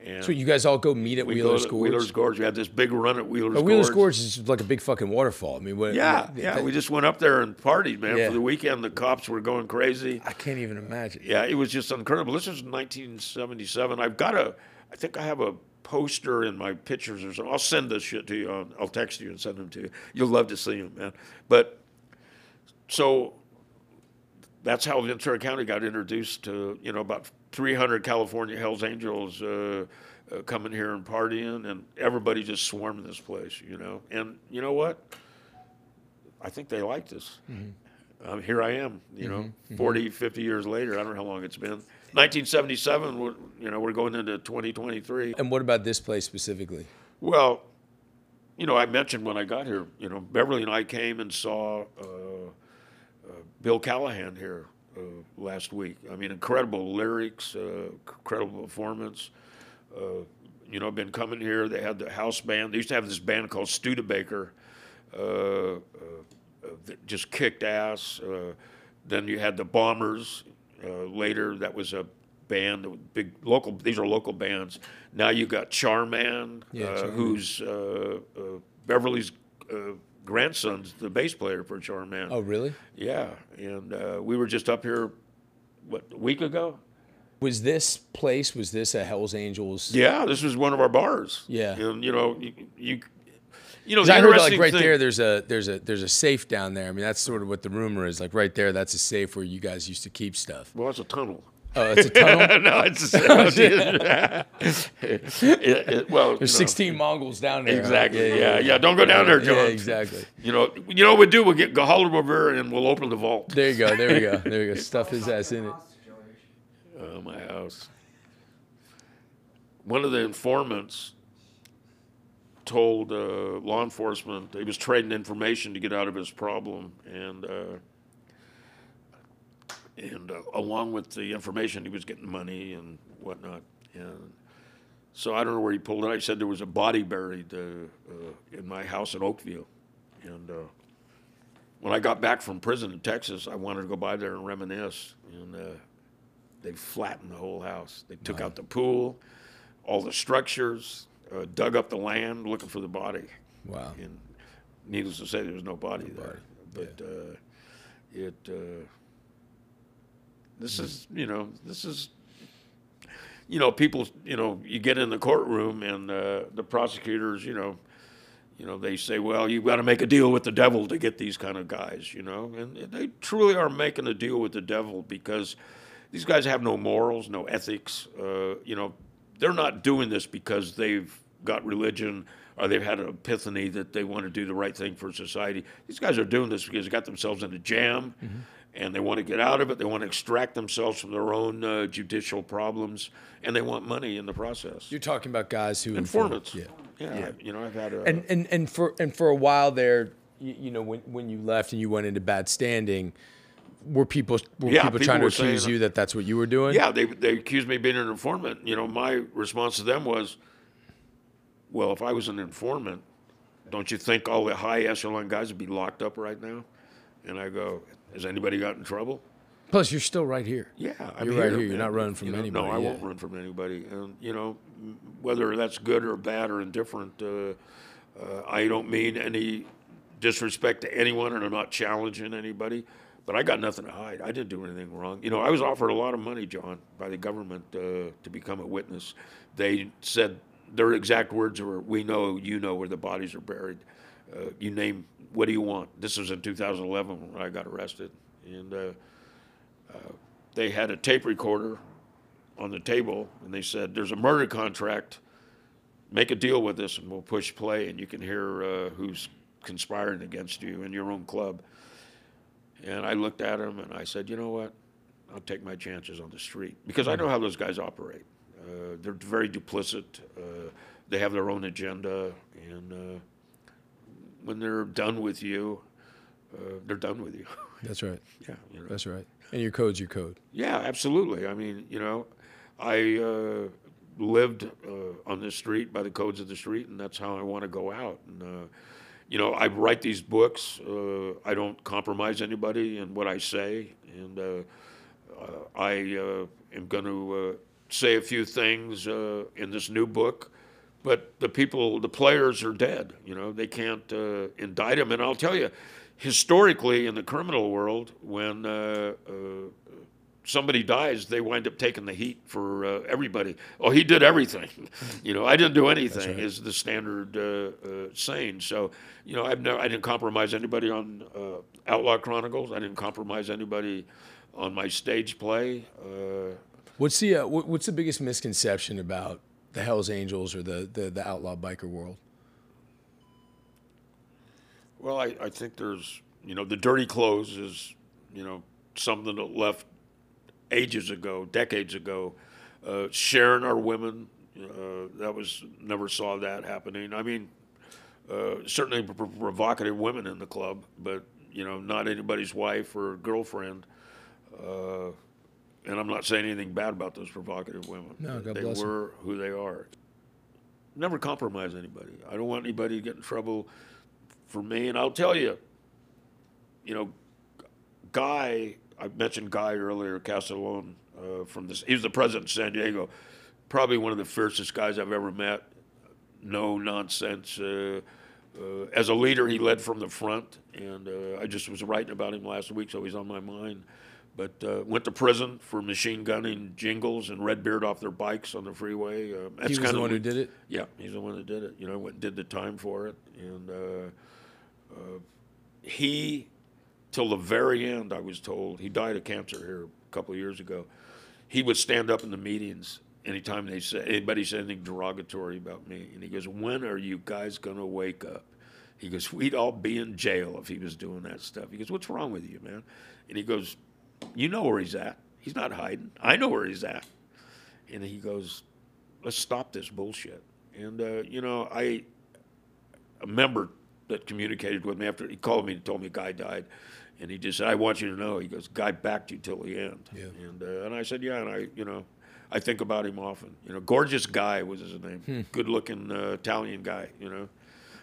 S3: And
S1: So you guys all go meet at
S3: we
S1: Wheeler's Gorge.
S3: Wheeler's Gorge. We had this big run at Wheeler's
S1: But Wheeler's
S3: Gorge.
S1: Gorge is like a big fucking waterfall. I mean, what,
S3: Yeah,
S1: what-
S3: yeah.
S1: that-
S3: We just went up there and partied, man.
S1: Yeah.
S3: For the weekend, the cops were going crazy.
S1: I can't even imagine.
S3: Yeah, it was just incredible. This was 1977. I've got a, I think I have a poster in my pictures or something. I'll send this shit to you. I'll, I'll text you and send them to you. You'll love to see them, man. But so that's how Ventura County got introduced to, you know, about 300 California Hells Angels uh, uh, coming here and partying, and everybody just swarmed this place, you know. And you know what? I think they liked us. Um, here I am, you know, 40, 50 years later. I don't know how long it's been. 1977, we're, you know, we're going into 2023.
S1: And what about this place specifically?
S3: Well, you know, I mentioned when I got here, you know, Beverly and I came and saw uh, uh, Bill Callahan here uh, last week. I mean, incredible lyrics, uh, incredible performance. Uh, you know, been coming here. They had the house band. They used to have this band called Studebaker uh, that just kicked ass. Uh, then you had the Bombers. Uh, later, that was a band, big local. These are local bands. Now you got Charman,
S1: Yeah,
S3: uh,
S1: Charman.
S3: who's uh, uh, Beverly's uh, grandson's the bass player for Charman.
S1: Oh, really?
S3: Yeah, and uh, we were just up here, what, a week ago?
S1: Was this place? Was this a Hell's Angels?
S3: Yeah, this was one of our bars.
S1: Yeah.
S3: and you know, you, you, you know,
S1: 'Cause
S3: the
S1: I heard like right
S3: thing-
S1: there, there's a there's a there's a safe down there. I mean, that's sort of what the rumor is. Like right there, that's a safe where you guys used to keep stuff.
S3: Well, it's a tunnel.
S1: Oh, it's a tunnel. *laughs*
S3: no, it's *laughs* a, oh, *laughs* it, it, well, you know,
S1: There's 16 Mongols down there.
S3: Exactly. Yeah, yeah. Don't go down there, John.
S1: Yeah, exactly.
S3: You know, you know what we do? We'll get go holler over and we'll open the vault.
S1: There you go. There we go. There we go. Stuff his ass in it.
S3: Oh, my house. One of the informants told uh, law enforcement he was trading information to get out of his problem, and uh, and uh, along with the information, he was getting money and whatnot. And so I don't know where he pulled it. I said there was a body buried uh, uh, in my house in Oakville, and. Uh, when I got back from prison in Texas, I wanted to go by there and reminisce, and uh, they flattened the whole house. They took out the pool, all the structures, uh, dug up the land looking for the body.
S1: Wow.
S3: And needless to say, there was no body there. But uh, it, uh, this is, you know, this is, you know, people, you know, you get in the courtroom and uh, the prosecutors, you know, you know, they say, well, you've got to make a deal with the devil to get these kind of guys, you know, and they truly are making a deal with the devil because these guys have no morals, no ethics. Uh, you know, they're not doing this because they've got religion or they've had an epiphany that they want to do the right thing for society. These guys are doing this because they got themselves in a jam and they want to get out of it. They want to extract themselves from their own uh, judicial problems and they want money in the process.
S1: You're talking about guys who
S3: Informants.
S1: Yeah.
S3: Yeah, you know, I've had a.
S1: And and and for and for a while there, you, you know, when when you left and you went into bad standing, were people were
S3: Yeah,
S1: people,
S3: people
S1: trying to
S3: saying
S1: accuse you that that's what you were doing?
S3: Yeah, they they accused me of being an informant. You know, my response to them was, "Well, if I was an informant, don't you think all the high echelon guys would be locked up right now?" And I go, "Has anybody got in trouble?"
S1: Plus, you're still right here.
S3: Yeah, I'm
S1: You're right here.
S3: man.
S1: You're not running from
S3: You know,
S1: anybody,
S3: No, I
S1: yeah.
S3: won't run from anybody. And you know, whether that's good or bad or indifferent, uh, uh, I don't mean any disrespect to anyone, and I'm not challenging anybody. But I got nothing to hide. I didn't do anything wrong. You know, I was offered a lot of money, John, by the government uh, to become a witness. They said their exact words were, "We know, you know where the bodies are buried. Uh, you name. What do you want?" This was in 2011 when I got arrested, and. Uh, they had a tape recorder on the table and they said, There's a murder contract. Make a deal with us and we'll push play and you can hear uh, who's conspiring against you in your own club. And I looked at him and I said, You know what? I'll take my chances on the street because I know how those guys operate. Uh, they're very duplicit, uh, they have their own agenda, and uh, when they're done with you, uh, they're done with you. *laughs*
S1: That's right.
S3: yeah, you know.
S1: That's right. And your code's your code.
S3: Yeah, absolutely. I mean, you know, I uh, lived uh, on this street by the codes of the street, and that's how I want to go out. And uh, you know, I write these books. Uh, I don't compromise anybody in what I say, and uh, I uh, am going to uh, say a few things uh, in this new book. But the people, the players are dead. You know, they can't indict them. And I'll tell you, historically in the criminal world, when somebody dies, they wind up taking the heat for uh, everybody. Oh, he did everything. *laughs* you know, I didn't do anything. Is the standard uh, uh, saying. So, you know, I've never, I didn't compromise anybody on uh, Outlaw Chronicles. I didn't compromise anybody on my stage play. Uh,
S1: What's the uh, what, what's the biggest misconception about the Hell's Angels or the the, the outlaw biker world?
S3: Well, I, I think there's, you know, the dirty clothes is, you know, something that left ages ago, decades ago. Uh, sharing our women, uh, that was, never saw that happening. I mean, uh, certainly pr- pr- provocative women in the club, but, you know, not anybody's wife or girlfriend. Uh, and I'm not saying anything bad about those provocative women.
S1: No, God
S3: they
S1: bless
S3: were who they are. Never compromise anybody. I don't want anybody to get in trouble for me. And I'll tell you, you know, Guy I mentioned Guy earlier, Castiglione, uh, from this. He was the president of San Diego. Probably one of the fiercest guys I've ever met. No nonsense. Uh, uh, as a leader, he led from the front, and uh, I just was writing about him last week, so he's on my mind. But uh, went to prison for machine gunning jingles and Redbeard off their bikes on the freeway. Um, that's
S1: He was the one who did it?
S3: Yeah, he's the one that did it. You know, went and did the time for it, and uh, uh, he, till the very end, I was told he died of cancer here a couple of years ago. He would stand up in the meetings anytime they said anybody said anything derogatory about me, and he goes, "When are you guys gonna wake up?" He goes, "We'd all be in jail if he was doing that stuff." He goes, "What's wrong with you, man?" And he goes, "You know where he's at. He's not hiding. I know where he's at." And he goes, "Let's stop this bullshit." And uh, you know, I a member that communicated with me after he called me and told me a Guy died, and he just said, "I want you to know." He goes, "Guy backed you till the end."
S1: Yeah.
S3: And uh, and I said, "Yeah," and I you know. I think about him often. You know, gorgeous guy was his name. Good-looking uh, Italian guy. You know,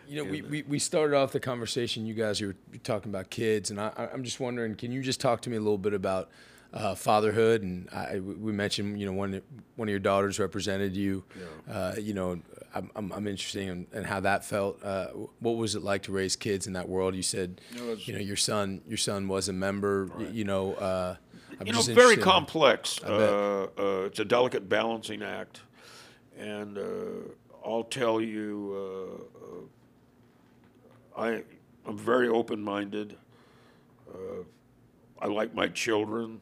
S1: You know, we, we, we started off the conversation. You guys were talking about kids, and I, I'm just wondering, can you just talk to me a little bit about uh, fatherhood? And I, we mentioned, you know, one one of your daughters represented you. Uh, you know, I'm, I'm, I'm interested in, in how that felt. Uh, what was it like to raise kids in that world? You said,
S3: was-
S1: you know, your son your son was a member. y- You know, uh, I'm
S3: you know, very
S1: interested in-
S3: complex. Uh, uh, it's a delicate balancing act, and uh, I'll tell you, uh, uh, I I'm very open-minded. Uh, I like my children,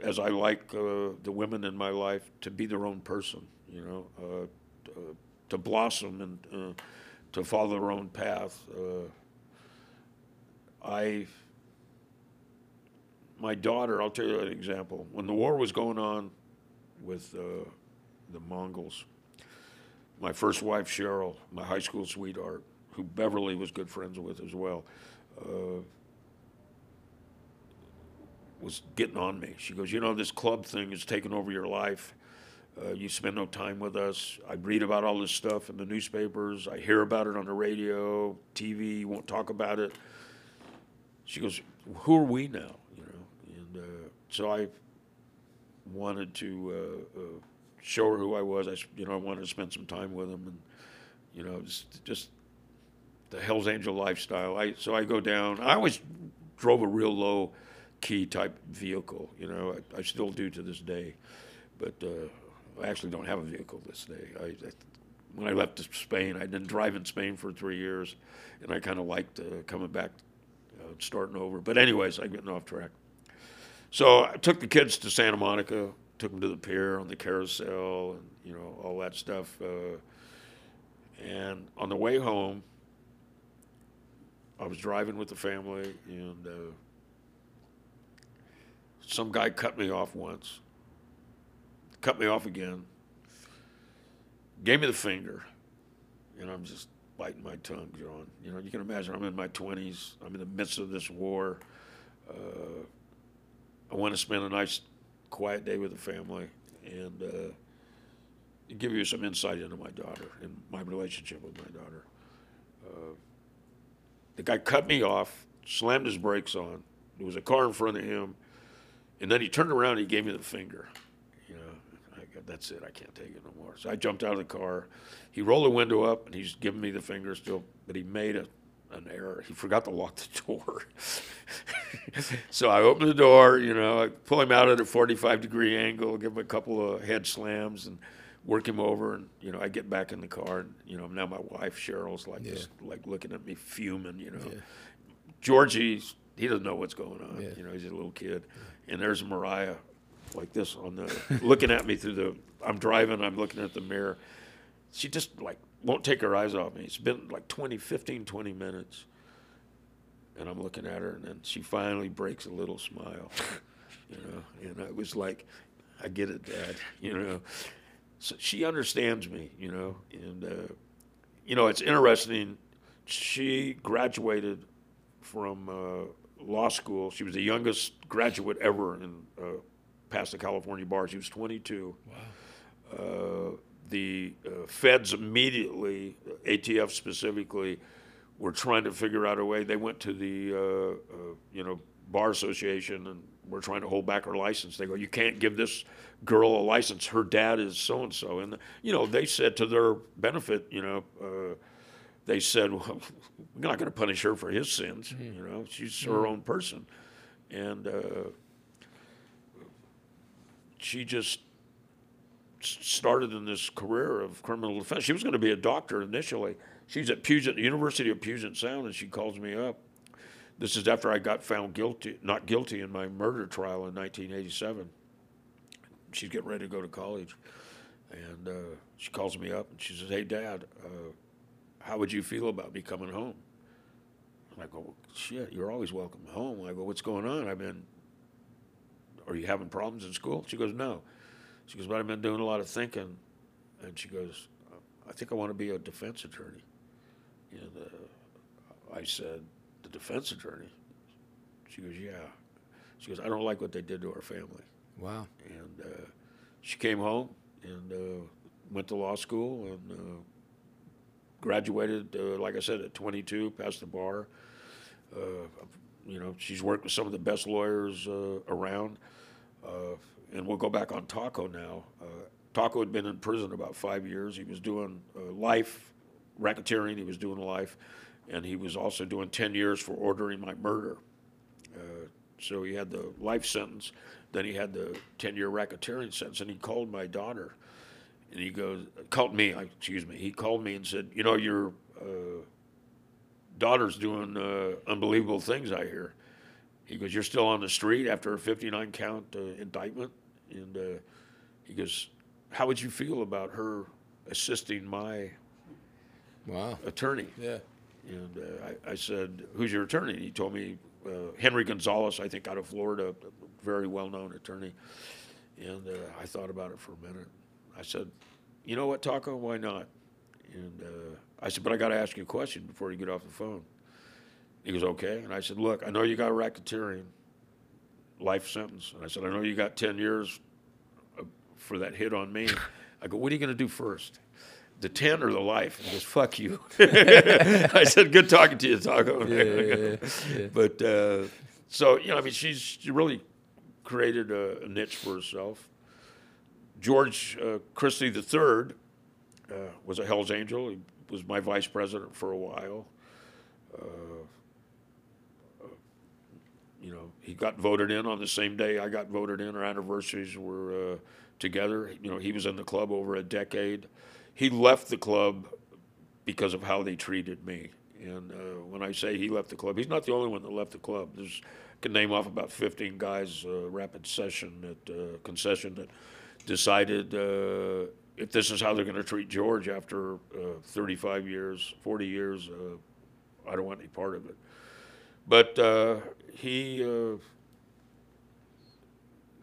S3: as I like uh, the women in my life, to be their own person. You know, uh, uh, to blossom and uh, to follow their own path. Uh, I my daughter, I'll tell you an example. When the war was going on with uh, the Mongols, my first wife, Cheryl, my high school sweetheart, who Beverly was good friends with as well, uh, was getting on me. She goes, You know, this club thing is taking over your life. Uh, you spend no time with us. I read about all this stuff in the newspapers. I hear about it on the radio, TV. You won't talk about it. She goes, "Who are we now?" You know, and uh, so I wanted to uh, uh, show her who I was. I, you know, I wanted to spend some time with him, and you know, just, just the Hell's Angel lifestyle. I so I go down. I always drove a real low key type vehicle. You know, I, I still do to this day, but uh, I actually don't have a vehicle this day. I, I when I left Spain, I didn't drive in Spain for three years, and I kind of liked uh, coming back, uh, starting over. But anyways, I'm getting off track. So I took the kids to Santa Monica, took them to the pier on the carousel, and you know all that stuff. Uh, and on the way home, I was driving with the family, and uh, some guy cut me off once, cut me off again, gave me the finger, and I'm just biting my tongue, John. You know, you can imagine I'm in my 20s, I'm in the midst of this war. Uh, I want to spend a nice, quiet day with the family, and uh, give you some insight into my daughter and my relationship with my daughter. Uh, the guy cut me off, slammed his brakes on. There was a car in front of him, and then he turned around and he gave me the finger. You know, I got, that's it. I can't take it no more. So I jumped out of the car. He rolled the window up, and he's giving me the finger still, but he made a, an error. He forgot to lock the *laughs* door. so I opened the door. You know, I pull him out at a 45 degree angle, give him a couple of head slams, and work him over. And you know, I get back in the car, and you know, now my wife Cheryl's like
S1: Yeah.
S3: just like looking at me fuming. You know,
S1: Yeah.
S3: Georgie, he doesn't know what's going on.
S1: Yeah.
S3: You know, he's a little kid, and there's Mariah, like this on the looking at me through the. I'm driving. I'm looking at the mirror. She just like won't take her eyes off me. It's been like 20, 15, 20 minutes, and I'm looking at her, and then she finally breaks a little smile. You know, and I was like, I get it, Dad. *laughs* You know, so she understands me. You know, and uh, you know it's interesting. She graduated from uh, law school. She was the youngest graduate ever in uh, past the California bars. He was 22. Wow. Uh, the uh, feds immediately, ATF specifically, were trying to figure out a way. They went to the uh, uh, you know bar association and we're trying to hold back her license. They go, you can't give this girl a license. Her dad is so and so, and you know they said to their benefit, you know, uh, they said, well, *laughs* we're not going to punish her for his sins. You know, she's her own person, and uh, she just started in this career of criminal defense. She was going to be a doctor initially. She's at Puget, University of Puget Sound, and she calls me up. This is after I got found guilty, not guilty in my murder trial in 1987. She's getting ready to go to college, and uh, she calls me up and she says, "Hey, Dad, uh, how would you feel about me coming home?" I go, well, "Shit, you're always welcome home." I go, "What's going on? I've been. Are you having problems in school?" She goes, "No." She goes, "But I've been doing a lot of thinking," and she goes, "I think I want to be a defense attorney." And uh, I said, "The defense attorney?" She goes, "Yeah." She goes, "I don't like what they did to our family."
S1: Wow.
S3: And uh, she came home and uh, went to law school and uh, graduated, uh, like I said, at 22, passed the bar. Uh, you know, she's worked with some of the best lawyers uh, around. Uh, and we'll go back on Taco now. Uh, Taco had been in prison about five years. He was doing uh, life racketeering. He was doing life, and he was also doing 10 years for ordering my murder. So he had the life sentence. Then he had the 10 year racketeering sentence. And he called my daughter and he goes, called me, excuse me. He called me and said, You know, your uh, daughter's doing uh, unbelievable things, I hear. He goes, You're still on the street after a 59 count uh, indictment? And uh, he goes, How would you feel about her assisting my
S1: Wow.
S3: attorney?
S1: Yeah.
S3: And uh, I, I said, "Who's your attorney?" He told me uh, Henry Gonzalez, I think out of Florida, a very well-known attorney. And uh, I thought about it for a minute. I said, "You know what, Taco? Why not?" And uh, I said, "But I got to ask you a question before you get off the phone." He goes, "Okay." And I said, "Look, I know you got a racketeering, life sentence." And I said, "I know you got ten years uh, for that hit on me." I go, "What are you going to do first? The ten or the life?" And he goes, "Fuck you." *laughs* I said, "Good talking to you, Taco."
S1: Yeah, yeah, yeah.
S3: But uh, so you know, I mean, she's she really created a, a niche for herself. George uh, Christie III uh, was a Hell's Angel. He was my vice president for a while. Uh, you know, he got voted in on the same day I got voted in. Our anniversaries were uh, together. You know, he was in the club over a decade. He left the club because of how they treated me. And uh, when I say he left the club, he's not the only one that left the club. There's I can name off about 15 guys, uh, rapid session at uh, concession that decided uh, if this is how they're going to treat George after uh, 35 years, 40 years, I don't want any part of it. But he, uh,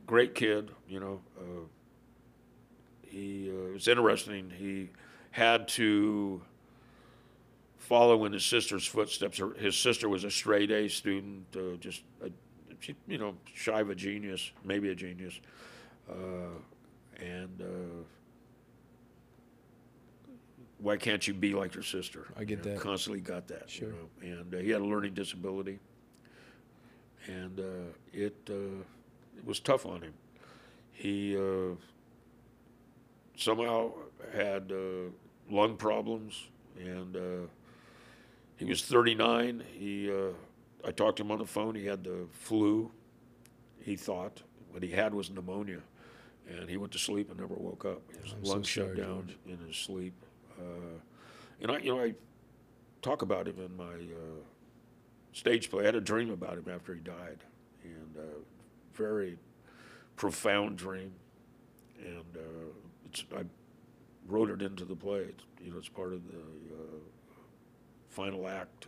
S3: great kid, you know. Uh, he uh, was interesting. He had to follow in his sister's footsteps. Her- His sister was a straight A student, uh, just a, she, you know, shy of a genius, maybe a genius, uh, and. Uh, why can't you be like your sister?
S1: I get
S3: You know,
S1: that.
S3: Constantly got that.
S1: Sure.
S3: You know? And uh, he had a learning disability, and uh, it uh, it was tough on him. He uh, somehow had uh, lung problems, and uh, he was 39. He, uh, I talked to him on the phone. He had the flu. He thought what he had was pneumonia, and he went to sleep and never woke up. His
S1: I'm so
S3: lungs shut down
S1: George.
S3: in his sleep. Uh, and I, you know, I talk about him in my uh, stage play. I had a dream about him after he died, and uh, very profound dream. And uh, it's, I wrote it into the play. It's, you know, it's part of the uh, final act.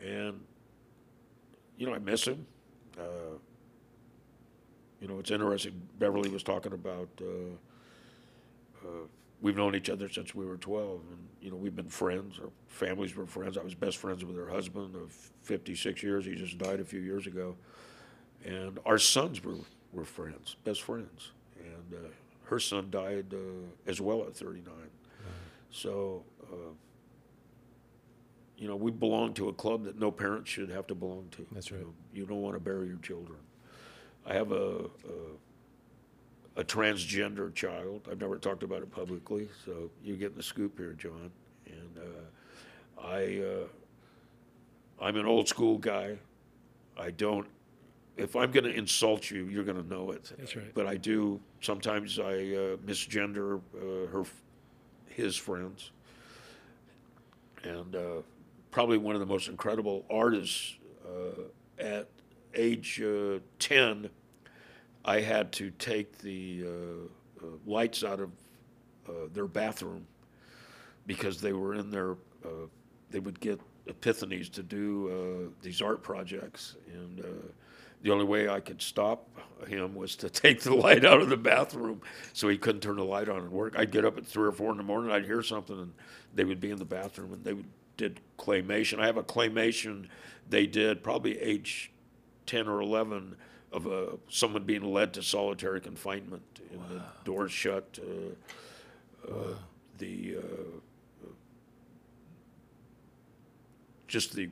S3: And you know, I miss him. Uh, you know, it's interesting. Beverly was talking about. Uh, uh, we've known each other since we were 12, and you know, we've been friends. Our families were friends. I was best friends with her husband of 56 years. He just died a few years ago, and our sons were were friends, best friends. And uh, her son died uh, as well at 39. So, uh, you know, we belong to a club that no parent should have to belong to.
S1: That's
S3: You
S1: right.
S3: know, You don't want to bury your children. I have a, a, a transgender child. I've never talked about it publicly, so you're getting the scoop here, John. And uh, I, uh, I'm an old school guy. I don't. If I'm going to insult you, you're going to know it.
S1: That's right.
S3: But I do. Sometimes I uh, misgender uh, her, his friends, and uh, probably one of the most incredible artists uh, at age uh, 10 i had to take the uh, uh, lights out of uh, their bathroom because they were in their uh, they would get epiphanies to do uh, these art projects. And uh, the only way i could stop him was to *laughs* take the light out of the bathroom so he couldn't turn the light on and work. I'd get up at three or four in the morning i'd hear something and they would be in the bathroom and they would did claymation. I have a claymation they did probably age 10 or 11 of uh, someone being led to solitary confinement and the doors shut uh, uh, the uh, just the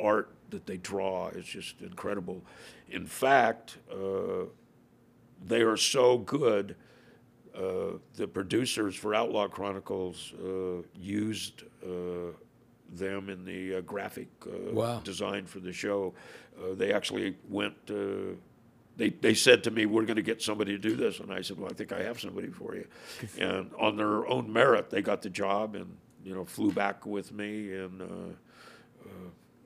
S3: art that they draw is just incredible. In fact, uh, they are so good. Uh, the producers for Outlaw Chronicles uh, used uh, them in the uh, graphic uh,
S1: Wow.
S3: design for the show. Uh, they actually went. Uh, they, they said to me, "We're going to get somebody to do this," and I said, "Well, I think I have somebody for you." And on their own merit, they got the job, and you know, flew back with me, and uh, uh,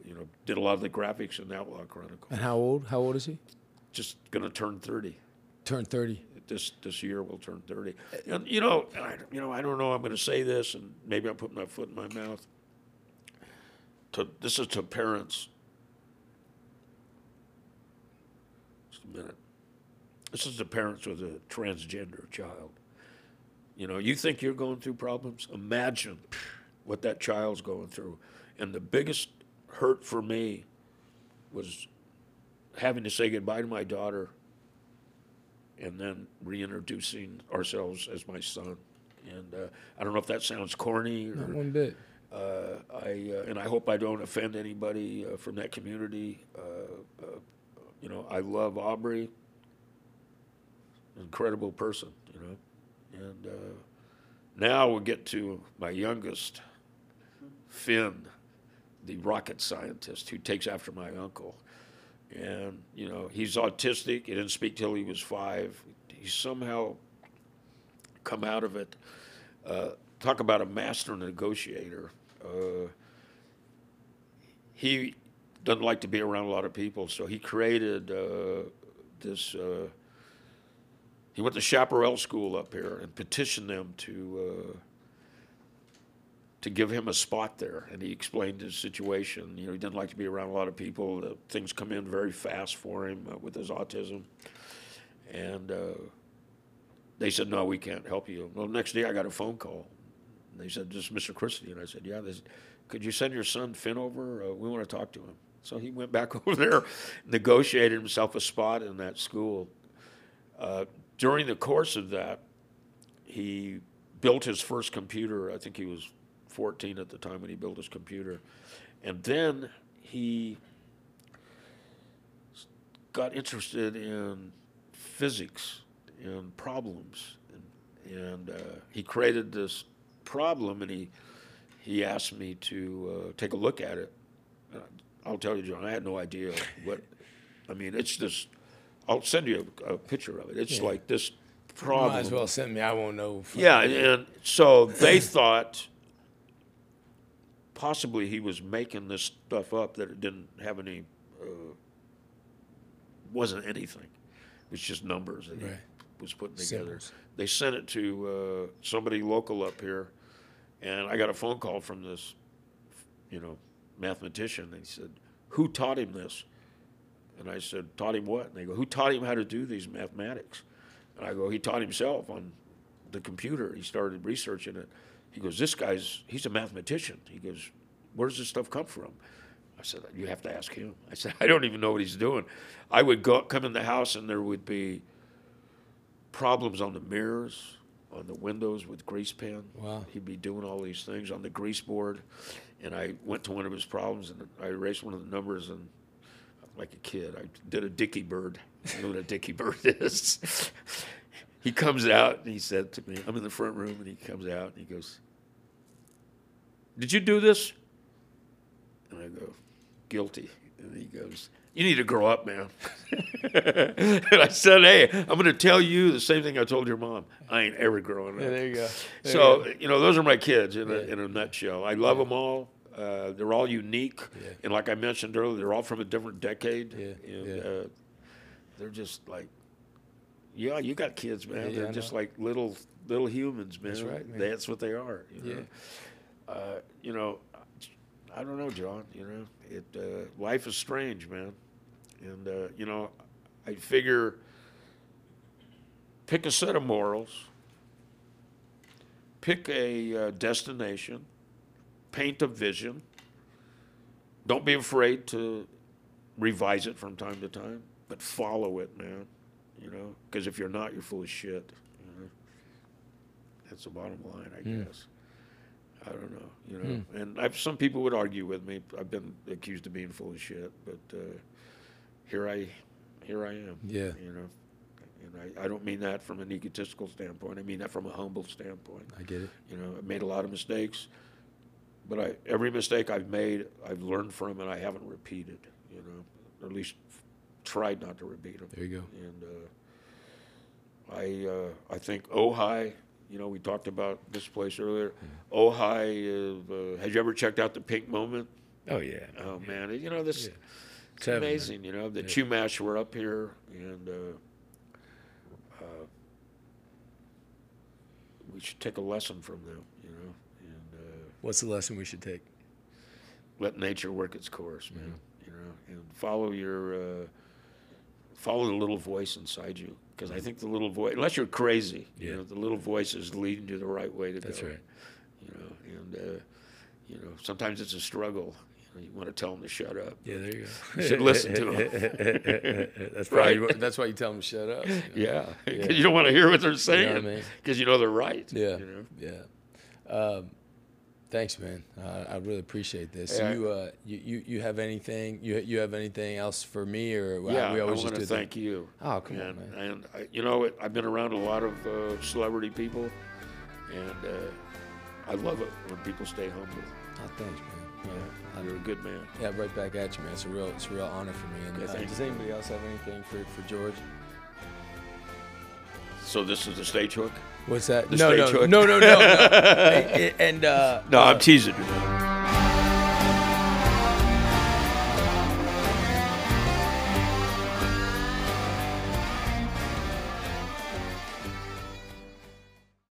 S3: you know, did a lot of the graphics in Outlaw Chronicles.
S1: And how old? How old is he?
S3: Just going to turn thirty
S1: Turn 30.
S3: this this year will turn 30 and you know and I, you know I don't know I'm going to say this and maybe I'm putting my foot in my mouth to this is to parents. Just a minute. This is to parents with a transgender child. You know you think you're going through problems? Imagine what that child's going through. And the biggest hurt for me was having to say goodbye to my daughter and then reintroducing ourselves as my son. And uh, I don't know if that sounds corny,
S1: Not one bit.
S3: Uh, I uh, and I hope I don't offend anybody uh, from that community. Uh, uh, you know, I love Aubrey, incredible person. You know, and now we'll get to my youngest, Finn, the rocket scientist who takes after my uncle and you know he's autistic. He didn't speak till he was five. He's somehow come out of it. Talk about a master negotiator. Uh, he doesn't like to be around a lot of people, so he created uh, this. Uh, he went to Chaparral School up here and petitioned them to. Uh, to give him a spot there. And he explained his situation. You know, he didn't like to be around a lot of people. Things come in very fast for him uh, with his autism. And uh, they said, no, we can't help you. Well, next day I got a phone call. And they said, this is Mr. Christie. And I said, yeah. They said, could you send your son Finn over? Uh, we want to talk to him. So he went back *laughs* over there, negotiated himself a spot in that school. Uh, during the course of that, he built his first computer. I think he was 14 at the time when he built his computer. And then he got interested in physics and problems. And, and uh, he created this problem and he, he asked me to uh, take a look at it. And I'll tell you, John, I had no idea what, I mean, it's just, I'll send you a, a picture of it. It's
S1: Yeah.
S3: like this problem.
S1: Might as well send me. I won't know.
S3: Yeah, and so they *coughs* thought possibly he was making this stuff up that it didn't have any, uh, wasn't anything. It was just numbers that
S1: Right.
S3: he was putting together.
S1: Symbols.
S3: They sent it to uh, somebody local up here, and I got a phone call from this, you know, mathematician. They said, "Who taught him this?" And I said, "Taught him what?" And they go, "Who taught him how to do these mathematics?" And I go, "He taught himself on the computer. He started researching it." He goes, "This guy's he's a mathematician." He goes, "Where does this stuff come from?" I said, "You have to ask him." I said, *laughs* "I don't even know what he's doing." I would go come in the house and there would be problems on the mirrors, on the windows with grease pen.
S1: Wow.
S3: He'd be doing all these things on the grease board, and I went to one of his problems and I erased one of the numbers and. Like a kid, I did a dicky bird. You know what a dicky bird *laughs* is? he comes out and he said to me, I'm in the front room, and he comes out and he goes, Did you do this? And I go, Guilty. And he goes, You need to grow up, man. *laughs* and I said, Hey, I'm going to tell you the same thing I told your mom. I ain't ever growing up.
S1: Yeah, there you go. There
S3: so,
S1: you
S3: you know, those are my kids in, a, in a nutshell. I love them all. Uh, they're all unique.
S1: Yeah.
S3: And like I mentioned earlier, they're all from a different decade.
S1: Yeah,
S3: And,
S1: yeah.
S3: Uh, they're just like, yeah, you got kids, man.
S1: Yeah,
S3: they're just like little little humans, man.
S1: That's right, man.
S3: That's what they are. You know?
S1: Yeah.
S3: Uh, you know, I don't know, John. You know, it uh, life is strange, man. And uh, you know, I figure pick a set of morals, pick a uh, destination, paint a vision. Don't be afraid to revise it from time to time, but follow it, man. You know, because if you're not, you're full of shit. You know? That's the bottom line, I
S1: Hmm.
S3: guess. I don't know, you know. And I've, some people would argue with me. I've been accused of being full of shit, but uh, here I, here I am.
S1: Yeah.
S3: You know, and I, I don't mean that from an egotistical standpoint. I mean that from a humble standpoint.
S1: I get it.
S3: You know, I've made a lot of mistakes, but I every mistake I've made, I've learned from, and I haven't repeated. You know, or at least tried not to repeat them.
S1: There you go.
S3: And uh, I uh, I think Ojai. You know, we talked about this place earlier.
S1: Mm-hmm.
S3: Ojai. Uh, uh, had you ever checked out the Pink Moment?
S1: Oh yeah.
S3: Oh man, you know this.
S1: Yeah.
S3: It's amazing, you know. The Chumash were up here, and uh, uh, we should take a lesson from them, you know, and uh,
S1: What's the lesson we should take?
S3: let nature work its course, man.
S1: Mm-hmm.
S3: You know, and follow your uh, follow the little voice inside you, because I think the little voice, unless you're crazy, you know, the little voice is leading you the right way to
S1: That's
S3: go.
S1: right.
S3: You know, and uh, you know, sometimes it's a struggle. You, want to tell them to shut up.
S1: Yeah, there you go.
S3: You should listen to them. *laughs*
S1: that's
S3: Right.
S1: that's why you tell them to shut up. you *laughs* know?
S3: Yeah, because you don't want to hear what they're saying,
S1: I mean?
S3: because you know they're right.
S1: Yeah.
S3: you know?
S1: Yeah. Um, thanks, man. Uh, I really appreciate this.
S3: I-
S1: you, uh, you, you, you have anything? You, you have anything else for me, or
S3: Yeah,
S1: we always
S3: I
S1: want
S3: to thank you.
S1: Oh, come on,
S3: and,
S1: man.
S3: And I, you know, I've been around a lot of uh, celebrity people, and uh, I love it when people stay humble.
S1: Oh, thanks, man.
S3: Yeah, you're a good man.
S1: Yeah, right back at you, man. It's a real, it's a real honor for me. And
S3: Yeah,
S1: uh, does anybody else have anything for, for George?
S3: So this is the stage hook.
S1: What's that?
S3: The
S1: no,
S3: stage
S1: no,
S3: hook?
S1: no, no, no, no. *laughs* and, and uh,
S3: No,
S1: uh,
S3: I'm teasing you. man.